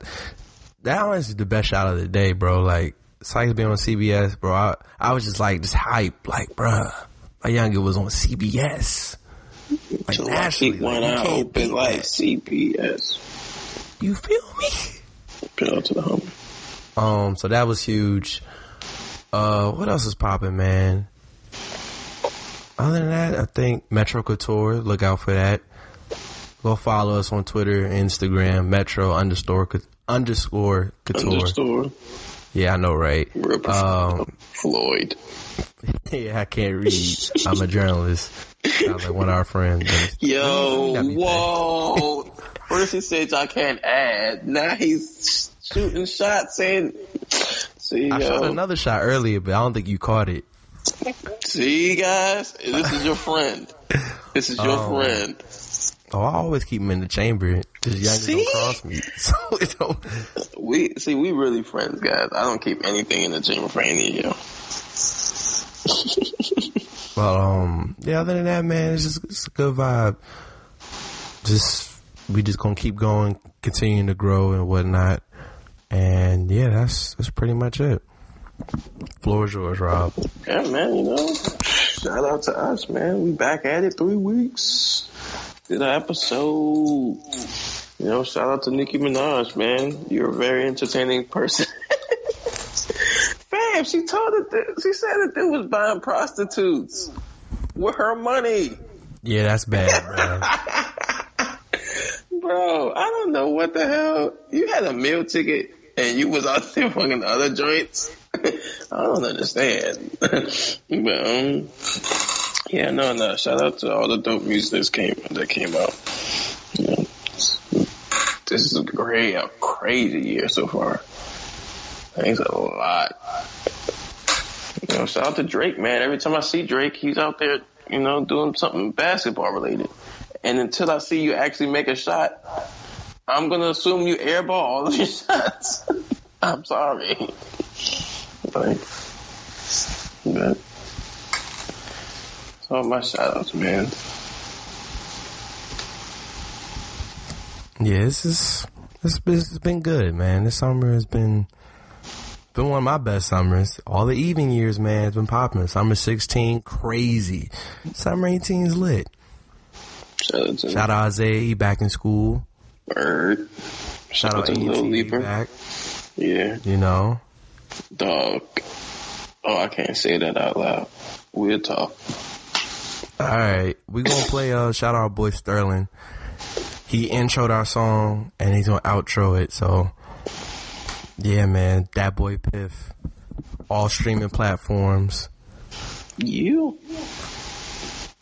that honestly the best shot of the day, bro. Like, Sykes being on CBS, bro. I, I was just like, just hype, like, bruh, my younger was on CBS. Like, So I nationally, keep like, you can't beat like that. CBS. You feel me? Shout out to the homie. Um, so that was huge. Uh, what else is popping, man? Other than that, I think Metro Couture, look out for that. Go follow us on Twitter, Instagram, Metro underscore underscore couture. Underscore. Yeah, I know, right? Um, Floyd. yeah, I can't read. I'm a journalist. Sounds like one of our friends. Yo, whoa. First he said I can't add. Now he's shooting shots saying, see, I shot another shot earlier, but I don't think you caught it. see guys, this is your friend. This is your Oh. friend. Oh, I always keep him in the chamber. This youngest See? don't cross me, so it don't. We, see, we really friends, guys. I don't keep anything in the chamber for any of you. But um, yeah. Other than that, man, it's just it's a good vibe. Just we just gonna keep going, continuing to grow and whatnot. And yeah, that's that's pretty much it. Floor is yours, Rob. Yeah, man, you know, shout out to us, man. We back at it three weeks. Did an episode. You know, shout out to Nicki Minaj, man. You're a very entertaining person. Fam, she told it. That, she said that dude was buying prostitutes with her money, Yeah, that's bad, bro. bro. I don't know what the hell. You had a meal ticket and you was out there fucking the other joints. I don't understand. but um, yeah, no, no. Shout out to all the dope music that came that came out. Know, this is a great, a crazy year so far. Thanks a lot. You know, shout out to Drake, man. Every time I see Drake, he's out there, you know, doing something basketball related. And until I see you actually make a shot, I'm gonna assume you airball all of your shots. I'm sorry. But, all my shout outs, man. Yeah, this is this this has been good, man. This summer has been been one of my best summers. All the evening years, man, it's been popping. Summer sixteen, crazy. Summer 18 is lit. Shout out to Shout out Isaiah, he back in school. Bird. Shout out to to Lil Leaper. back. Yeah, You know, dog. Oh, I can't say that out loud. We'll talk. All right, we gonna play. Uh, shout out our boy Sterling. He introed our song and he's gonna outro it. So, yeah, man, that boy Piff, all streaming platforms You?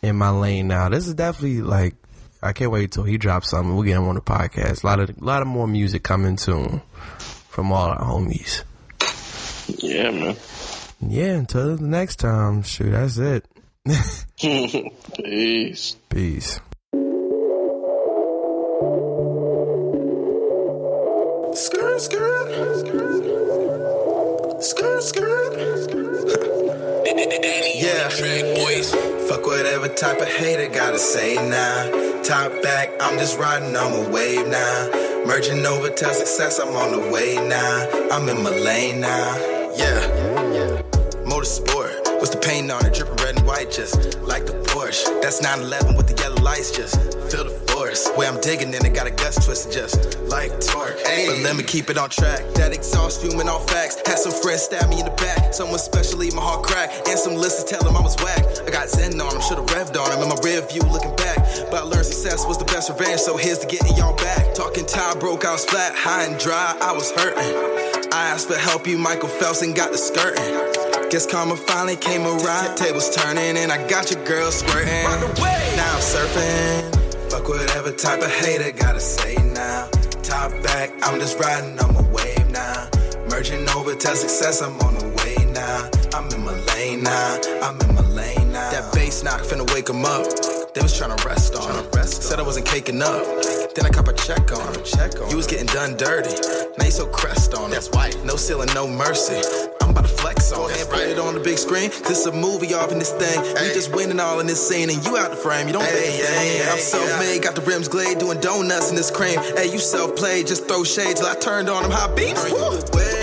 in my lane now. This is definitely like I can't wait till he drops something. We'll get him on the podcast. A lot of a lot of more music coming soon from all our homies. Yeah, man. Yeah, until the next time. Shoot, that's it. Peace. Peace. Skirt, skirt. Skirt, skirt. Yeah. boys. Fuck whatever type of hater gotta say now. Top back, I'm just riding on a wave now. Merging over to success, I'm on the way now. I'm in my lane now. Yeah, yeah, yeah. Motorsport. What's the paint on it? Dripping red and white, just like the Porsche. That's 911 with the yellow lights, just feel the force. Where I'm digging in, it got a gust twist, just like torque. But let me keep it on track. That exhaust fuming all facts. Had some friends stab me in the back. Someone special leave my heart crack. And some listeners tell them I was whack. I got Zen on him, should've revved on him in my rear view looking back. But I learned success was the best revenge, so here's to getting y'all back. Talking tie broke, I was flat, high and dry, I was hurting. I asked for help, you Michael Phelps, and got the skirting. Guess karma finally came around. Tables turning, and I got your girl squirting. Now I'm surfing. Fuck whatever type of hater gotta say now. Top back, I'm just riding on my wave now. Merging over to success, I'm on the way now. I'm in my lane now. I'm in my lane now. That bass knock finna wake 'em up. They was tryna rest on him. Said I wasn't caking up. Then I cop a check on him. You was getting done dirty. Now you so crest on him. That's white. No ceiling, no mercy. I'm about to flex on it. Put it on the big screen. This a movie off in this thing. We just winning all in this scene and you out the frame. You don't hey, hey, I'm self-made, got the rims glazed, doing donuts in this cream. Hey, you self-played, just throw shades till I turned on them hot beams. Woo.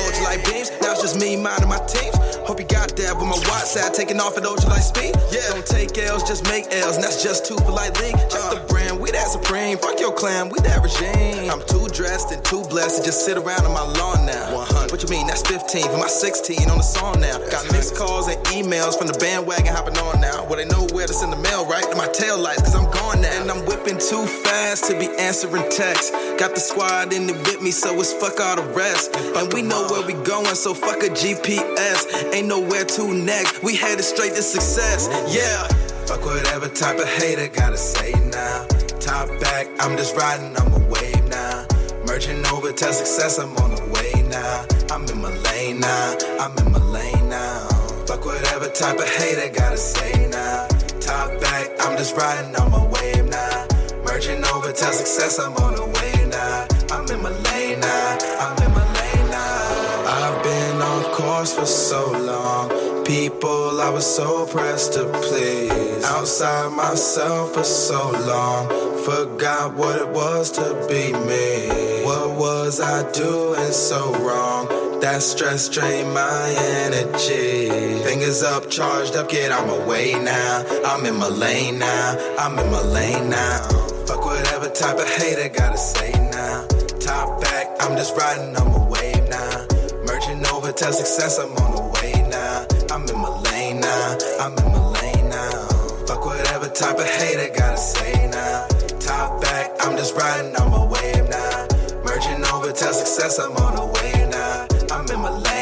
Ultralight beams, now it's just me mine, minding my teams. Hope you got that with my white side taking off at ultralight speed. Yeah, don't take L's, just make L's, and that's just too polite league. Check the brand, we that supreme. Fuck your clan, we that regime. I'm too dressed and too blessed to just sit around on my lawn now. 100. one. What you mean? That's 15 for my 16 on the song now. Got missed calls and emails from the bandwagon hopping on now. Well, they know where to send the mail, right? To my tail lights, cause I'm gone now. And I'm whipping too fast to be answering texts. Got the squad in it with me, so it's fuck all the rest. And we know where we going, so fuck a GPS. Ain't nowhere to next. We headed straight to success. Yeah. Fuck whatever type of hater gotta say now. Top back, I'm just riding, I'm a wave now. Merging over to success, I'm on the way now. I'm in my lane now, I'm in my lane now. Fuck whatever type of hater gotta say now. Top back, I'm just riding on my wave now. Merging over to success, I'm on the way now. I'm in my lane now, I'm in my lane now. I've been off course for so long. People I was so pressed to please. Outside myself for so long. Forgot what it was to be me. What was I doing so wrong? That stress drained my energy. Fingers up, charged up, get out my way now. I'm in my lane now. I'm in my lane now. Fuck whatever type of hater gotta say now. Top back, I'm just riding on my wave now. Merging over to success, I'm on the way I'm in my lane now. I'm in my lane now. Fuck whatever type of hater gotta say now. Top back, I'm just riding on my wave now. Merging over to success, I'm on the way now. I'm in my lane.